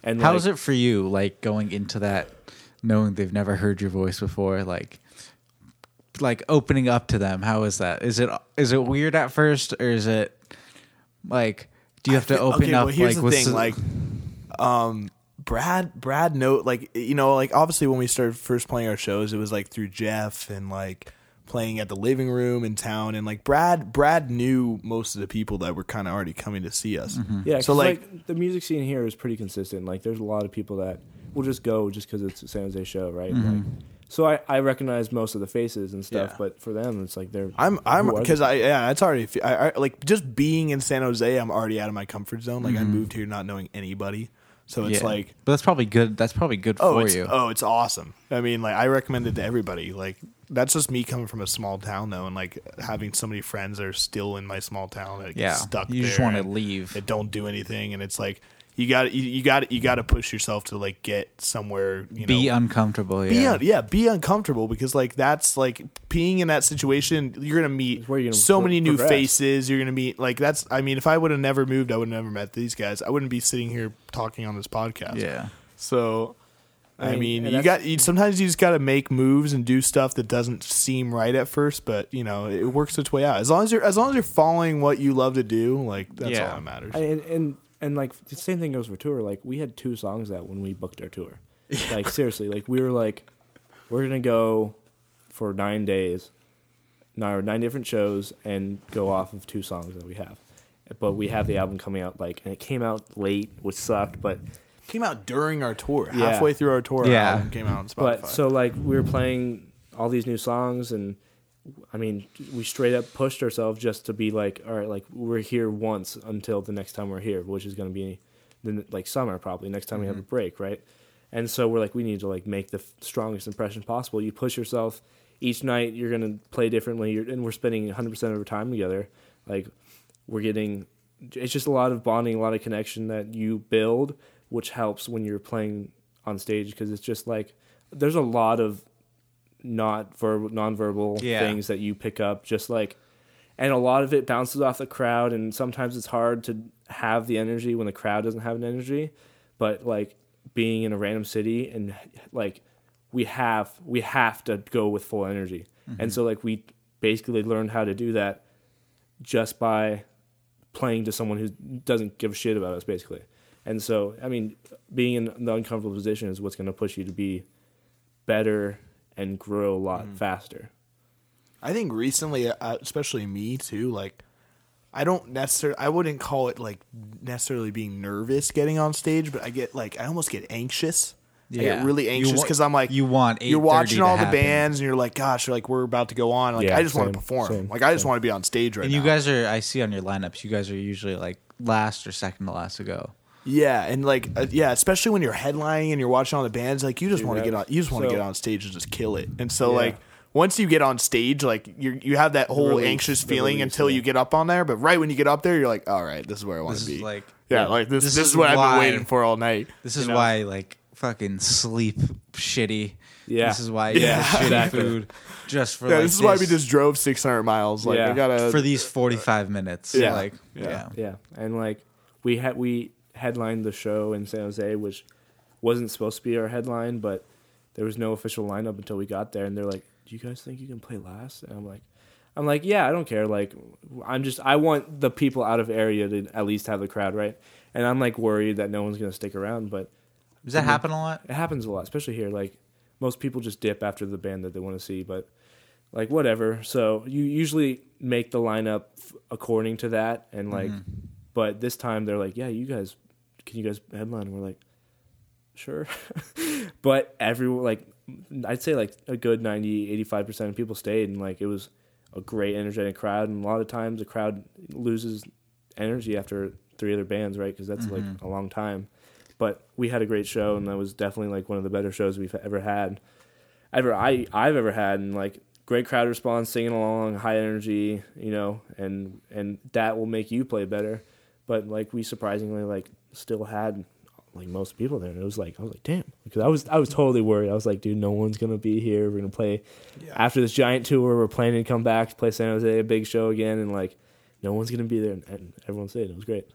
and How like, is it for you like going into that knowing they've never heard your voice before like like opening up to them? How is that? Is it is it weird at first or is it like do you have to Okay, open up Well, here's like the with thing, s- like, um, Brad, Brad, note like you know, like obviously when we started first playing our shows, it was like through Jeff and like playing at the living room in town, and like Brad, Brad knew most of the people that were kind of already coming to see us. Mm-hmm. Yeah, so so like, like, the music scene here is pretty consistent. Like there's a lot of people that will just go just because it's a San Jose show, right? Mm-hmm. Like, so I, I recognize most of the faces and stuff, Yeah. but for them it's like they're I'm I'm because? I yeah, it's already I, I like just being in San Jose. I'm already out of my comfort zone. Like I mm-hmm. moved here not knowing anybody, so it's. Yeah. like But that's probably good. That's probably good oh, for you. oh, it's awesome. I mean, like I recommend it to everybody. Like that's just me coming from a small town though, and like having so many friends that are still in my small town that yeah. get stuck. you just want to leave. That don't do anything, and it's like you got you, you got you got to push yourself to like get somewhere. You be know, uncomfortable. be Yeah. un- yeah, be uncomfortable because like that's like being in that situation. You're gonna meet where you're gonna so pro- many new progress. faces. You're gonna meet like that's. I mean, if I would have never moved, I would have never met these guys. I wouldn't be sitting here talking on this podcast. yeah. So, I, I mean, mean, you got you, sometimes you just got to make moves and do stuff that doesn't seem right at first, but you know it works its way out. As long as you're as long as you're following what you love to do, like that's Yeah. all that matters. I- and, and and like the same thing goes for tour. Like we had two songs out when we booked our tour. Like seriously, like we were like, we're gonna go for nine days, nine nine different shows, and go off of two songs that we have. But we have the album coming out like, and it came out late, which sucked. But came out during our tour, Yeah. halfway through our tour. Yeah. our album came out on Spotify. But so like we were playing all these new songs and I mean we straight up pushed ourselves just to be like all right like we're here once until the next time we're here which is going to be the like summer probably next time we have a mm-hmm. break right? And so we're like we need to like make the strongest impression possible. You push yourself each night you're going to play differently you're, and we're spending 100% of our time together. Like we're getting it's just a lot of bonding a lot of connection that you build which helps when you're playing on stage because it's just like there's a lot of not verbal nonverbal Yeah. things that you pick up just like and a lot of it bounces off the crowd and sometimes it's hard to have the energy when the crowd doesn't have an energy but like being in a random city and like we have we have to go with full energy. And mm-hmm. so like we basically learned how to do that just by playing to someone who doesn't give a shit about us basically. And so i mean being in the uncomfortable position is what's going to push you to be better and grow a lot faster I think recently, uh, especially me too, like I don't necessarily, I wouldn't call it like necessarily being nervous getting on stage, but I get like I almost get anxious. I Yeah. get really anxious because I'm like, you want you're watching all the happen. bands and you're like, gosh, like we're about to go on. Like Yeah, I just want to perform. same, like I just want to be on stage right And now. you guys are, I see on your lineups, you guys are usually like last or second to last to go. Yeah, and like uh, yeah, especially when you're headlining and you're watching all the bands, like you just want to get on, you just want to so- get on stage and just kill it. And so Yeah. like once you get on stage, like you you have that whole release, anxious the feeling release, until yeah. you get up on there. But right when you get up there, you're like, all right, this is where I want This to is be. like, yeah, like this, this this, is is what I've why- been waiting for all night. this is you know? why like fucking sleep shitty. Yeah. This is why you Yeah. get shitty Exactly. food just for Yeah, like this is why we just drove 600 miles. Like, Yeah. I gotta. for these 45 minutes. Yeah. Like, Yeah. yeah. Yeah, and like we had we headlined the show in San Jose, which wasn't supposed to be our headline, but there was no official lineup until we got there, and they're like, "Do you guys think you can play last?" And I'm like, "I'm like, yeah, I don't care. Like, I'm just I want the people out of area to at least have the crowd right." And I'm like worried that no one's gonna stick around, but Does that happen a lot? it happens a lot, especially here. Like most people just dip after the band that they want to see, but like whatever. So you usually make the lineup f- according to that, and like, mm-hmm. but this time they're like, yeah, you guys, can you guys headline? And we're like, sure, but everyone like, I'd say like a good 90, 85 percent of people stayed, and like it was a great energetic crowd, and a lot of times the crowd loses energy after three other bands, right? Because that's like mm-hmm. a long time. But we had a great show, and that was definitely like one of the better shows we've ever had, ever I I've ever had, and like great crowd response, singing along, high energy, you know, and and that will make you play better. But like we surprisingly like still had like most people there, and it was like I was like damn, because I was I was totally worried. I was like, dude, no one's gonna be here. We're gonna play after this giant tour. We're planning to come back to play San Jose, a big show again, and like no one's gonna be there, and, and everyone stayed. It was great.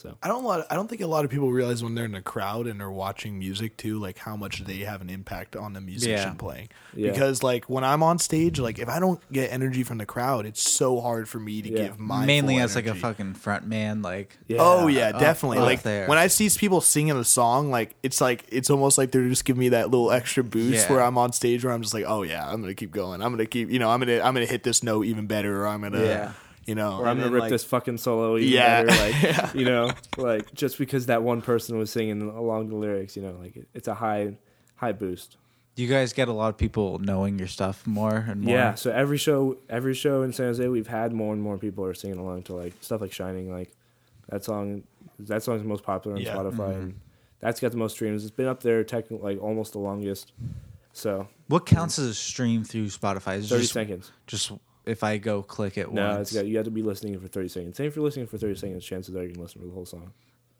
So I don't. Lot, I don't think a lot of people realize when they're in a crowd and are watching music too, like how much they have an impact on the musician Yeah. playing. Yeah. Because like when I'm on stage, like if I don't get energy from the crowd, it's so hard for me to Yeah. give my Mainly as like a fucking front man. Like, yeah. Oh yeah, up- definitely. up like there. when I see people singing a song, like it's like it's almost like they're just giving me that little extra boost where I'm on stage where I'm just like, oh yeah, I'm gonna keep going. I'm gonna keep, you know, I'm gonna I'm gonna hit this note even better, or I'm gonna, Yeah. You know, or I'm gonna rip like- this fucking solo even Yeah. better. Like you know, like just because that one person was singing along the lyrics, you know, like it, it's a high high boost. do you guys get a lot of people knowing your stuff more and more? Yeah. So every show, every show in San Jose, we've had more and more people are singing along to like stuff like "Shining." Like that song, that song's the most popular on Yeah. Spotify, and mm-hmm. that's got the most streams. It's been up there technically like almost the longest. So What counts as a stream through Spotify? Is thirty just, seconds. just if I go click it No, once. it's you have to be listening for thirty seconds. Same for listening for thirty seconds. Chances are you can listen to the whole song.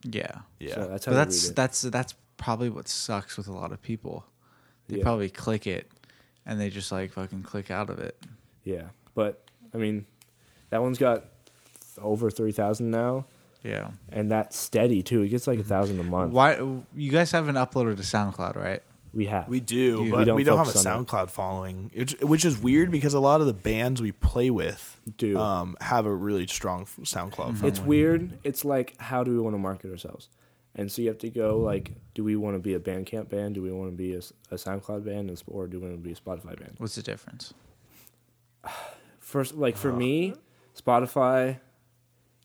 yeah. yeah. So that's how But that's read it. that's that's probably what sucks with a lot of people. They Yeah. probably click it and they just like fucking click out of it. Yeah, but I mean, that one's got over three thousand now, Yeah. and that's steady too. It gets like a mm-hmm. thousand a month. Why you guys haven't uploaded to SoundCloud, right? We have. We do, You- but We don't we don't have a focus on SoundCloud following, which, which is weird because a lot of the bands we play with Do. um, have a really strong f- SoundCloud following. it's weird. It's like how do we want to market ourselves? And so you have to go like, do we want to be a Bandcamp band? Do we want to be a SoundCloud band, or do we want to be a Spotify band? What's the difference? First, like for me, Spotify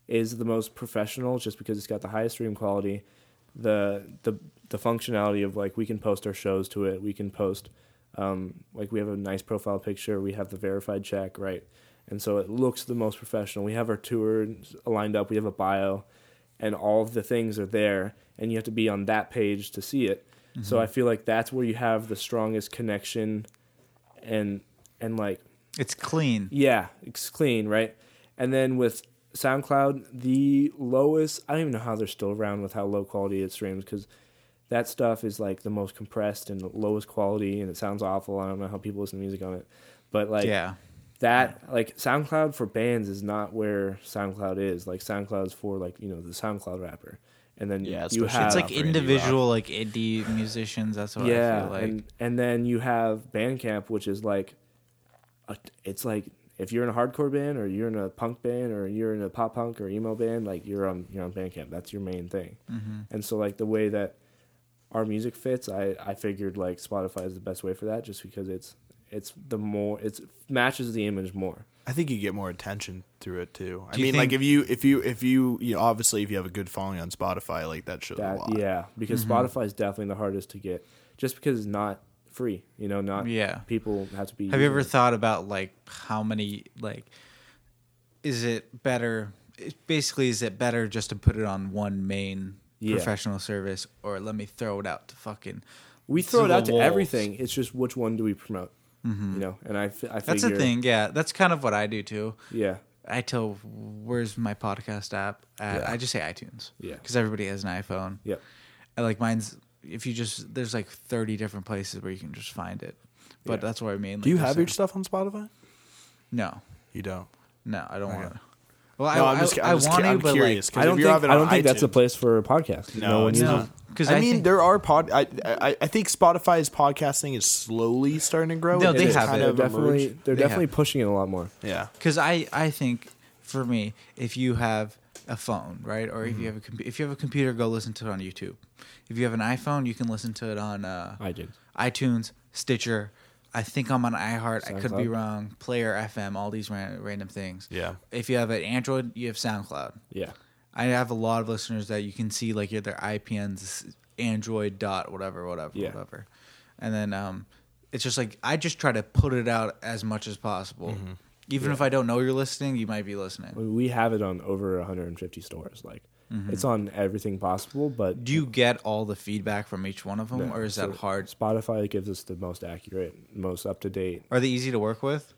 is the most professional just because it's got the highest stream quality, the the the functionality of like we can post our shows to it. We can post um, like we have a nice profile picture. We have the verified check, right? And so it looks the most professional. We have our tour lined up. We have a bio, and all of the things are there. And you have to be on that page to see it. So I feel like that's where you have the strongest connection, and and like It's clean. yeah, it's clean, right? And then with SoundCloud, the lowest, I don't even know how they're still around with how low quality it streams because that stuff is like the most compressed and the lowest quality and it sounds awful. I don't know how people listen to music on it. But like yeah. that, like SoundCloud for bands is not where SoundCloud is. Like SoundCloud is for like, you know, the SoundCloud rapper. And then Yeah, you have It's like for indie individual like indie musicians. That's what I yeah, feel like. and and then you have Bandcamp, which is like, a, it's like if you're in a hardcore band or you're in a punk band or you're in a pop punk or emo band, like you're on you're on Bandcamp. That's your main thing. Mm-hmm. And so like the way that our music fits, I I figured like Spotify is the best way for that, just because it's it's the more it's matches the image more. I think you get more attention through it too. I Do you mean, like if you if you if you you know, obviously if you have a good following on Spotify, like that shows a lot. yeah, because Mm-hmm. Spotify is definitely the hardest to get, just because it's not free. You know, not Yeah. people have to be. Have you ever it. thought about like how many like is it better basically is it better just to put it on one main Yeah. professional service or let me throw it out to fucking We throw it out to walls? everything. It's just which one do we promote? Mm-hmm. You know, and I, f- I That's figure, the thing, yeah. That's kind of what I do too. Yeah, I tell where's my podcast app at Yeah. I just say iTunes. Yeah. Because everybody has an iPhone. yep, I like mine's if you just there's like 30 different places where you can just find it. But Yeah. that's where I mean. Do you have your stuff on Spotify? No, You don't. no, I don't Okay. want to. Well, No, I, I'm just, I, I'm just want cu- to, I'm but curious. 'cause I don't think I don't think that's a place for a podcast. No, one it's uses like it. no, because I mean, there are pod. I, I I think Spotify's podcasting is slowly starting to grow. No, they is have kind it. They're definitely emerged. they're They definitely have. pushing it a lot more. Yeah. because I I think for me, if you have a phone, right, or Mm-hmm. if you have a com- if you have a computer, go listen to it on YouTube. If you have an iPhone, you can listen to it on uh, iTunes. iTunes, Stitcher. I think I'm on iHeart. I could be wrong. Player FM, all these ran- random things. Yeah. If you have an Android, you have SoundCloud. Yeah. I have a lot of listeners that you can see like their IPNs, Android dot whatever, whatever, Yeah. whatever, and then um, it's just like I just try to put it out as much as possible. Mm-hmm. Even if I don't know you're listening, you might be listening. We have it on over 150 stores. Like it's on everything possible, but Do you get all the feedback from each one of them, No, or is that hard? Spotify gives us the most accurate, most up to date. Are they easy to work with?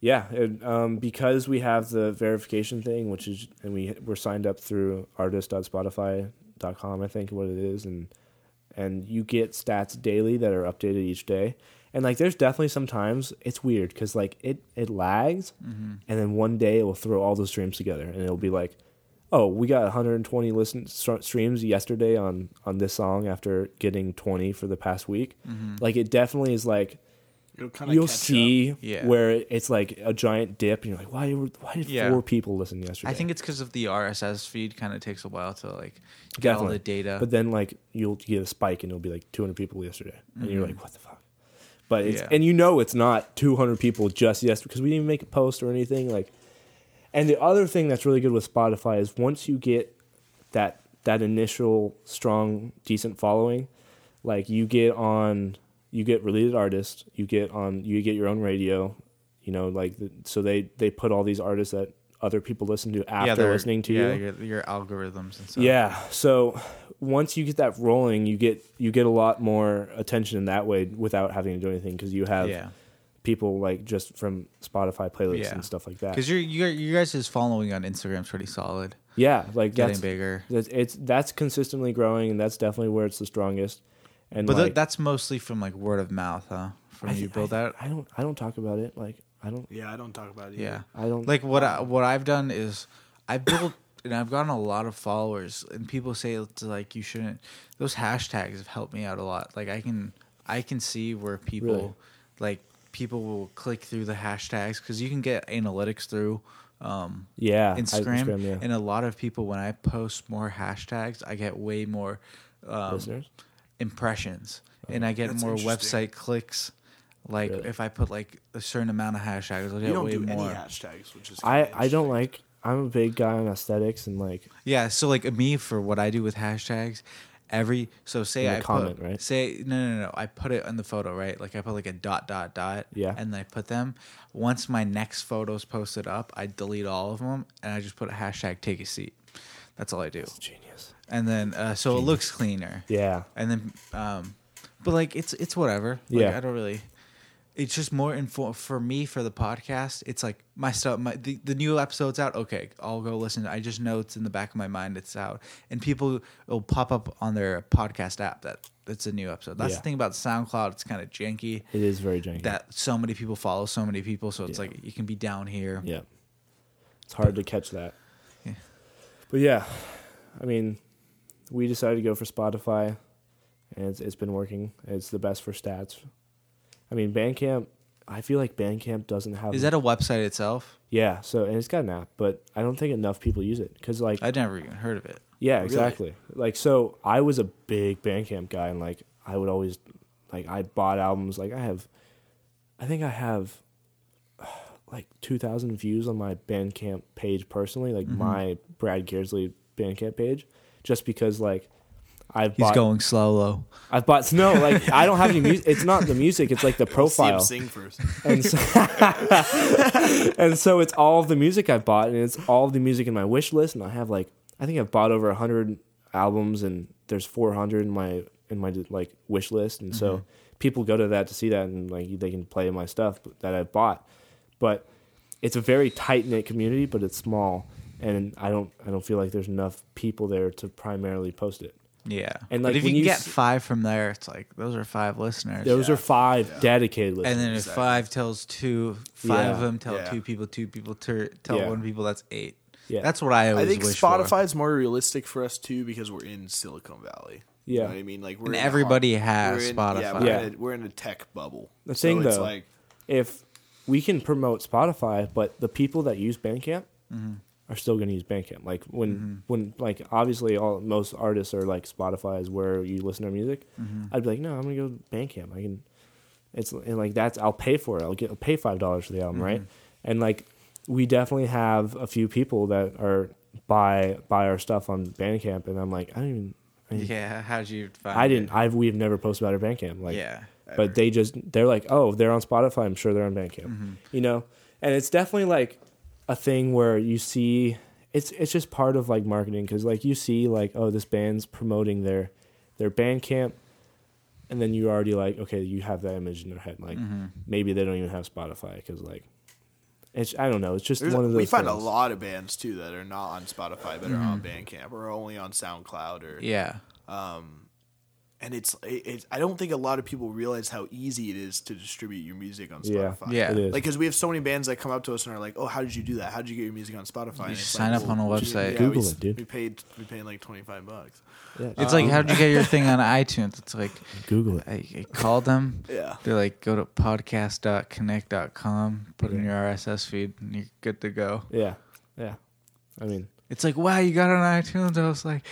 Yeah, it, um, because we have the verification thing, which is, and we we're signed up through artist.spotify.com, I think what it is, and and you get stats daily that are updated each day. And like, there's definitely some times it's weird because like it it lags, and then one day it will throw all the streams together, and it'll be like, oh, we got 120 listen st- streams yesterday on on this song after getting 20 for the past week. Mm-hmm. Like, it definitely is like you'll see Yeah. where it's like a giant dip, and you're like, why? were- Why did Yeah. four people listen yesterday? I think it's because of the RSS feed. Kind of takes a while to like get all the data. But then like you'll get a spike, and it'll be like 200 people yesterday, and you're mm-hmm. like, what the fuck? But it's Yeah. and you know it's not 200 people just yesterday because we didn't even make a post or anything like. And the other thing that's really good with Spotify is once you get that that initial strong decent following, like you get on you get related artists, you get on you get your own radio, you know, like the, so they they put all these artists that other people listen to after they're- listening to yeah, you. your, your algorithms and stuff. Yeah. So once you get that rolling, you get you get a lot more attention in that way without having to do anything because you have yeah. People like just from Spotify playlists Yeah. and stuff like that. Because your your you guys' is following on Instagram is pretty solid. yeah, like Getting that's bigger. that's it's that's consistently growing and that's definitely where it's the strongest. And But like, that's mostly from like word of mouth, huh? From I, you build I, that. I don't I don't talk about it like I don't Yeah, I don't talk about it. Yeah. I don't Like what I, um, what I've done is I built and I've gotten a lot of followers and people say it's like you shouldn't those hashtags have helped me out a lot. Like I can I can see where people Really? like people will click through the hashtags cuz you can get analytics through um yeah I- Instagram, yeah. and a lot of people when I post more hashtags, I get way more um, listeners. impressions and I get more website clicks. Like Really? if I put like a certain amount of hashtags, I'll You get don't way do more. any hashtags, which is I I don't like I'm a big guy on aesthetics and like Yeah, so like me for what I do with hashtags, every so say I comment, put right? say no no no I put it in the photo right like I put like a dot dot dot Yeah. and then I put them. Once my next photos posted up, I delete all of them and I just put a hashtag take a seat. That's all I do, genius. and then uh, so it looks cleaner. Yeah. and then um but like it's it's whatever like, Yeah. i don't really it's just more info for me for the podcast it's like my stuff my the, the new episode's out okay i'll go listen i just know it's in the back of my mind it's out and people will pop up on their podcast app that it's a new episode that's Yeah. the thing about soundcloud it's kind of janky It is very janky. that so many people follow so many people so it's Yeah. like you can be down here Yeah. It's hard to catch that. Yeah. But yeah, I mean, we decided to go for Spotify, and it's, it's been working. It's the best for stats. I mean, Bandcamp. I feel like Bandcamp doesn't have. is that a website itself yeah? So and it's got an app, but I don't think enough people use it because like i'd never even heard of it yeah, exactly. Like so, I was a big Bandcamp guy, and like I would always like I bought albums. Like I have, I think I have like two thousand views on my Bandcamp page personally, like Mm-hmm. my Brad Gearsley Bandcamp page, just because like I've he's bought going Low. I've bought no like I don't have any music. It's not the music. It's like the See him profile sing first. and so, and so it's all of the music I've bought, and it's all of the music in my wish list. And I have like I think I've bought over hundred albums, and there's 400 in my in my like wish list, and so mm-hmm. people go to that to see that, and like they can play my stuff that I've bought. But it's a very tight knit community, but it's small, and I don't I don't feel like there's enough people there to primarily post it. Yeah. And, but like, if when you, you get s- five from there, it's like those are five listeners. Those are five dedicated listeners. and then if five tells two, five of them tell Yeah. two people, two people ter- tell Yeah. one people. That's eight. Yeah. That's what I always I think wish Spotify's more realistic for us too because we're in Silicon Valley. You Yeah. know what I mean? Like we're And in everybody hard- has we're in- Spotify. Yeah, we're, Yeah. In a, we're in a tech bubble. The so thing, it's though, like if we can promote Spotify, but the people that use Bandcamp Mm-hmm. Are still going to use Bandcamp. Like when when like obviously all most artists are like Spotify is where you listen to music. Mm-hmm. I'd be like, no, I'm gonna go Bandcamp. I can. It's and like that's I'll pay for it. I'll get I'll pay five dollars for the album, right? Mm-hmm. And like we definitely have a few people that are buy buy our stuff on Bandcamp, and I'm like, I don't even. I, Yeah. How'd you find? I didn't. I've we've never posted about our Bandcamp. Like yeah. but they just they're like, oh, they're on Spotify. I'm sure they're on Bandcamp. Mm-hmm. You know, and it's definitely like a thing where you see it's it's just part of like marketing because like you see like oh this band's promoting their their Bandcamp, and then you're already like okay you have that image in your head like Mm-hmm. maybe they don't even have Spotify because like it's I don't know it's just there's- one of those we find a lot of bands too that are not on Spotify but are on Bandcamp or only on SoundCloud or Mm-hmm. Yeah. And it's it's I don't think a lot of people realize how easy it is to distribute your music on Spotify. Yeah. It is. Like, because we have so many bands that come up to us and are like, "Oh, how did you do that? How did you get your music on Spotify?" And it's just like, sign up on a website. yeah, Google we, it, dude. We paid we paid like twenty five bucks. yeah, It's like, how did you get your thing on iTunes? It's like, Google it. I, I called them. Yeah. They're like, go to podcast.connect.com, put in your RSS feed, and you're good to go. Yeah, yeah. I mean, It's like, wow, you got it on iTunes? I was like,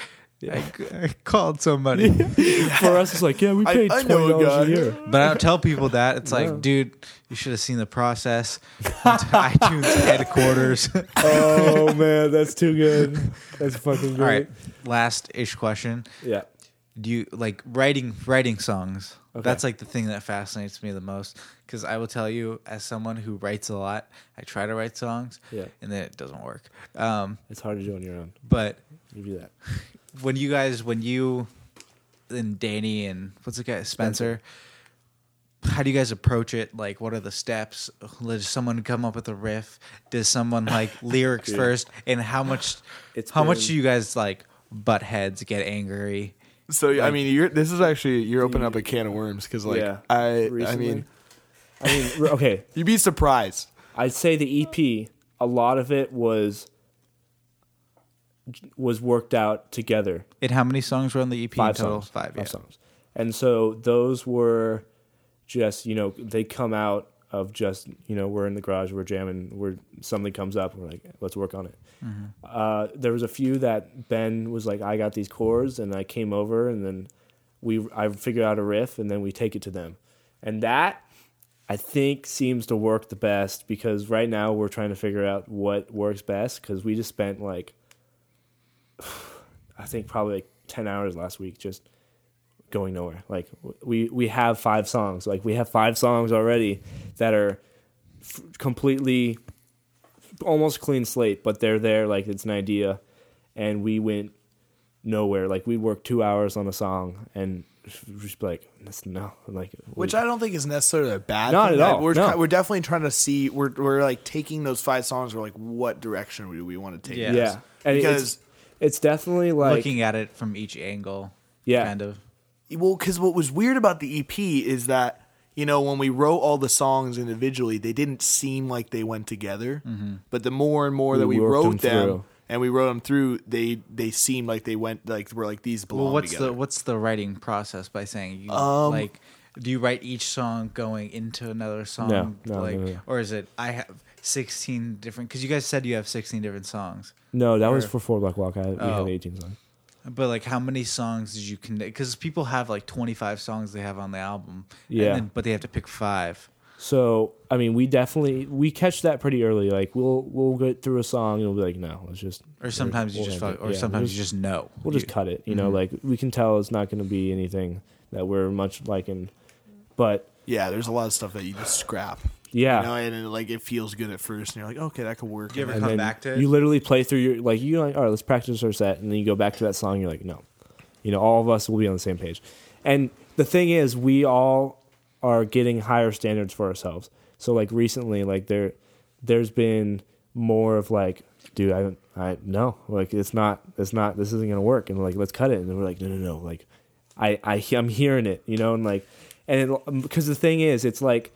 I, I called somebody. for us it's like yeah we I- paid I know twenty a dollars a guy. year. But I don't tell people that. It's No. like, dude, you should have seen the process. Went to iTunes headquarters. oh man, that's too good. That's fucking great. All right, last ish question. Yeah. Do you like writing writing songs? Okay. That's like the thing that fascinates me the most because I will tell you, as someone who writes a lot, I try to write songs, Yeah. and then it doesn't work. Um, It's hard to do on your own. but You do that. When you guys, when you and Danny and what's the guy Spencer, how do you guys approach it? Like, what are the steps? Does someone come up with a riff? Does someone like lyrics Dude. first? And how much? It's how much do you guys like butt heads, get angry? So I mean, you're this is actually you're opening up a can of worms because like Yeah. I I mean I mean, okay. you'd be surprised. I'd say the EP, a lot of it was was worked out together. And how many songs were on the EP Five total? songs. Five. Yeah. songs. And so those were just you know they come out of just you know we're in the garage we're jamming we're something comes up we're like let's work on it. Uh, there was a few that Ben was like I got these chords and I came over and then we I figured out a riff and then we take it to them, and that I think seems to work the best because right now we're trying to figure out what works best because we just spent like I think probably like ten hours last week just going nowhere. Like we we have five songs. Like we have five songs already that are f- completely almost clean slate, but they're there. Like it's an idea, and we went nowhere. Like we worked two hours on a song and just be like that's no like Which we- I don't think is necessarily a bad. Not thing. at all, We're no. try- we're definitely trying to see. We're we're like taking those five songs. We're like, what direction do we want to take? Yeah. yeah, and because it's it's definitely like Looking at it from each angle. Yeah. Kind of. well, because what was weird about the EP is that you know when we wrote all the songs individually, they didn't seem like they went together. But the more and more We that we wrote them them, and we wrote them through, they they seemed like they went like were like these belong Well, what's together. the what's the writing process by saying you Um, like? Do you write each song going into another song? No, no, like, no, no. or is it I have sixteen different? Because you guys said you have sixteen different songs, no that was for Four Black Walk. I, we Oh. had eighteen songs. but like how many songs did you connect? Because people have like twenty five songs they have on the album, and Yeah. then- but they have to pick five. So I mean, we definitely we catch that pretty early. Like we'll we'll get through a song and we'll be like, no, let's just. Or sometimes you we'll just end fuck, or Yeah, sometimes we'll you just know. we'll just cut it. You know, Mhm. like we can tell it's not going to be anything that we're much liking, but yeah, there's a lot of stuff that you just scrap. Yeah. You know, and it, like it feels good at first, and you're like, okay, that could work. Do you ever And come then back to it? You literally play through your like you like all right, let's practice our set, and then you go back to that song. You're like, no, you know, all of us will be on the same page. And the thing is, we all are getting higher standards for ourselves. So like recently, like there, there's been more of like, dude, I don't, I no, like it's not, it's not, this isn't gonna work, and like let's cut it, and then we're like, no, no, no, like, I, I, I'm hearing it, you know, and like, and because the thing is, it's like,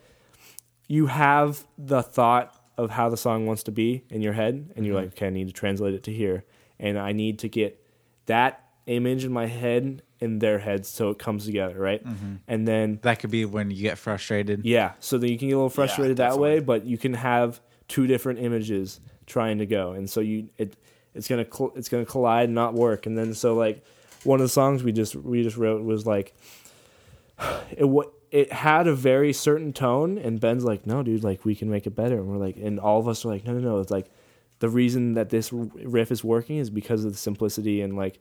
you have the thought of how the song wants to be in your head, and you're mm-hmm. like, okay, I need to translate it to here, and I need to get that image in my head in their heads so it comes together, right? Mm-hmm. And then That could be when you get frustrated. yeah, so then you can get a little frustrated that definitely. way, but you can have two different images trying to go, and so you it it's gonna cl- it's gonna collide and not work, and then so like one of the songs we just we just wrote was like it wa- it had a very certain tone, and Ben's like, no, dude, like we can make it better, and we're like, and all of us are like, no, no, no, it's like the reason that this riff is working is because of the simplicity and like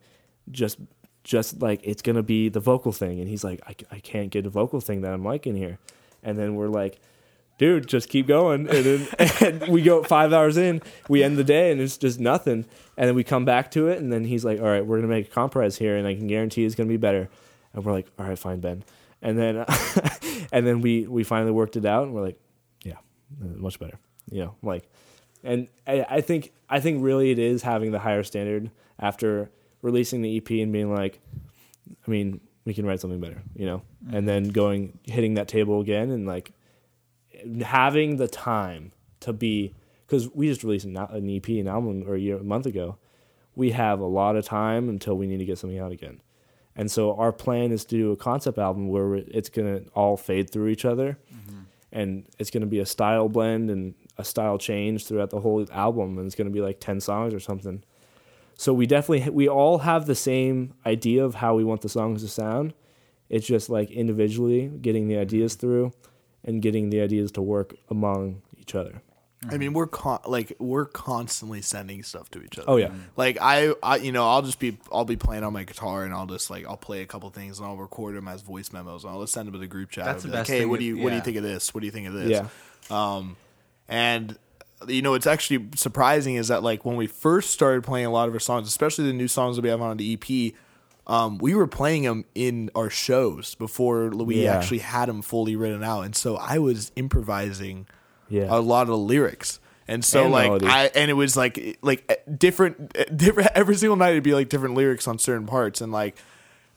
just just like it's gonna be the vocal thing. And he's like I, I can't get a vocal thing that i'm liking here. And then we're like dude just keep going. And then and we go five hours in we end the day and it's just nothing. And then we come back to it and then he's like all right we're gonna make a compromise here and i can guarantee it's gonna be better. And we're like all right fine ben and then and then we we finally worked it out and we're like yeah uh, much better you know like and I, I think I think really it is having the higher standard after releasing the EP and being like, I mean, we can write something better, you know, mm-hmm. and then going hitting that table again and like having the time to be because we just released an, an EP, an album, or a year, a month ago. We have a lot of time until we need to get something out again, and so our plan is to do a concept album where it's gonna all fade through each other, mm-hmm. and it's gonna be a style blend and a style change throughout the whole album, and it's gonna be like ten songs or something. So we definitely we all have the same idea of how we want the songs to sound. It's just like individually getting the ideas mm-hmm. through and getting the ideas to work among each other. I mean, we're con- like we're constantly sending stuff to each other. Oh yeah. Like I, I, you know, I'll just be, I'll be playing on my guitar and I'll just like, I'll play a couple things and I'll record them as voice memos and I'll just send them to the group chat. That's the best like, hey, thing what do is- you, what do you think of this? What do you think of this? Yeah. Um, and you know, it's actually surprising is that like when we first started playing a lot of our songs, especially the new songs that we have on the EP, um, we were playing them in our shows before we Yeah. actually had them fully written out, and so I was improvising Yeah. a lot of the lyrics. And so And like melody. I and it was like like different different every single night it'd be like different lyrics on certain parts and like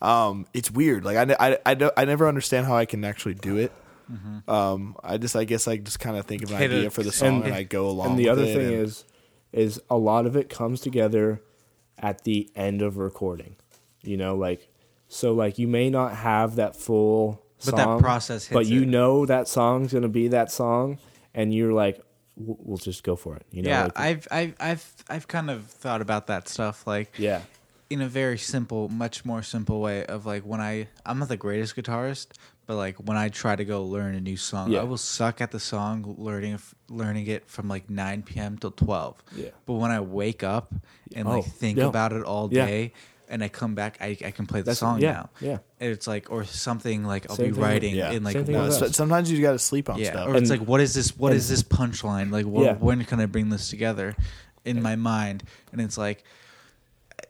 um it's weird like I I I, don't- I never understand how I can actually do it. Um I just I guess I just kind of think of an Hit idea it. for the song and, And- I go along and the with other it thing and- is is a lot of it comes together at the end of recording you know like so like you may not have that full But that song, process but you it. know that song's gonna be that song and you're like we'll just go for it you know yeah, like, I've, I've, I've, I've kind of thought about that stuff, like, yeah in a very simple, much more simple way of like when I, I'm not the greatest guitarist, but like when I try to go learn a new song, Yeah. I will suck at the song, learning, learning it from like 9 p.m. till 12. Yeah. But when I wake up and Oh, like think yeah. about it all Yeah. Day, and I come back, I, I can play the That's- song yeah, now. yeah. And it's like, or something like I'll Same be thing with- writing yeah. in like Same thing one- with So- sometimes you got to sleep on yeah, stuff. or it's And- like, what is this? What and- is this punchline? Like, what, Yeah. when can I bring this together in my mind? And it's like,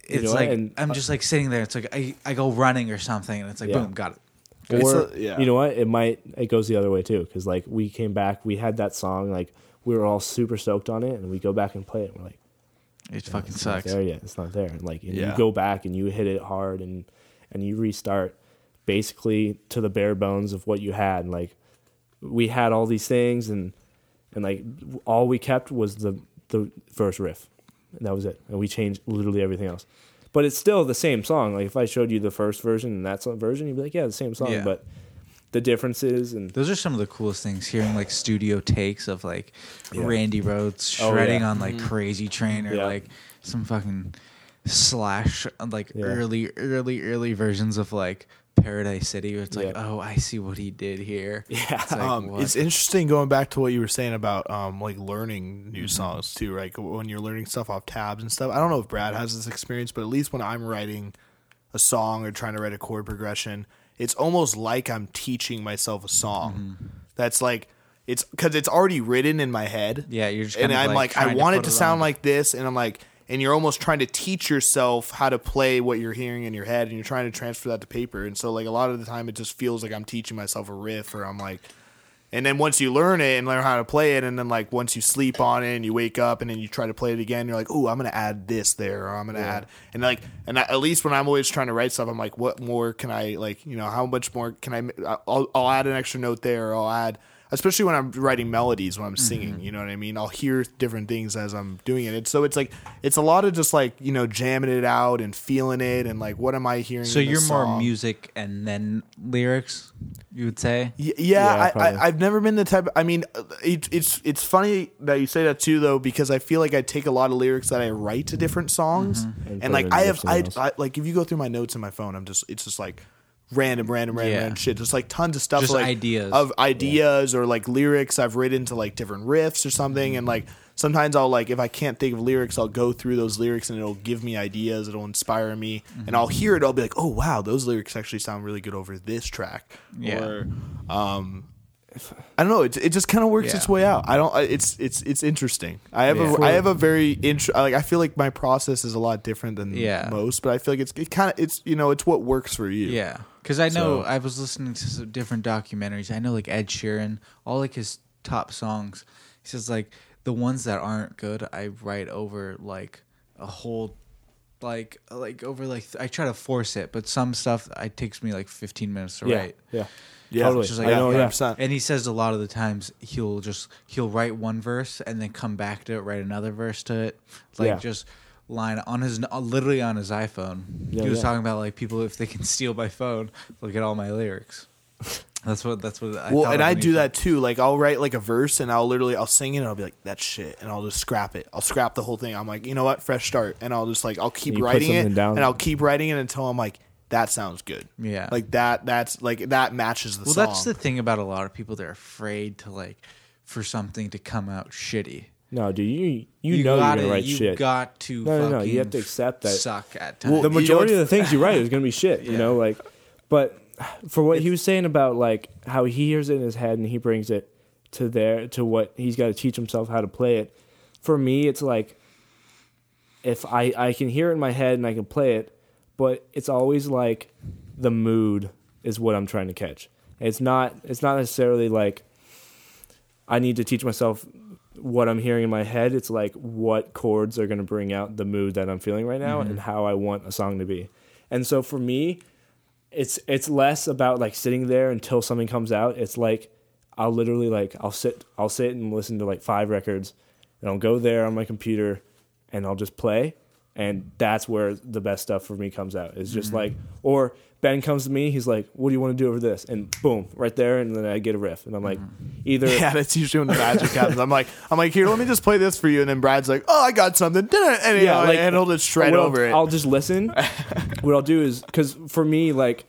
You it's know, like and- I'm just like sitting there. It's like I, I go running or something, and it's like Yeah. boom, got it. It's or a- yeah. you know what it might it goes the other way too because like we came back we had that song like we were all super stoked on it and we go back and play it and we're like It fucking it's not sucks. there yet. It's not there. And like and Yeah. you go back and you hit it hard and and you restart basically to the bare bones of what you had. And like we had all these things and and like all we kept was the the first riff. And that was it. And we changed literally everything else. But it's still the same song. Like if i showed you the first version and that version you'd be like yeah the same song. Yeah. but the differences and Those are some of the coolest things. Hearing like studio takes of like Yeah. Randy Rhoads Oh, shredding yeah. on like Crazy Train or Yeah. like some fucking slash like Yeah. early, early, early versions of like Paradise City. Where it's like, oh, I see what he did here. Yeah. It's like, um, it's interesting going back to what you were saying about um, like learning new songs too, right? When you're learning stuff off tabs and stuff. I don't know if Brad has this experience, but at least when I'm writing a song or trying to write a chord progression, it's almost like I'm teaching myself a song. Mm-hmm. That's like it's because it's already written in my head. Yeah, you're just and of, I'm like, like, I trying to want it to sound on. like this, and I'm like, and you're almost trying to teach yourself how to play what you're hearing in your head, and you're trying to transfer that to paper. And so, like a lot of the time, it just feels like I'm teaching myself a riff, or I'm like, And then once you learn it and learn how to play it, and then like once you sleep on it and you wake up and then you try to play it again, you're like, oh, I'm gonna add this there, or I'm gonna add, and like, and at least when I'm always trying to write stuff, I'm like, what more can I like, you know, how much more can I? I'll, I'll add an extra note there, or I'll add, especially when I'm writing melodies when I'm singing, you know what I mean? I'll hear different things as I'm doing it. And so it's like, it's a lot of just like you know jamming it out and feeling it, and like, what am I hearing? So in you're more music and then lyrics, you would say? Y- Yeah, Yeah, I, I, I've never been the type. I mean, uh, it, it's it's funny that you say that too, though, because I feel like I take a lot of lyrics that I write to different songs, And and, like I have, I. I like if you go through my notes in my phone, I'm just it's just like random, random, random, Yeah. random shit, just like tons of stuff, Just like ideas. of ideas or like lyrics I've written to like different riffs or something, and like sometimes I'll like if I can't think of lyrics, I'll go through those lyrics and it'll give me ideas, it'll inspire me, and I'll hear it, I'll be like, oh wow, those lyrics actually sound really good over this track, Yeah. or um, I don't know. It, it just kind of works Yeah. its way out. I don't. It's it's it's interesting. I have Yeah. a I have a very int- like I feel like my process is a lot different than Yeah. most, but I feel like it's it kind of it's you know it's what works for you. Yeah, because I know So- I was listening to some different documentaries. I know like Ed Sheeran, all like his top songs. He says like the ones that aren't good, I write over like a whole, like like over like I try to force it, but some stuff it takes me like 15 minutes to yeah, write. yeah, Yeah. Totally. Just like, I know, yeah, yeah. 100%. And he says a lot of the times he'll just he'll write one verse and then come back to it, write another verse to it, like Yeah. just line on his uh, literally on his iPhone. Yeah, he was yeah. talking about like people if they can steal my phone, look at all my lyrics. That's what that's what I Well, thought and I do said- that too. Like I'll write like a verse and I'll literally I'll sing it and I'll be like that's shit and I'll just scrap it. I'll scrap the whole thing. I'm like you know what, fresh start, and I'll just like I'll keep writing it down. and I'll keep writing it until I'm like that sounds good. Yeah. like that. That's like that matches the Well, song. that's the thing about a lot of people. They're afraid to like for something to come out shitty. No, dude, you you, know gotta, you're gonna write you shit. got to. No, no, no, you have to accept that- Suck at times. Well, the You know majority of the things you write is gonna be shit. You know, like, but for what he was saying about like how he hears it in his head and he brings it to there to what he's got to teach himself how to play it. For me, it's like if I I can hear it in my head and I can play it, but it's always like the mood is what I'm trying to catch. It's not it's not necessarily like I need to teach myself what I'm hearing in my head. It's like what chords are going to bring out the mood that I'm feeling right now and mm-hmm. how I want a song to be. And so for me, it's it's less about like sitting there until something comes out. It's like I'll literally like I'll sit I'll sit and listen to like five records and I'll go there on my computer and I'll just play and that's where the best stuff for me comes out. It's just mm-hmm. like or Ben comes to me, he's like, "What do you want to do over this?" And boom, right there, and then I get a riff, and I'm like, mm-hmm. either Yeah, that's usually when the magic happens. I'm like, I'm like, here, let me just play this for you, and then Brad's like, oh, I got something, and, you know, and he'll just shred what I'll- over it. I'll just listen. what I'll do is because for me, like,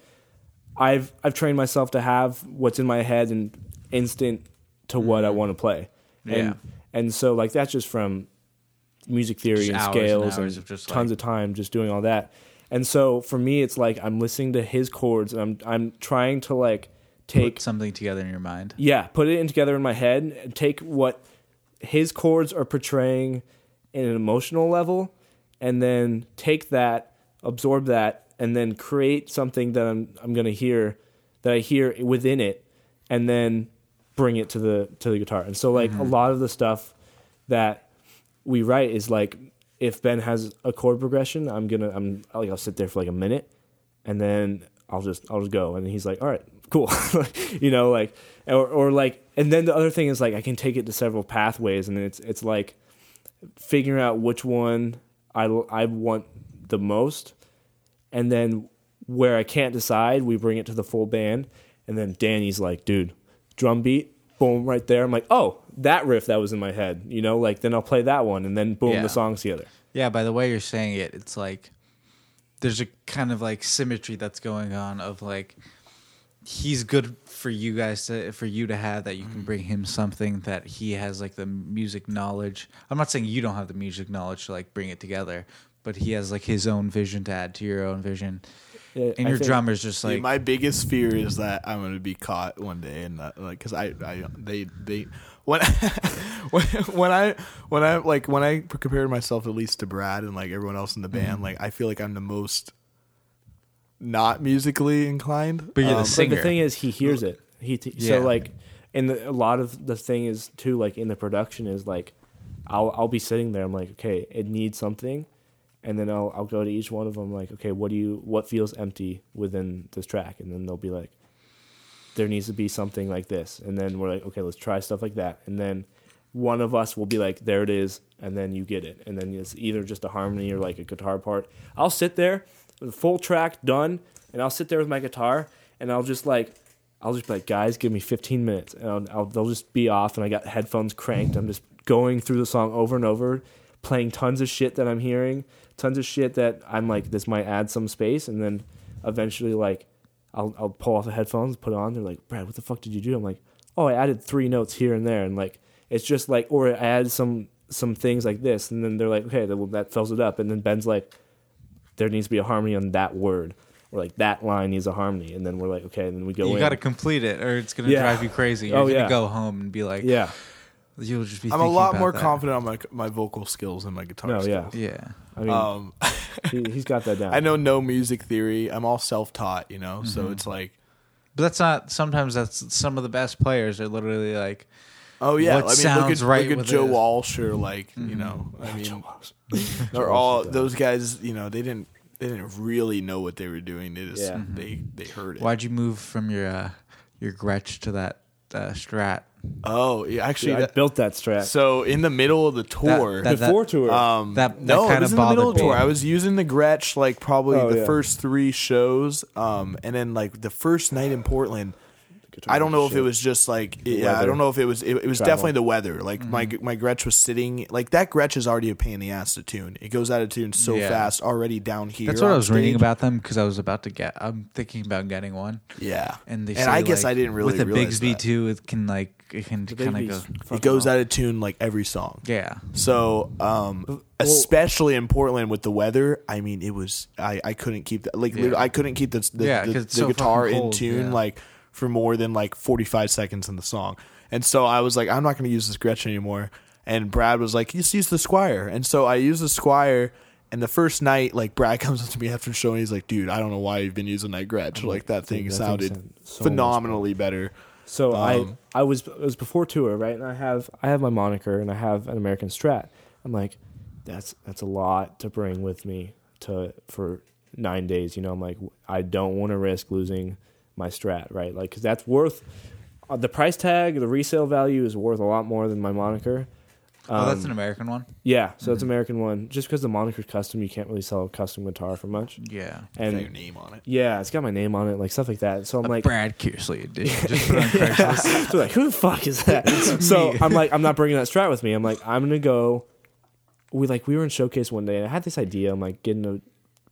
I've I've trained myself to have what's in my head and instant to what I mm-hmm. want to play, and Yeah. and so like that's just from music theory Just and hours and scales and of just, tons like- of time just doing all that. And so for me, it's like I'm listening to his chords and I'm I'm trying to like take Put something together in your mind. yeah, put it in together in my head and take what his chords are portraying in an emotional level and then take that, absorb that, and then create something that I'm I'm gonna hear that I hear within it and then bring it to the to the guitar. And so like a mm-hmm. lot of the stuff that we write is like if Ben has a chord progression, I'm gonna I'm like I'll sit there for like a minute and then I'll just I'll just go. And he's like all right cool. You know like or or like and then the other thing is like I can take it to several pathways and it's it's like figuring out which one I I want the most and then where I can't decide we bring it to the full band and then Danny's like dude drum beat boom right there I'm like oh that riff that was in my head you know like then I'll play that one and then boom Yeah. the songs together Yeah, by the way you're saying it, it's like there's a kind of like symmetry that's going on of like he's good for you guys to for you to have that you can mm-hmm. bring him something that he has like the music knowledge. I'm not saying you don't have the music knowledge to like bring it together, but he has like his own vision to add to your own vision. Yeah, And I your think- drummer's just Dude, like my biggest fear is that I'm gonna be caught one day and that, like, cause I, I, they, they, when, when, when I, when I, like, when I compared myself at least to Brad and like everyone else in the band, Mm-hmm. like, I feel like I'm the most not musically inclined. But you're the Um, But singer. the thing is, he hears it. He t- Yeah. so like and the, a lot of the thing is too like in the production is like I'll I'll be sitting there I'm like okay it needs something and then I'll I'll go to each one of them like okay what do you what feels empty within this track? And then they'll be like there needs to be something like this. And then we're like okay let's try stuff like that. And then one of us will be like there it is and then you get it. And then it's either just a harmony or like a guitar part. I'll sit there with a full track done and I'll sit there with my guitar and I'll just like I'll just be like, guys, give me 15 minutes, and I'll, I'll, they'll just be off, and I got headphones cranked. I'm just going through the song over and over, playing tons of shit that I'm hearing, tons of shit that I'm like, this might add some space, and then eventually, like, I'll I'll pull off the headphones, put it on. They're like, Brad, what the fuck did you do? I'm like, oh, I added three notes here and there, and like, it's just like, or I added some some things like this, and then they're like, okay, well, that fills it up, and then Ben's like, there needs to be a harmony on that word. Or like that line needs a harmony, and then we're like, okay, and then we go You got to complete it, or it's gonna Yeah. drive you crazy. You're Oh, gonna yeah. go home and be like, yeah, you'll just be. I'm a lot more that. confident on my my vocal skills and my guitar No, yeah. skills. Yeah, I mean, Um, he, he's got that down. I know no music theory. I'm all self taught, you know. So Mm-hmm. it's like, but that's not. Sometimes that's some of the best players are literally like, oh yeah, What I mean, sounds look at, right look at with Joe this? Mm-hmm. Walsh or like, you know, I mean, they're all those guys. You know, they didn't they didn't really know what they were doing. They just Yeah. they they heard it. why'd you move from your uh, your Gretsch to that uh, Strat? Oh, yeah, actually, I that, built that strat. so in the middle of the tour, that- Before tour. Um, That- that no, kinda it was in the middle of bothered the tour. I was using the Gretsch like probably Oh, the yeah. first three shows, um, and then like the first night in Portland. I don't know if it was just like yeah, I don't know if it was it, it was Travel. definitely the weather. Like my Mm-hmm. my Gretsch was sitting like that Gretsch is already a pain in the ass to tune. It goes out of tune so Yeah. fast already down here. That's what I on was reading about them because I was about to get. I'm thinking about getting one, Yeah, and they and say, I guess like, I didn't really with the realize Bigsby that. too. It can like it can kind of go. It goes out of tune like every song. Yeah, So, um, especially in Portland with the weather, I mean, it was I, I couldn't keep that like literally, I couldn't keep the the, Yeah, the, 'cause it's the so guitar in tune yeah. like for more than like forty five seconds in the song, and so I was like, I'm not going to use this Gretchen anymore. And Brad was like, just use the Squier, and so I used the Squier. And the first night, like Brad comes up to me after the show, and he's like, "Dude, I don't know why you've been using that Gretsch. Like that thing that sounded so phenomenally better." So Um, I I was it was before tour, right? And I have I have my moniker and I have an American Strat. I'm like, that's that's a lot to bring with me to for nine days. You know, I'm like, I don't want to risk losing my Strat, right? Like, because that's worth uh, the price tag, the resale value is worth a lot more than my moniker. oh, that's Um, an American one. Yeah, so it's American one. Just because the moniker's custom, you can't really sell a custom guitar for much. Yeah, Got your And name on it. yeah, it's got my name on it, like stuff like that. So I'm a like, Brad Kearsley edition. Just put on Craigslist. So like, who the fuck is that? so I'm like, I'm not bringing that strat with me. I'm like, I'm gonna go. We like we were in showcase one day, and I had this idea. I'm like getting a,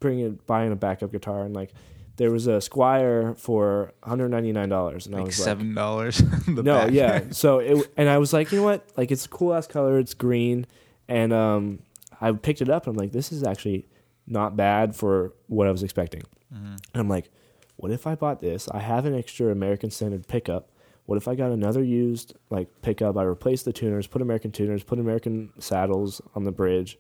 bringing buying a backup guitar, and like there was a Squier for 199 dollars, and I like was seven dollars. no, yeah. So it and I was like, you know what? Like it's a cool ass color. It's green, and um, I picked it up, and I'm like, this is actually not bad for what I was expecting. And I'm like, what if I bought this? I have an extra American Standard pickup. What if I got another used like pickup? I replaced the tuners, put American tuners, put American saddles on the bridge,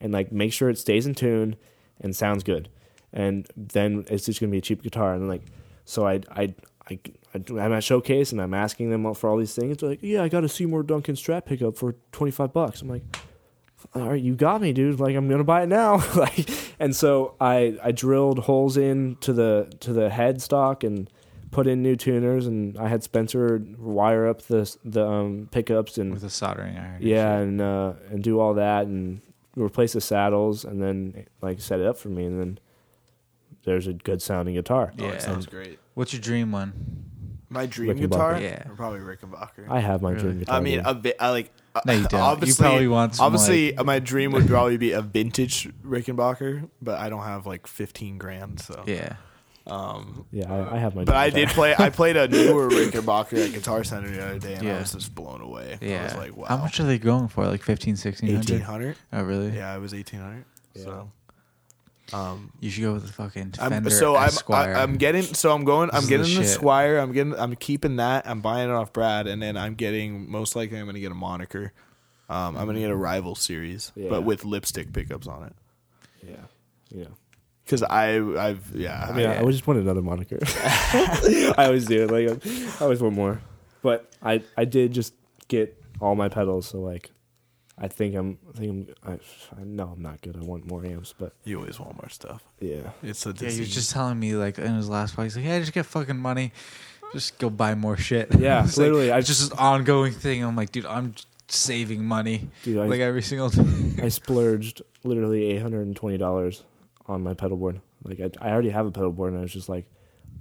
and like make sure it stays in tune and sounds good. And then it's just gonna be a cheap guitar. And like, so I I I I'm at showcase and I'm asking them for all these things. They're like, yeah, I got a Seymour Duncan Strat pickup for 25 bucks. I'm like, all right, you got me, dude. Like I'm gonna buy it now. like, and so I I drilled holes into the to the headstock and put in new tuners, and I had Spencer wire up the the um, pickups and with a soldering iron. yeah, and uh, and do all that and replace the saddles, and then like set it up for me, and then there's a good sounding guitar. Oh, Yeah. it sounds great. What's your dream one? My dream Rickenbacker. guitar, Yeah. probably Rickenbacker. I have my Really? dream guitar. I mean, dude. a bit. I like. uh, No, you don't. You Obviously, probably want some, obviously, like- my dream would probably be a vintage Rickenbacker, but I don't have like fifteen grand. So, Yeah. um, yeah, I, I have my. but dream I guitar. did play. I played a newer Rickenbacker at Guitar Center the other day, and I was just blown away. I Yeah. was like, wow, How much are they going for? Like 15, 1600? eighteen hundred? Oh, really? Yeah, it was eighteen hundred. So, um, You should go with the fucking I'm, so I'm Esquire. I, I'm getting so I'm going I'm getting the the. Squier I'm getting I'm keeping that I'm buying it off Brad and then I'm getting most likely I'm gonna get a moniker. Um, I'm gonna get a rival series, Yeah. but with lipstick pickups on it. Yeah, yeah. Because I I've yeah I mean, I, I just want another moniker. I always do. Like, I always want more. But I I did just get all my pedals, so like, I think I'm I think I'm I, I know I'm not good. I want more amps, but You always want more stuff. yeah. It's a Yeah, he was just telling me like in his last part, he's like, "Yeah, just get fucking money, just go buy more shit." Yeah, It's like- literally, I it's just an ongoing thing. I'm like, dude, I'm saving money Dude, I, like every single day. I splurged literally eight hundred and twenty dollars on my pedal board. Like I, I already have a pedal board, and I was just like,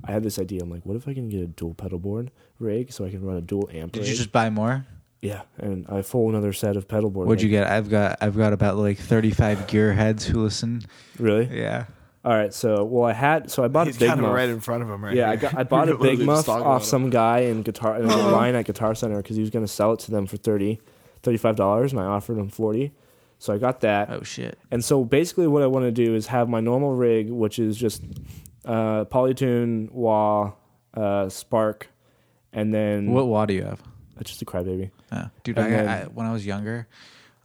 I had this idea. I'm like, what if I can get a dual pedal board rig so I can run a dual amp? Did rig? you just buy more? Yeah, and I full another set of pedal board. What'd you get? I've got I've got about like 35 gear heads who listen. Really? Yeah. All right. So well, I had so I bought He's a big kind of muff. right in front of him, right? yeah, I got I bought a big muff off about some guy in guitar in a line at Guitar Center because he was going to sell it to them for 30 35 dollars, and I offered him forty. So I got that. Oh shit. And so basically, what I want to do is have my normal rig, which is just uh, Polytune, wah, uh, Spark, and then What wah do you have? It's just a crybaby. Dude, I, then- I when I was younger,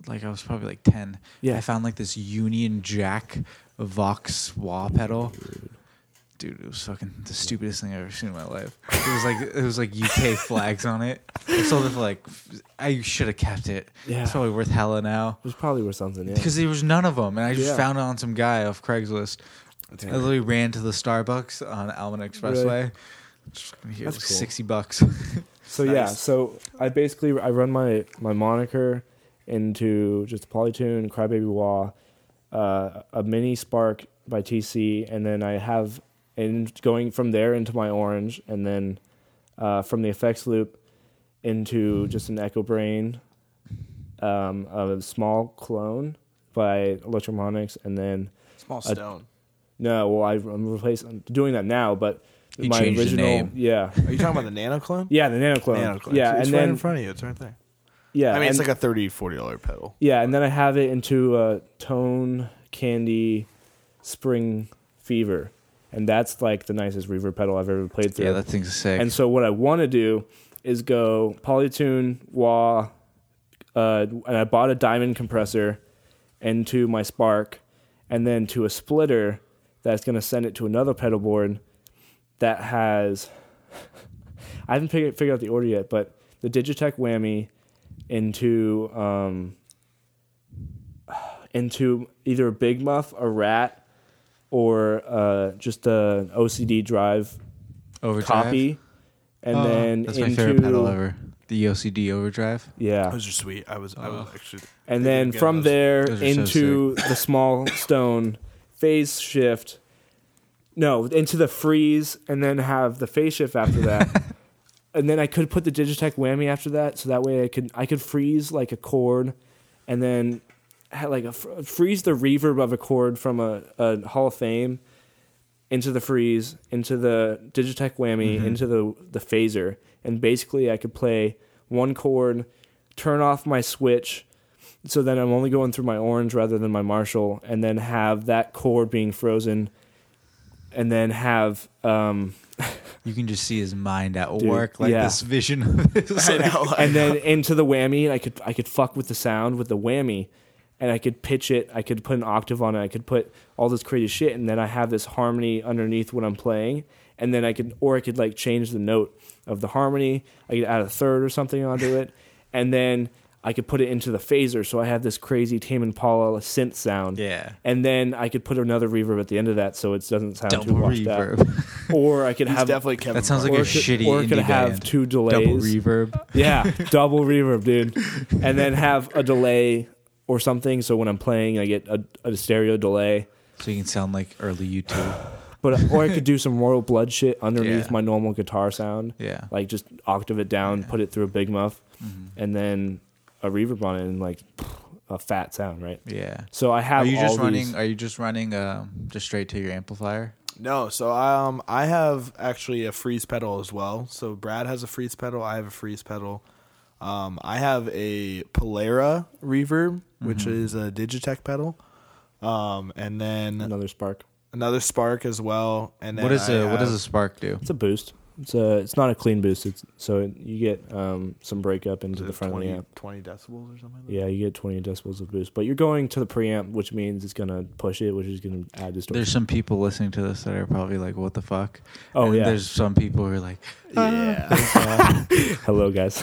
like I was probably like 10. Yeah. I found like this Union Jack Vox wah pedal. Dude, it was fucking the stupidest thing I've ever seen in my life. It was like it was like UK flags on it. I sold it for like I should have kept it. Yeah. It's probably worth hella now. It was probably worth something. Yeah. Because there was none of them, and I just Yeah. found it on some guy off Craigslist. I literally ran to the Starbucks on Almaden Expressway. Just fucking here, it That's was cool. sixty bucks. So yeah, so I basically I run my my moniker into just a Polytune, Crybaby Wah, uh, a mini Spark by TC, and then I have and going from there into my orange, and then uh, from the effects loop into just an Echo Brain, um, a small clone by Electro-Harmonix, and then Small a- stone. no, well I, I'm replacing doing that now, but You my changed the original, name. yeah, Are you talking about the nano clone? yeah, the nano clone, yeah, it's and right then in front of you. It's right there. yeah, I mean, it's and- like a 30 40 dollar pedal. Yeah, and then I have it into a tone candy spring fever, and that's like the nicest reverb pedal I've ever played through. yeah, that thing's sick. and so what I want to do is go Polytune wah, uh, and I bought a diamond compressor into my Spark, and then to a splitter that's going to send it to another pedal board that has. I haven't figured, figured out the order yet, but the Digitech whammy into um, into either a big muff, a rat, or uh, just a OCD drive Overdrive. copy, and Oh, then that's into my favorite pedal ever. The OCD Overdrive. yeah, Those are sweet. I was, I was actually. and then from those. there Those are so into the small stone phase shift. No, into the freeze, and then have the phase shift after that. and then I could put the Digitech whammy after that, so that way I could I could freeze like a chord, and then like a fr- freeze the reverb of a chord from a, a Hall of Fame into the freeze, into the Digitech whammy, Mm-hmm. into the the phaser, and basically I could play one chord, turn off my switch, so then I'm only going through my orange rather than my Marshall, and then have that chord being frozen, and then have um, You can just see his mind at Dude, work, like yeah. this vision of this. I know. and then into the whammy, I could I could fuck with the sound with the whammy, and I could pitch it. I could put an octave on it. I could put all this crazy shit, and then I have this harmony underneath what I'm playing, and then I could or I could like change the note of the harmony. I could add a third or something onto it, and then I could put it into the phaser. So I have this crazy Tame Impala synth sound. Yeah. And then I could put another reverb at the end of that, so it doesn't sound too Double washed reverb. out. Or I could have definitely Kevin. That sounds like a it could- shitty or it could indie have band. two delays. Double reverb. Yeah, double reverb, dude. And then have a delay or something. So when I'm playing, I get a, a stereo delay. So you can sound like early YouTube. But or I could do some royal blood shit underneath Yeah. my normal guitar sound. Yeah. Like just octave it down, put it through a big muff, Mm-hmm. and then a reverb on it, and like a fat sound, right? Yeah. So I have. Are you just running? these- Are you just running um, just straight to your amplifier? No, so um, I have actually a freeze pedal as well. So Brad has a freeze pedal. I have a freeze pedal. Um, I have a Polara reverb, which Mm-hmm. is a Digitech pedal. Um, and then another spark. another Spark as well. And then What does I a what does a spark do? It's a boost. It's a it's not a clean boost. It's so you get um, some breakup into the front 20, of the amp. 20 decibels or something like that? Yeah, you get 20 decibels of boost, but you're going to the preamp, which means it's gonna push it, which is gonna add distortion. There's some people listening to this that are probably like, "What the fuck?" oh And yeah. There's some people who are like, Yeah. Uh, hello guys.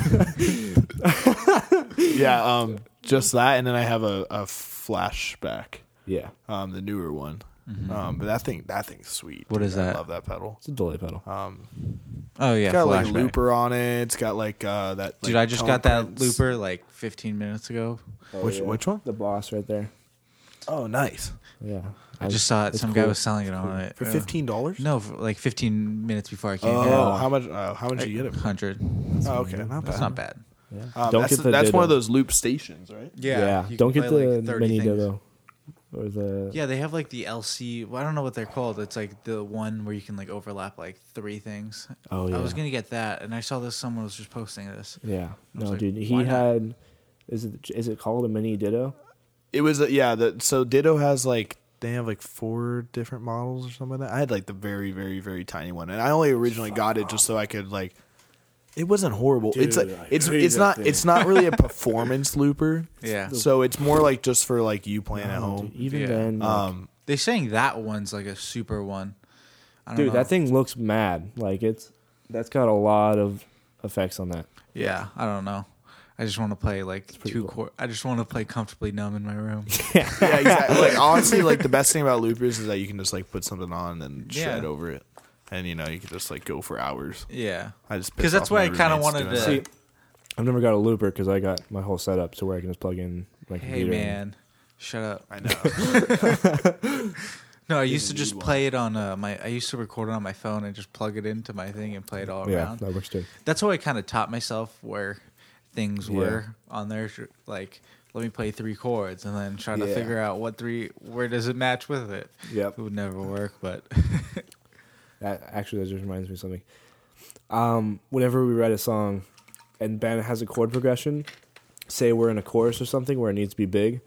yeah, um, just that, and then I have a, a flashback, yeah, um, the newer one. Mhm. Um, but that thing, that thing's sweet. What dude. is I that? love that pedal. it's a delay pedal. Um, "Oh yeah, it's got like a looper on it. It's got like uh, that. Dude, like, I just tone got that looper like 15 minutes ago. Which which one? The boss right there. Oh, nice. Yeah, I just saw it. it's Some guy was selling it on it For fifteen dollars. No, for like 15 minutes before I came Oh, here. how much? Uh, how much did you get it? Hundred. Oh, okay, not That's not bad. Yeah. Um, Don't that's get the that's one of those loop stations, right? Yeah, you don't get the like, 30 mini things. Dodo or the Yeah, they have like the LC. Well, I don't know what they're called. It's like the one where you can like overlap like three things. Oh yeah, I was gonna get that, and I saw this. Someone was just posting this. yeah. No, like, dude, he why not? had. Is it is it called a mini Ditto? It was uh, yeah. The, so Ditto has like they have like four different models or something like that. I had like the very very very tiny one, and I only originally got it just so I could like. It wasn't horrible. it's Dude, like I it's hate it's that not thing. it's not really a performance looper. Yeah, So it's more like just for like you playing at home. dude, even Yeah. then, like, Um, they saying that one's like a super one. I don't dude, know. that thing looks mad. Like it's that's got a lot of effects on that. Yeah, I don't know. I just want to play like pretty two cool. chord. I just want to play comfortably numb in my room. yeah, exactly. like honestly, like the best thing about loopers is that you can just like put something on and Yeah. shred over it, and you know you can just like go for hours. yeah, I just because that's off why I kind of wanted to. See, I've never got a looper because I got my whole setup to where I can just plug in my hey computer. and- man, shut up. I know. No, I used to just play it on uh, my. I used to record it on my phone and just plug it into my thing and play it all Yeah, around. that works too. That's how I kind of taught myself where things Yeah. were on there. Like, let me play three chords and then try to Yeah. figure out what three. Where does it match with it? Yep. It would never work, but That actually that just reminds me of something. Um, whenever we write a song, and Ben has a chord progression, say we're in a chorus or something where it needs to be big.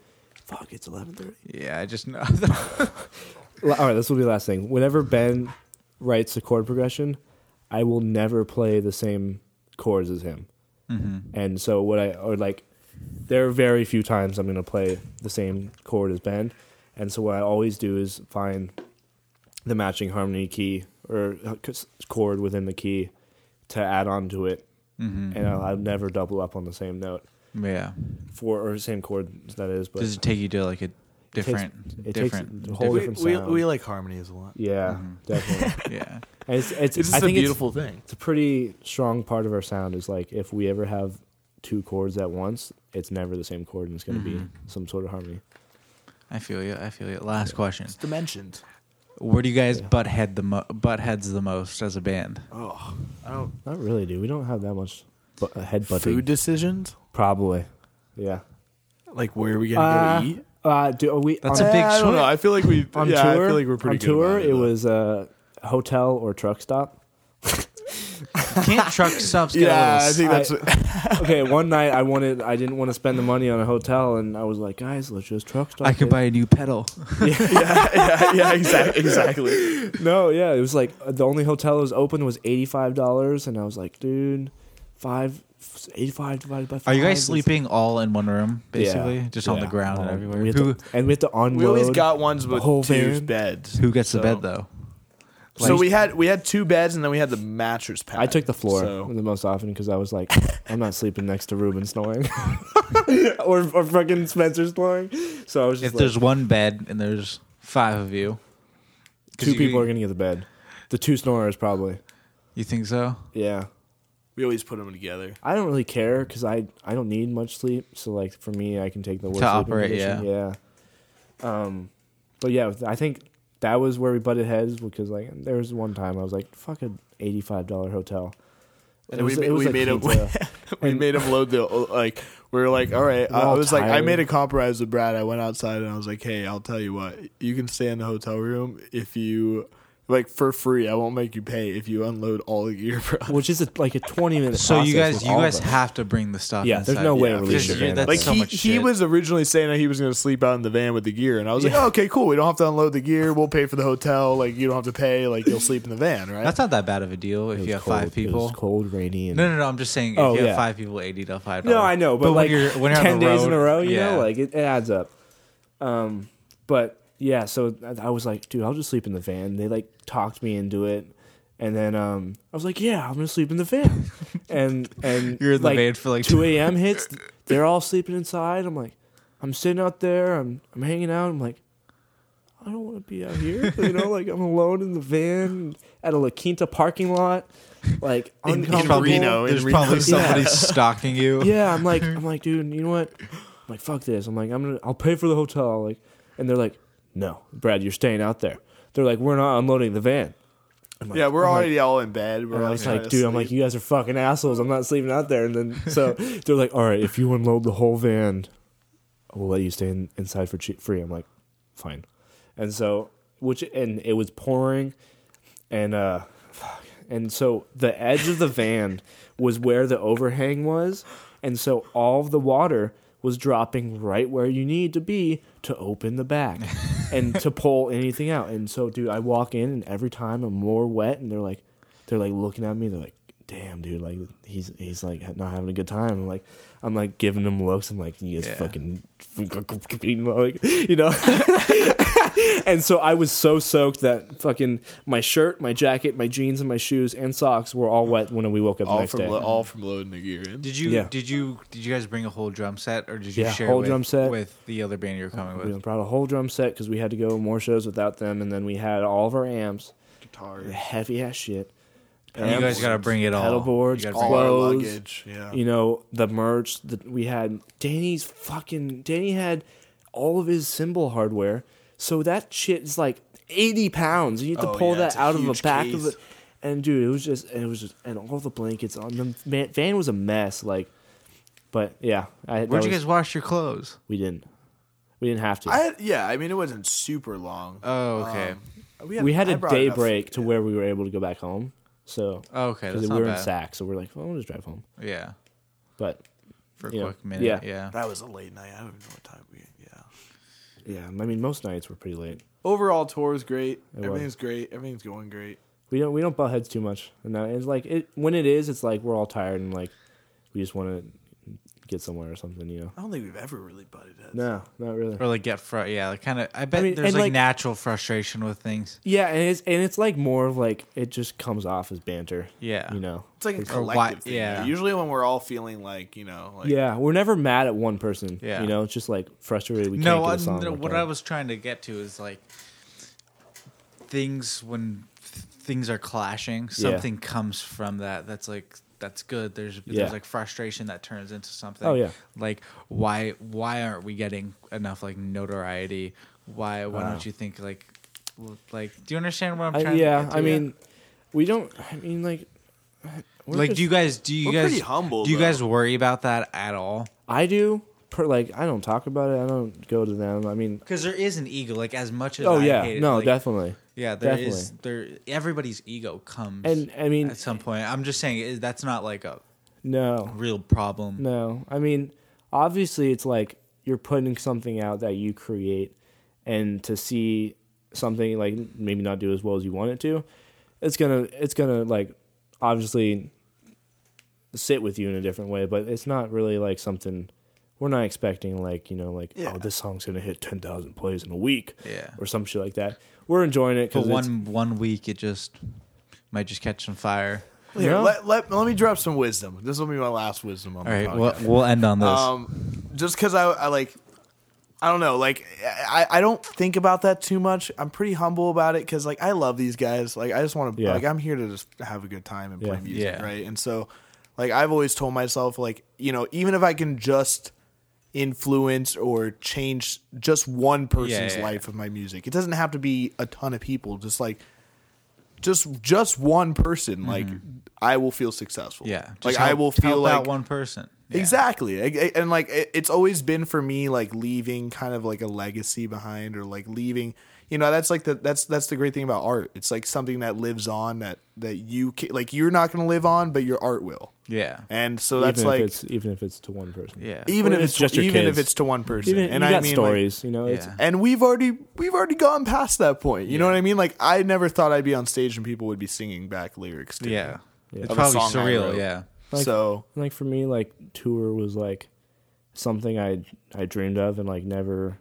Fuck, it's eleven thirty. yeah, I just know. All right, this will be the last thing. Whenever Ben writes a chord progression, I will never play the same chords as him. hmm And so what I or like, there are very few times I'm gonna play the same chord as Ben. And so what I always do is find the matching harmony key or chord within the key to add on to it, hmm and I'll, I'll never double up on the same note Yeah. for or same chord that is. But Does it take you to like a different, it takes different, a whole we, different sound. we like harmonies a lot. yeah, Mhm. definitely. yeah. And it's it's, It's I just a think it's- beautiful thing. it's a pretty strong part of our sound is like if we ever have two chords at once, it's never the same chord and it's going to Mhm. be some sort of harmony. I feel you. I feel you. Last question. It's dimensions. Where do you guys Yeah. butt head the mo- butt heads the most as a band? Oh, I don't. Not really, dude. We don't have that much bu- uh, headbutting. Food decisions? Probably. Yeah. Like where are we gonna Uh, go to eat? Uh, do are we That's on, a big I don't know. I feel like we on yeah, tour? I feel like we're pretty on good tour. about it, it was uh, hotel or truck stop. Can't truck stops get Yeah, a I little? think I- that's. what- Okay, one night I wanted, I didn't want to spend the money on a hotel, and I was like, guys, let's just truck stop. I could it." buy a new pedal. yeah, yeah, yeah, exactly, exactly. No, yeah, it was like uh, the only hotel that was open was eighty five dollars, and I was like, dude, five. 85 divided by 5 Are you guys is- sleeping all in one room, basically, Yeah, just on the yeah. ground and everywhere? we have Who to- and we have to unload. We always got ones with two van? beds. who gets the bed though? So we had we had two beds and then we had the mattress pad. I took the floor So the most often because I was like, I'm not sleeping next to Ruben snoring, or or fucking Spencer snoring. So I was If just like, there's one bed and there's five of you, two you- people are gonna get the bed. The two snorers probably. You think so? Yeah, we always put them together. I don't really care because I I don't need much sleep. So like for me, I can take the worst To sleeping operate, position. yeah. Um, but yeah, I think that was where we butted heads because like there was one time I was like, fuck an eighty five dollar hotel. And we was- was we a made quinta. We made him load the uh, like. We were like, all right. We're I all was like, I made a compromise with Brad. I went outside and I was like, hey, I'll tell you what. You can stay in the hotel room if you like for free. I won't make you pay if you unload all the gear, bro. which is a, like a twenty minute. So you guys, you guys have to bring the stuff. Yeah, there's no way Yeah, to release because your you're- that's Like so he, much he shit. was originally saying that he was going to sleep out in the van with the gear, and I was like, oh, okay, cool. We don't have to unload the gear. We'll pay for the hotel. Like you don't have to pay. Like you'll sleep in the van, right? That's not that bad of a deal if you have cold. five It people. was cold, rainy, and No, no, no. I'm just saying if Oh, you have yeah. five people, eighty to five. No, I know, but, like when you're, when you're on ten the days in a row, you yeah. know, like it, it adds up. Um, but yeah, so I I was like, dude, I'll just sleep in the van. They like talked me into it, and then um, I was like, yeah, I'm gonna sleep in the van. and and You're in the like, van for, like, two a.m. hits. They're all sleeping inside. I'm like, I'm sitting out there. I'm I'm hanging out. I'm like. I don't want to be out here, you know. Like I'm alone in the van at a La Quinta parking lot, like In- in uncomfortable. Reno, in There's Reno. probably somebody Yeah. stalking you. Yeah, I'm like, I'm like, dude, you know what? I'm like, fuck this. I'm like, I'm gonna, I'll pay for the hotel. Like, and they're like, no, Brad, you're staying out there. They're like, we're not unloading the van. Like, yeah, we're I'm like- already all in bed. We're and I like, was like, dude, I'm like, you guys are fucking assholes. I'm not sleeping out there. And then so they're like, all right, if you unload the whole van, we'll let you stay in, inside for cheap, free. I'm like, fine. And so, which and it was pouring, and uh, fuck. and so the edge of the van was where the overhang was, and so all of the water was dropping right where you need to be to open the back and to pull anything out. And so, dude, I walk in, and every time I'm more wet, and they're like, they're like looking at me. They're like, "Damn, dude, like he's he's like not having a good time." I'm like, I'm like giving them looks. I'm like, "You guys Yeah. fucking, like, you know." And so I was so soaked that fucking my shirt, my jacket, my jeans, and my shoes and socks were all wet when we woke up the all next from day. lo- all from loading the gear in. Did you Yeah. did you did you guys bring a whole drum set or did you Yeah, share whole with, drum set. with the other band you were coming with? we with? brought a whole drum set because we had to go more shows without them, and then we had all of our amps, Guitar, heavy ass shit. And You guys got to bring it all. pedal boards, You gotta all bring our clothes, luggage. Yeah, you know the merch that we had danny's fucking danny had all of his cymbal hardware so that shit is like 80 pounds you have to Oh, pull yeah, that out of the huge back of it and dude it was just it was just and all the blankets on the van, van was a mess like but yeah I, that Where'd you was- guys wash your clothes? we didn't we didn't have to I had, yeah. I mean, it wasn't super long. Oh, okay. Um, we had a a day break to where we were able to go back home so Oh, okay, because that's we not were in bad. sac so we're like well, we'll just drive home Yeah, but for a Yeah. quick minute. Yeah. Yeah. That was a late night. I don't even know what time we. Yeah. Yeah i mean most nights were pretty late Overall, tour is great. was. Everything's great. Everything's going great. We don't we don't butt heads too much, and that, it's like it when it is, it's like we're all tired and like we just want to get somewhere or something, you know. I don't think we've ever really butted heads. No, not really. Or like get fr- yeah, like kind of. I bet mean, there's like, like- natural frustration with things. Yeah, and it's and it's like more of like it just comes off as banter. Yeah. you know. It's like a Or why- collective thing. yeah. Yeah. Usually when we're all feeling like you know, like Yeah, we're never mad at one person. Yeah. you know, it's just like frustrated. We no, can't I, get a song. no, like what that. I was trying to get to is like things when th- things are clashing, something comes from that. That's like that's good. There's Yeah. there's like frustration that turns into something. Oh, yeah. Like why why aren't we getting enough like notoriety? Why why Wow. don't uh. you think like like do you understand what I'm I- trying? yeah, to get to? I mean, we don't. I mean, like, we're like just- do you guys do you We're guys pretty humble, do you though. guys worry about that at all? I do. Per, like, I don't talk about it. I don't go to them. I mean, Because there is an ego, like as much as oh I yeah, hate it, no, like, definitely. Yeah, there is there. Everybody's ego comes, And I mean, at some point. I'm just saying it- that's not like a no, real problem. No, I mean, obviously, it's like you're putting something out that you create, and to see something like maybe not do as well as you want it to, it's gonna it's gonna like obviously sit with you in a different way. But it's not really like something we're not expecting like you know like Yeah. oh this song's gonna hit ten thousand plays in a week Yeah. or some shit like that. We're enjoying it But because one one week it just might just catch some fire. Here, No. let, let, let me drop some wisdom. This will be my last wisdom on All the right, podcast. we'll, we'll end on this. Um, just because I, I like, I don't know, like I, I don't think about that too much. I'm pretty humble about it because like I love these guys. Like I just want to, Yeah. like I'm here to just have a good time and play music, Yeah. right? And so, like I've always told myself, like you know, even if I can just influence or change just one person's yeah, life with my music, it doesn't have to be a ton of people. Just like. Just, just one person, mm-hmm. like I will feel successful. yeah, just like help, I will feel like one person. Exactly. I- I- And like it- it's always been for me like leaving kind of like a legacy behind or like leaving you know that's like the that's that's the great thing about art. It's like something that lives on that that you ca like you're not going to live on but your art will. Yeah. And so that's even like if it's even if it's to one person. Yeah. even Or if it's it's just your even if it's to one person. Even, and you I got mean like, stories, you know. It's, Yeah. and we've already we've already gone past that point. You know what I mean? Like I never thought I'd be on stage and people would be singing back lyrics to me. Yeah. Yeah. It's Of probably surreal. Yeah. Like- so like for me, like tour was like something I I dreamed of and like never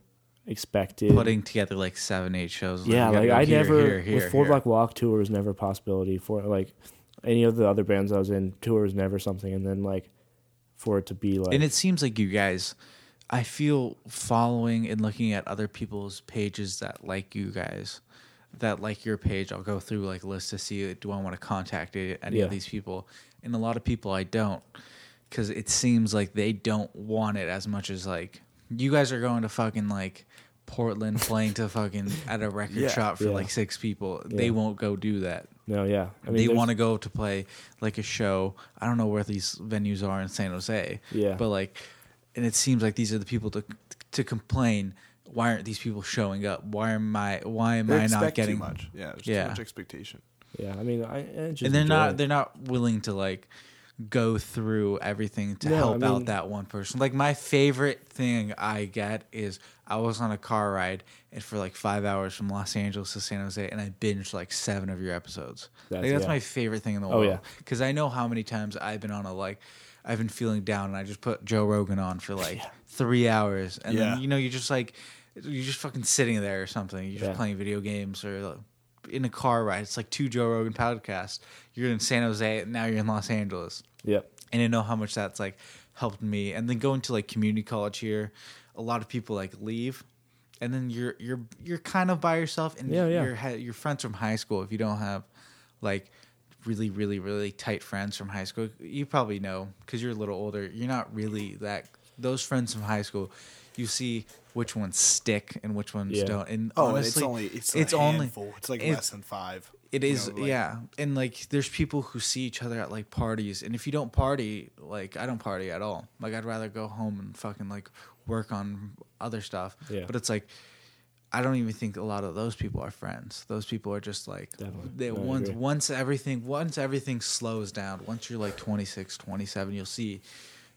expected. Putting together like seven, eight shows. yeah, gotta like I here, never here, here, with Four. Block Walk tour was never a possibility for like any of the other bands I was in. Tour was never something, and then like for it to be like And it seems like you guys, I feel following and looking at other people's pages that like you guys, that like your page. I'll go through like a list to see do I want to contact any Yeah. of these people, and a lot of people I don't, because it seems like they don't want it as much as like you guys are going to fucking like. Portland playing to fucking at a record Yeah. shop for Yeah. like six people. They won't go do that no, yeah. I mean, they want to go to play like a show. I don't know where these venues are in San Jose. Yeah. But like, and it seems like these are the people to to complain. Why aren't these people showing up? Why am I? Why am they I not getting? too much. Yeah, there's Yeah. too much expectation. Yeah, I mean, I, I just And they're not. it. They're not willing to like go through everything to No, I help out that one person. Like my favorite thing I get is I was on a car ride and for like five hours from Los Angeles to San Jose, and I binged like seven of your episodes. That's- like that's yeah. my favorite thing in the Oh, world. yeah. because I know how many times I've been on a like. I've been feeling down, and I just put Joe Rogan on for like three hours, and Yeah. then you know you're just like you're just fucking sitting there or something. You're just Yeah. playing video games or like, in a car ride. It's like two Joe Rogan podcasts. You're in San Jose, and now you're in Los Angeles Yep. and I know how much that's like helped me. And then going to like community college here, a lot of people like leave, and then you're you're you're kind of by yourself, and Yeah, yeah. your ha- your friends from high school. If you don't have like really really really tight friends from high school, you probably know because you're a little older. You're not really that those friends from high school. You see which ones stick and which ones Yeah. don't. And Oh, honestly, it's only it's, it's a only it's like it- less than five. it is You know, like- yeah. And like, there's people who see each other at like parties, and if you don't party, like, I don't party at all. Like, I'd rather go home and fucking like work on other stuff. Yeah. But it's like, I don't even think a lot of those people are friends. Those people are just like, Definitely. they No, once once everything once everything slows down. Once you're like 26, 27, you'll see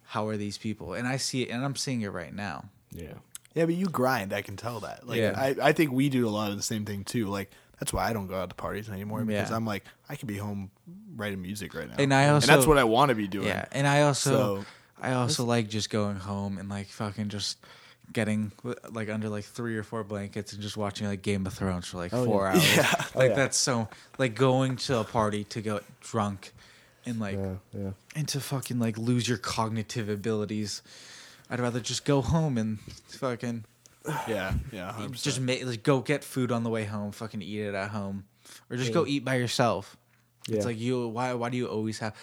how are these people, and I see it, and I'm seeing it right now. Yeah. Yeah, but you grind. I can tell that. Like, Yeah. I, I think we do a lot of the same thing too. Like, that's why I don't go out to parties anymore because Yeah. I'm like, I could be home writing music right now, And I also- and that's what I want to be doing. Yeah, and I also So- I also like just going home and like fucking just getting like under like three or four blankets and just watching like Game of Thrones for like Oh, four yeah. hours. Yeah. Oh, Like yeah. that's so like going to a party to get drunk and like Yeah. Yeah. and to fucking like lose your cognitive abilities. I'd rather just go home and fucking yeah, yeah. 100%. just make like go get food on the way home, fucking eat it at home, or just go eat by yourself. Yeah. It's like you. Why? Why do you always have?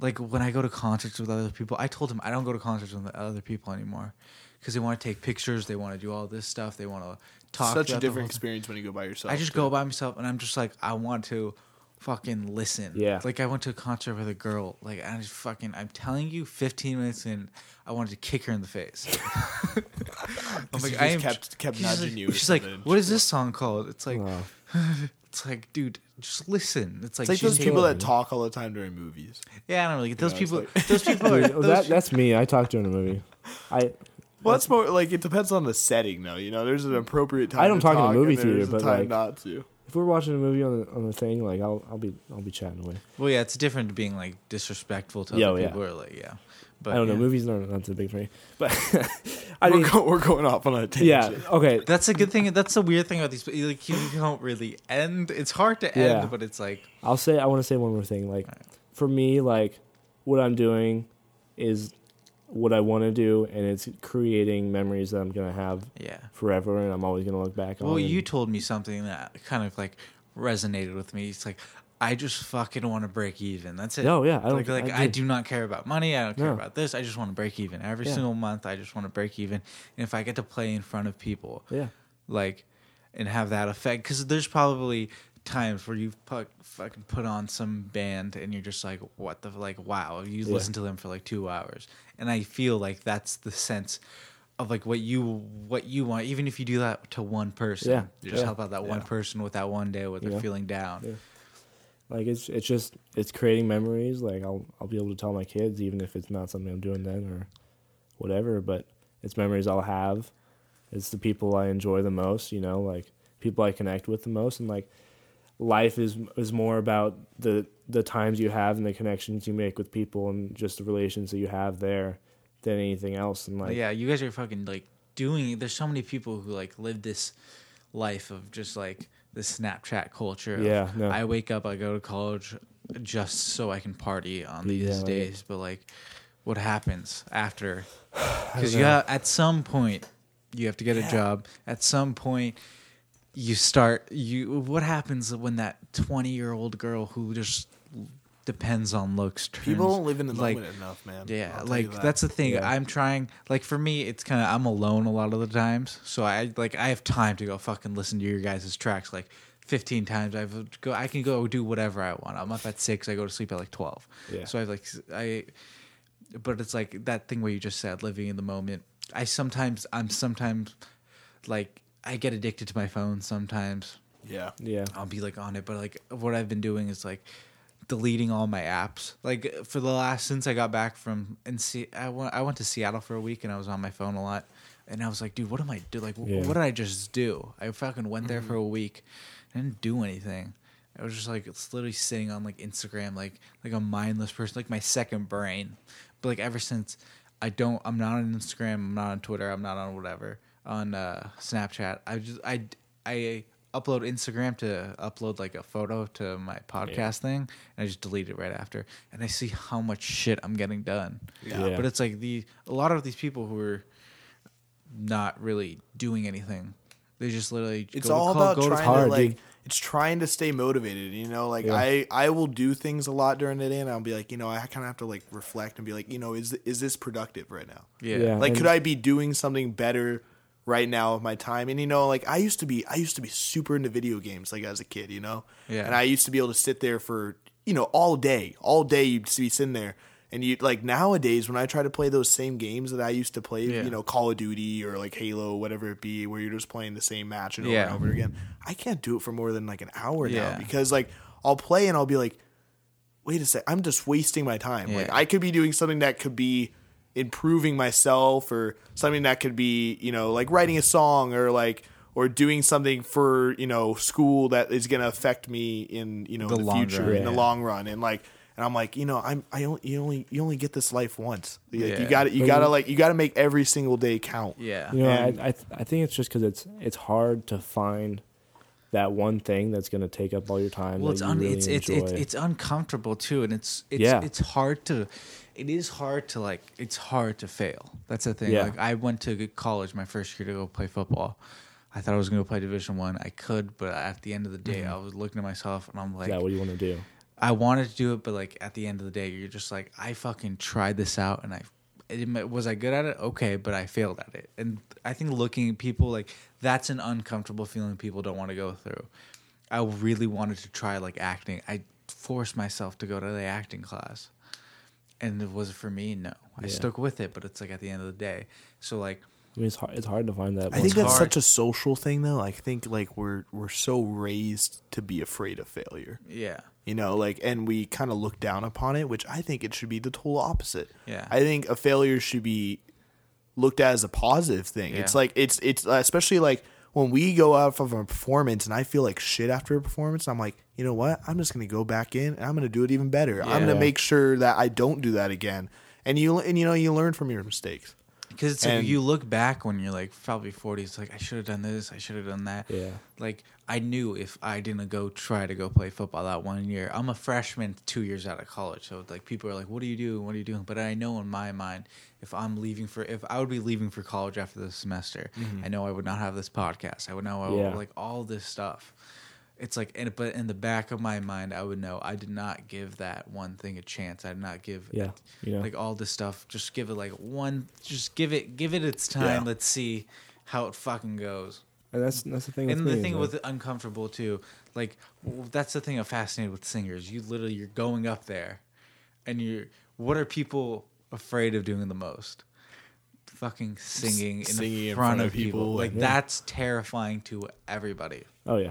Like when I go to concerts with other people, I told him I don't go to concerts with other people anymore because they want to take pictures, they want to do all this stuff, they want to talk. such a different experience when you go by yourself. I just too. go by myself and I'm just like I want to fucking listen. Yeah. Like I went to a concert with a girl. Like I just fucking. I'm telling you, 15 minutes in, I wanted to kick her in the face. I'm she like, just I am. kept- kept nudging like, you She's like, what is this song called? It's like, Wow. it's like, dude, just listen. It's like, It's like she's those people that talk all the time during movies. Yeah, I don't really get those know, people. like- those people are. Dude, those that, that's me. I talk during a movie. I Well, that's more like it depends on the setting, though. You know, there's an appropriate time. I don't to talk in a movie and there's theater, a but, time like- not to. if we're watching a movie on the on the thing, like I'll I'll be I'll be chatting away. Well, yeah, it's different to being like disrespectful to Yeah, other oh, yeah. people. Or like, yeah, but I don't know. Movies aren't not so big for me, but I we're, mean, go- we're going off on a tangent. yeah. Okay. That's a good thing. That's the weird thing about these. Like you don't really end. It's hard to end, Yeah. but it's like I'll say I want to say one more thing. Like for me, like what I'm doing is what I want to do, and it's creating memories that I'm gonna have yeah. forever, and I'm always gonna look back on. Well, you told me something that kind of like resonated with me. It's like I just fucking want to break even. That's it. Oh yeah, I don't- like like I I, do. not care about money. I don't care No. about this. I just want to break even every Yeah. single month. I just want to break even. And if I get to play in front of people, yeah, like and have that effect because there's probably times where you've put, fucking put on some band and you're just like what the like wow you Yeah. listen to them for like two hours and I feel like that's the sense of like what you what you want. Even if you do that to one person, Yeah, just yeah, help out that one person with that one day where they're feeling down. Like it's it's just it's creating memories. Like i'll i'll be able to tell my kids even if it's not something i'm doing then or whatever but it's memories i'll have. It's the people i enjoy the most you know like people i connect with the most. And like life is is more about the the times you have and the connections you make with people and just the relations that you have there than anything else. And like yeah, you guys are fucking like doing. There's so many people who like live this life of just like this Snapchat culture. Yeah, no. I wake up, I go to college just so I can party on these Yeah, like- days. But like, what happens after? Because you have, at some point you have to get a job. At some point. You start you what happens when that 20 year old girl who just depends on looks turns People don't live in the like, moment enough, man. yeah, I'll like that. that's the thing. Yeah. I'm trying. Like for me, it's kind of I'm alone a lot of the times, so I like I have time to go fucking listen to your guys' tracks like 15 times. I've go. I can go do whatever I want. I'm up at six. I go to sleep at like 12. Yeah. So I have like I. But it's like that thing where you just said living in the moment. I sometimes I'm sometimes like I get addicted to my phone sometimes. yeah. yeah I'll be like on it, but like what I've been doing is like deleting all my apps. Like for the last since I got back from and see I went I went to Seattle for a week and I was on my phone a lot. And I was like, dude, what am I do? Like, Yeah. what did I just do? I fucking went there Mm-hmm. for a week, I didn't do anything. I was just like, it's literally sitting on like Instagram, like like a mindless person, like my second brain. But like ever since I don't, I'm not on Instagram, I'm not on Twitter, I'm not on whatever on uh, Snapchat. I just I I upload Instagram to upload like a photo to my podcast thing, and I just delete it right after. And I see how much shit I'm getting done. Yeah. But it's like the a lot of these people who are not really doing anything. They just literally It's go to all club, about go to trying hard, to like. dude. It's trying to stay motivated. You know, like Yeah. I I will do things a lot during the day, and I'll be like, you know, I kind of have to like reflect and be like, you know, is is this productive right now? yeah. Yeah. Like, And- could I be doing something better right now of my time? And you know, like I used to be, I used to be super into video games, like as a kid, you know. Yeah. And I used to be able to sit there for you know all day, all day. You'd be sitting there, and you like nowadays when I try to play those same games that I used to play, Yeah. you know, Call of Duty or like Halo, whatever it be, where you're just playing the same match and over Yeah. and over again. I can't do it for more than like an hour Yeah. now because like I'll play and I'll be like wait a sec, I'm just wasting my time. Like I could be doing something that could be improving myself or something that could be, you know, like writing a song or like or doing something for, you know, school that is going to affect me in, you know, The the, future run, in the long run and like and I'm like, you know, I'm I only you only you only get this life once. Like, Yeah. You got to you got to like you got to make every single day count. Yeah. You know, And- I I, th- I think it's just because it's it's hard to find that one thing that's going to take up all your time. well that it's you un- really it's, it's it's it's uncomfortable too and it's it's Yeah. it's hard to it is hard to like it's hard to fail that's the thing Yeah. like i went to college my first year to go play football i thought i was going to play division one I. could but at the end of the day mm-hmm. i was looking at myself and i'm like Yeah, what do you want to do? I wanted to do it, but like at the end of the day, you're just like, I fucking tried this out, and I it, was I good at it? Okay, but I failed at it. And I think looking at people like that's an uncomfortable feeling people don't want to go through. I really wanted to try like acting. I forced myself to go to the acting class, and it was for me. No, I Yeah. stuck with it, but it's like at the end of the day. So like, I mean, it's hard, it's hard to find that. I think that's hard. such a social thing though. I think like we're we're so raised to be afraid of failure. yeah, you know like and we kind of look down upon it which i think it should be the total opposite Yeah. i think a failure should be looked at as a positive thing Yeah. it's like it's it's uh, especially like when we go out of a performance and i feel like shit after a performance i'm like you know what? I'm just gonna go back in and i'm gonna do it even better. I'm gonna make sure that i don't do that again. And you and you know you learn from your mistakes Because it's like you look back when you're like probably 40, it's like I should have done this, I should have done that. Yeah. Like I knew if I didn't go try to go play football that one year, I'm a freshman two years out of college. So like people are like, What are you doing? What are you doing? But I know in my mind, if I'm leaving for if I would be leaving for college after this semester, mm-hmm. I know I would not have this podcast. I would know I would, Yeah. like all this stuff. It's like, and, but in the back of my mind, I would know I did not give that one thing a chance. I did not give Yeah, you know. like all this stuff. Just give it like one. Just give it, give it its time. Yeah. Let's see how it fucking goes. and that's that's the thing. With And me the is, thing like, with uncomfortable too, like w- that's the thing I'm fascinated with singers. You literally you're going up there, and you're what are people afraid of doing the most? Fucking singing in, singing in front, of people. Like and- that's terrifying to everybody. Oh yeah.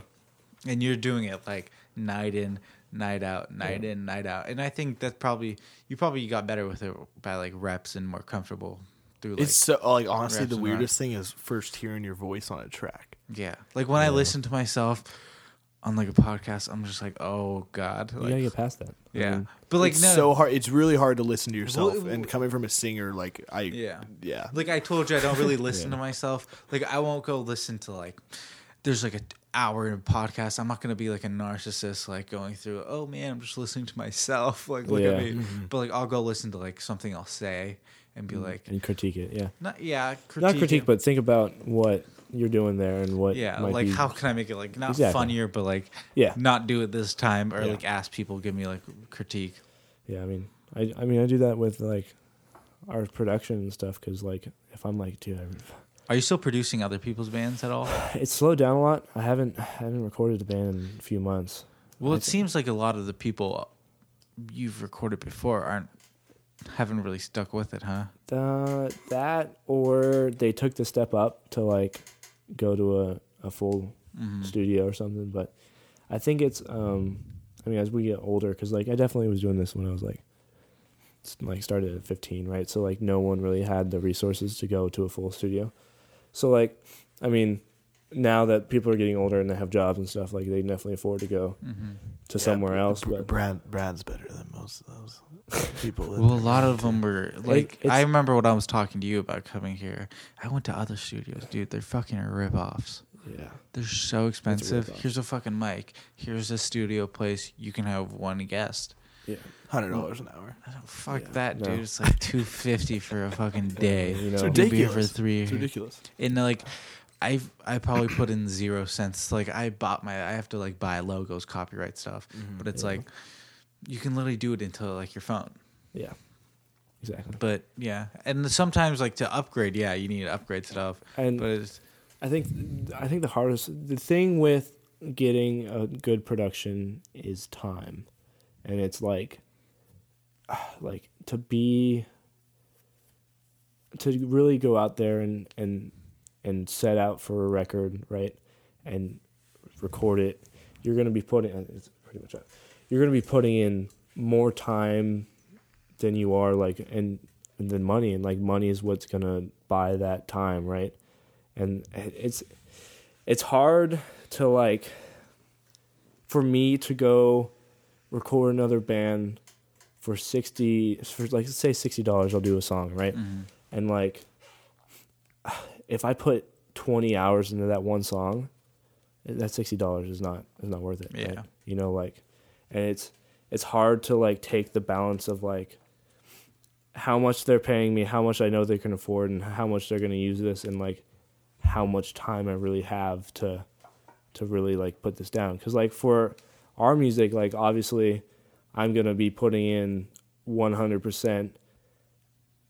And you're doing it like night in, night out, night in, night out. And I think that probably you probably got better with it by like reps and more comfortable through like It's so like honestly the and weirdest thing is first hearing your voice on a track. yeah. Like when I listen to myself on like a podcast, I'm just like, oh god. You gotta get past that. I yeah. mean, But like it's no, so hard. It's really hard to listen to yourself, Well, and coming from a singer, like I, Yeah. yeah, like I told you, I don't really listen to myself. Like I won't go listen to like there's like an hour in a podcast. I'm not gonna be like a narcissist, like going through. Oh man, I'm just listening to myself. Like look at Yeah. me. Mm-hmm. But like I'll go listen to like something I'll say and be mm-hmm. like, and critique it. Yeah. not yeah, critique Not critique, it. but think about what you're doing there and what. yeah, like be- how can I make it like not Exactly. funnier, but like Yeah. not do it this time or Yeah. like ask people give me like critique. Yeah, I mean, I I mean, I do that with like our production and stuff because like if I'm like, dude, I, Are you still producing other people's bands at all? it's slowed down a lot. I haven't I haven't recorded a band in a few months. Well, I it seems like a lot of the people you've recorded before aren't haven't really stuck with it, huh? Uh, that or they took the step up to like go to a, a full Mm-hmm. studio or something. But I think it's um, I mean, as we get older, because like I definitely was doing this when I was like like started at 15, right? So like no one really had the resources to go to a full studio. So like, I mean, now that people are getting older and they have jobs and stuff, like they can definitely afford to go mm-hmm. to somewhere else. But Brad, Brad's better than most of those people. Well, a lot of them were like. it's- I remember when I was talking to you about coming here. I went to other studios, dude. They're fucking rip-offs. yeah, They're so expensive. rip-off. Here's a fucking mic. Here's a studio place. You can have one guest. yeah, hundred dollars an hour. I don't fuck Yeah, that, no. dude. It's like two fifty for a fucking day. you know, It's You'll be here ridiculous. for three. It's ridiculous. And like, I I probably put in zero cents. Like I bought my. I have to like buy logos, copyright stuff. Mm-hmm. But it's Yeah. like, you can literally do it into like your phone. yeah, exactly. But yeah, and sometimes like to upgrade, yeah, you need to upgrade stuff. And but it's, I think I think the hardest the thing with getting a good production is time, and it's like like to be to really go out there and and and set out for a record right and record it. You're gonna be putting uh, it's pretty much. You're gonna be putting in more time than you are like and and then money and like money is what's gonna buy that time right and it's it's hard to like for me to go record another band for 60 for like say $60 I'll do a song right mm-hmm. and like if I put 20 hours into that one song that $60 is not is not worth it right? Yeah. you know like and it's it's hard to like take the balance of like how much they're paying me, how much I know they can afford, and how much they're going to use this, and like how much time I really have to to really like put this down. Because like for our music, like obviously, I'm going to be putting in 100 percent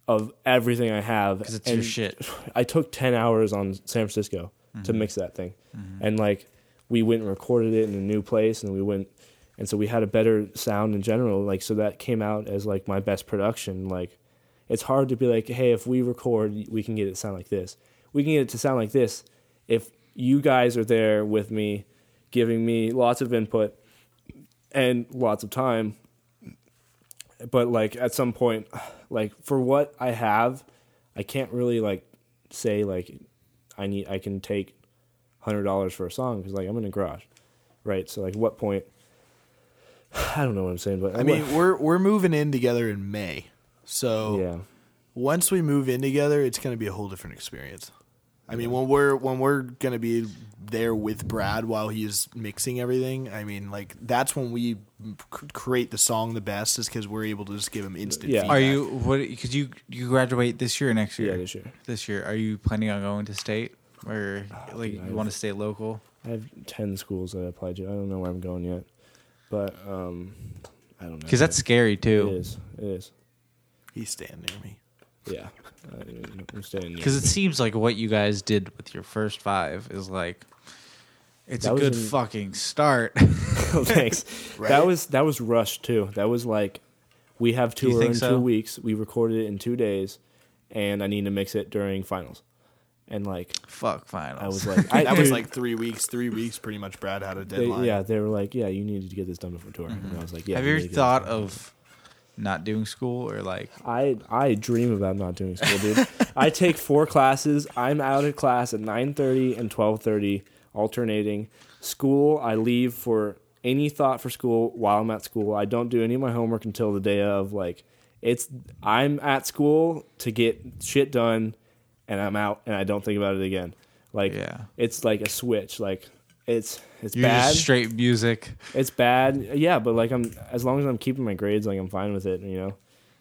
of everything I have. Because it's your shit. I took 10 hours on San Francisco to mm-hmm. mix that thing, mm-hmm. and like we went and recorded it in a new place, and we went and so we had a better sound in general like so that came out as like my best production. Like it's hard to be like hey if we record we can get it to sound like this. We can get it to sound like this if you guys are there with me giving me lots of input and lots of time. But like at some point like for what i have i can't really like say like i need i can take $100 for a song because like i'm in a garage right? So like what point? I don't know what I'm saying, but I mean, we're we're moving in together in May, so yeah, once we move in together, it's going to be a whole different experience. I mean, when we're when we're going to be there with Brad while he's mixing everything, I mean, like that's when we c- create the song the best, is because we're able to just give him instant. Yeah. are you what? Because you you graduate this year or next year? Yeah, this year. This year, are you planning on going to state or like dude, you want to stay local? I have ten schools that I applied to. I don't know where I'm going yet, but um, I don't know. Because that's scary it too. is. It is. He's staying near me. Yeah, I, I'm staying. Because it seems like what you guys did with your first five is like, it's That a good in- fucking start. oh, thanks. Right? That was that was rushed too. That was like we have tour think in so? two weeks. We recorded it in two days, and I need to mix it during finals. And like Fuck finals. I was like, I, that was like three weeks. Three weeks, pretty much. Brad had a they, deadline. yeah, they were like, yeah, you needed to get this done before tour. And I was like, yeah. Have you ever to get this thought done. of not doing school or like? I I dream about not doing school, dude. I take four classes. I'm out of class at 9:30 and 12:30, alternating. School, I leave for any thought for school while I'm at school. I don't do any of my homework until the day of. Like, it's I'm at school to get shit done, and I'm out, and I don't think about it again. Like, Yeah. it's like a switch. Like, it's it's You're bad. just straight music. It's bad, yeah, but like I'm as long as I'm keeping my grades, like I'm fine with it, you know.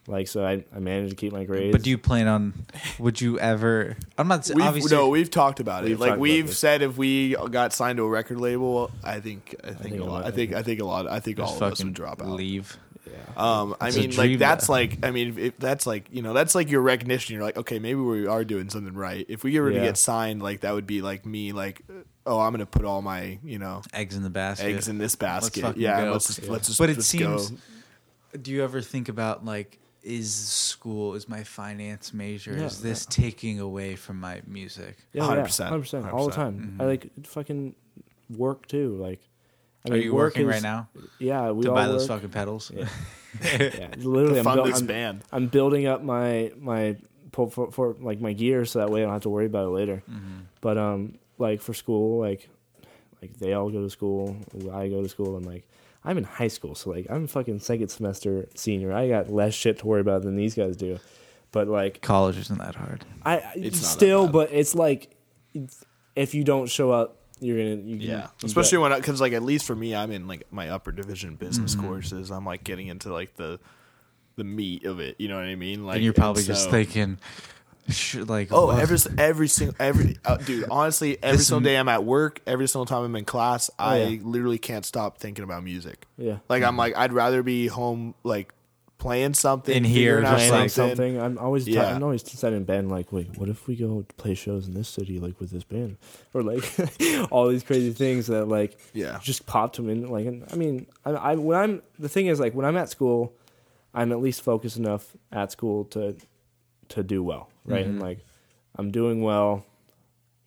Like so, I I managed to keep my grades. But do you plan on? Would you ever? I'm not s- We've, obviously. no, we've talked about it. We've like talked about we've this. said, if we got signed to a record label, I think, I think, think a I lot. I think, I think a lot. I think all of us would drop out. leave. Yeah. Um, I That's mean, like that's though. like, I mean, if that's like, you know, that's like your recognition. You're like, okay, maybe we are doing something right. If we were to Yeah. get signed, like that would be like me, like, oh, I'm gonna put all my, you know, Eggs in the basket. eggs in this basket. fucking yeah, let's just, let's just. But it let's seems. Go. Do you ever think about like, is school, is my finance major, Yeah, is this taking away from my music? Yeah, 100%, 100%, all the 100%. time. I like fucking work too. Like, I Mm-hmm. Are you work working is- right now Yeah, we to all buy those work. fucking pedals? Yeah. yeah, literally, To I'm, fund buil- this I'm, band. I'm building up my my for, for, for like my gear so that way I don't have to worry about it later. Mm-hmm. But um, like for school, like like they all go to school, I go to school, and like I'm in high school, so like I'm fucking second semester senior. I got less shit to worry about than these guys do. But like College isn't that hard. I It's still, but it's like it's, if you don't show up, you're gonna you, Yeah, you especially get- when because like at least for me, I'm in like my upper division business Mm-hmm. courses. I'm like getting into like the the meat of it. You know what I mean? Like and you're probably just so- thinking, sh- like, Oh, what? every every single every uh, dude. Honestly, every This single day I'm at work, every single time I'm in class, I yeah. literally can't stop thinking about music. yeah. Like I'm like I'd rather be home like playing something In here, figuring out just like- something. I'm always t- Yeah. I'm always sitting in bed like, wait, what if we go play shows in this city like with this band, or like all these crazy things that like Yeah. just popped them in. Like, and, I mean, I, I when I'm the thing is like when I'm at school, I'm at least focused enough at school to to do well, right? And like I'm doing well,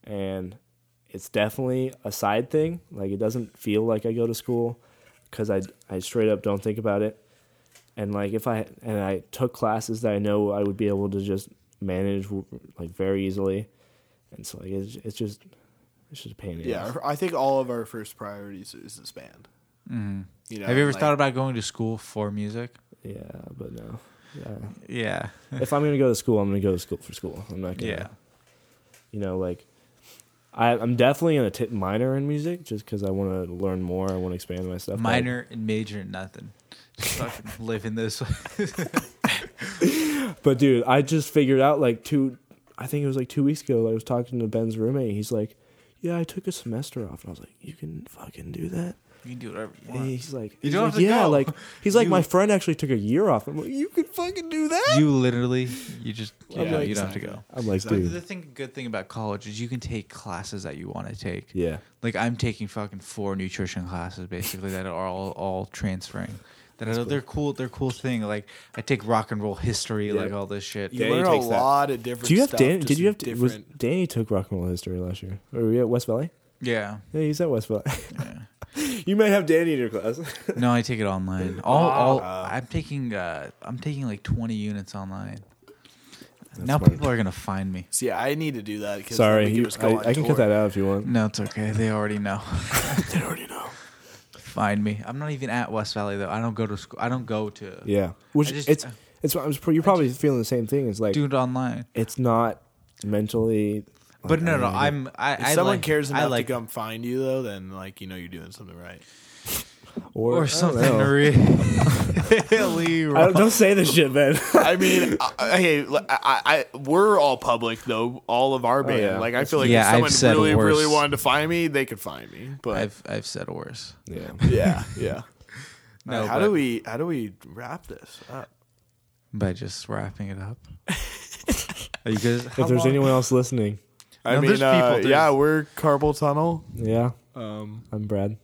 and it's definitely a side thing. Like it doesn't feel like I go to school because I I straight up don't think about it. And like if I and I took classes that I know I would be able to just manage like very easily, and so like it's, it's just it's just a pain. in the Yeah, ass. I think all of our first priorities is this band. Mhm. You know, Have you ever like- thought about going to school for music? yeah, but no. Yeah. Yeah. if I'm gonna go to school, I'm gonna go to school for school. I'm not gonna. Yeah. You know, like I, I'm definitely gonna t- minor in music just because I want to learn more. I want to expand my stuff. Minor and major in nothing. Just fucking living this. But dude, I just figured out like two. I think it was like two weeks ago. I was talking to Ben's roommate. He's like, "Yeah, I took a semester off." And I was like, "You can fucking do that." You can do whatever you And want. he's like, You he's don't like, have to yeah, go. like he's like, You- my friend actually took a year off. I'm like, you can fucking do that. You literally, you just, you I'm know, like- you don't have to go. I'm like, Exactly. dude, The thing, good thing about college is you can take classes that you want to take. yeah, Like I'm taking fucking four nutrition classes basically that are all all transferring. That are, they're cool. They're cool thing. Like I take rock and roll history, Yeah. like all this shit. You Danny learn a takes that. lot of different. Do you have stuff, Dan? just Did you have to? Was, different? Danny took rock and roll history last year. Or were you at West Valley? Yeah. Yeah, he's at West Valley. yeah. you might have Danny in your class. No, I take it online. All, all Ah. I'm taking. Uh, I'm taking like 20 units online. now smart. people are gonna find me. See, I need to do that. Because Sorry, we you, I, I can cut that out if you want. No, it's okay. They already know. They already know. Find me. I'm not even at West Valley though. I don't go to school. I don't go to. Yeah, which just- it's it's. I'm, you're probably feeling the same thing. It's like Do it online. it's not mentally. But like, no, I no. mean, I'm. I. If I someone like, cares I enough like to come find you, though, then like you know you're doing something right. or, or something really wrong. don't, don't say this shit, man. I mean, I, I- hey, I, I, I- we're all public though, all of our oh, band. yeah. Like I feel like Yeah, if someone said really, really wanted to find me, they could find me. But I've I've said worse. yeah. yeah, yeah. No, how but- do we how do we wrap this up? by just wrapping it up. Are you guys? If there's anyone else listening, I No, mean, there's uh, people, yeah, we're Carpool Tunnel. yeah, Um, I'm Brad.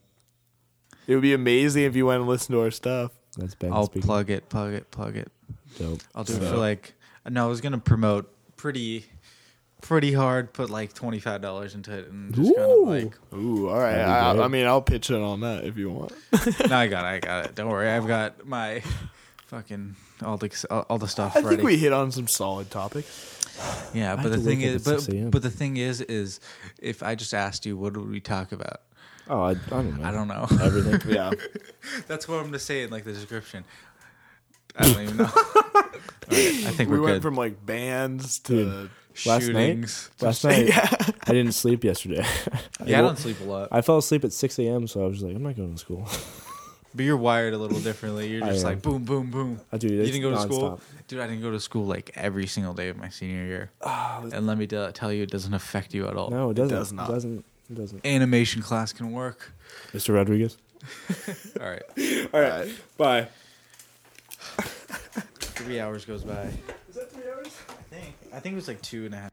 it would be amazing if you went and listened to our stuff. That's Ben I'll speaking. plug it, plug it, plug it. Dope. I'll do it for like. No, I was gonna promote pretty, pretty hard. Put like twenty five dollars into it and just kind Ooh. of like. Ooh, all right. That'd be I, great. I mean, I'll pitch in on that if you want. No, I got it. I got it. Don't worry. I've got my fucking all the all, all the stuff I ready. think we hit on some solid topics. Yeah, but the thing is, but but the thing is, is if I just asked you, what would we talk about? Oh, I, I don't know. I don't know. Everything. Yeah. That's what I'm gonna say in like the description. I don't even know. Right, I think we we're went good. from like bands to Dude. last night? Shootings. Last night, I didn't sleep yesterday. Yeah, I don't sleep a lot. I fell asleep at 6 a.m., so I was like, I'm not going to school. But you're wired a little differently. You're I just am. like boom, boom, boom. I do. This. You didn't go to school, dude. I didn't go to school like every single day of my senior year. Ah, and let me tell tell you, it doesn't affect you at all. No, it doesn't. does not. It doesn't. It doesn't. Animation class can work. Mr. Rodriguez. All right, All right. Bye. three hours goes by. Is that three hours? I think. I think it was like two and a half.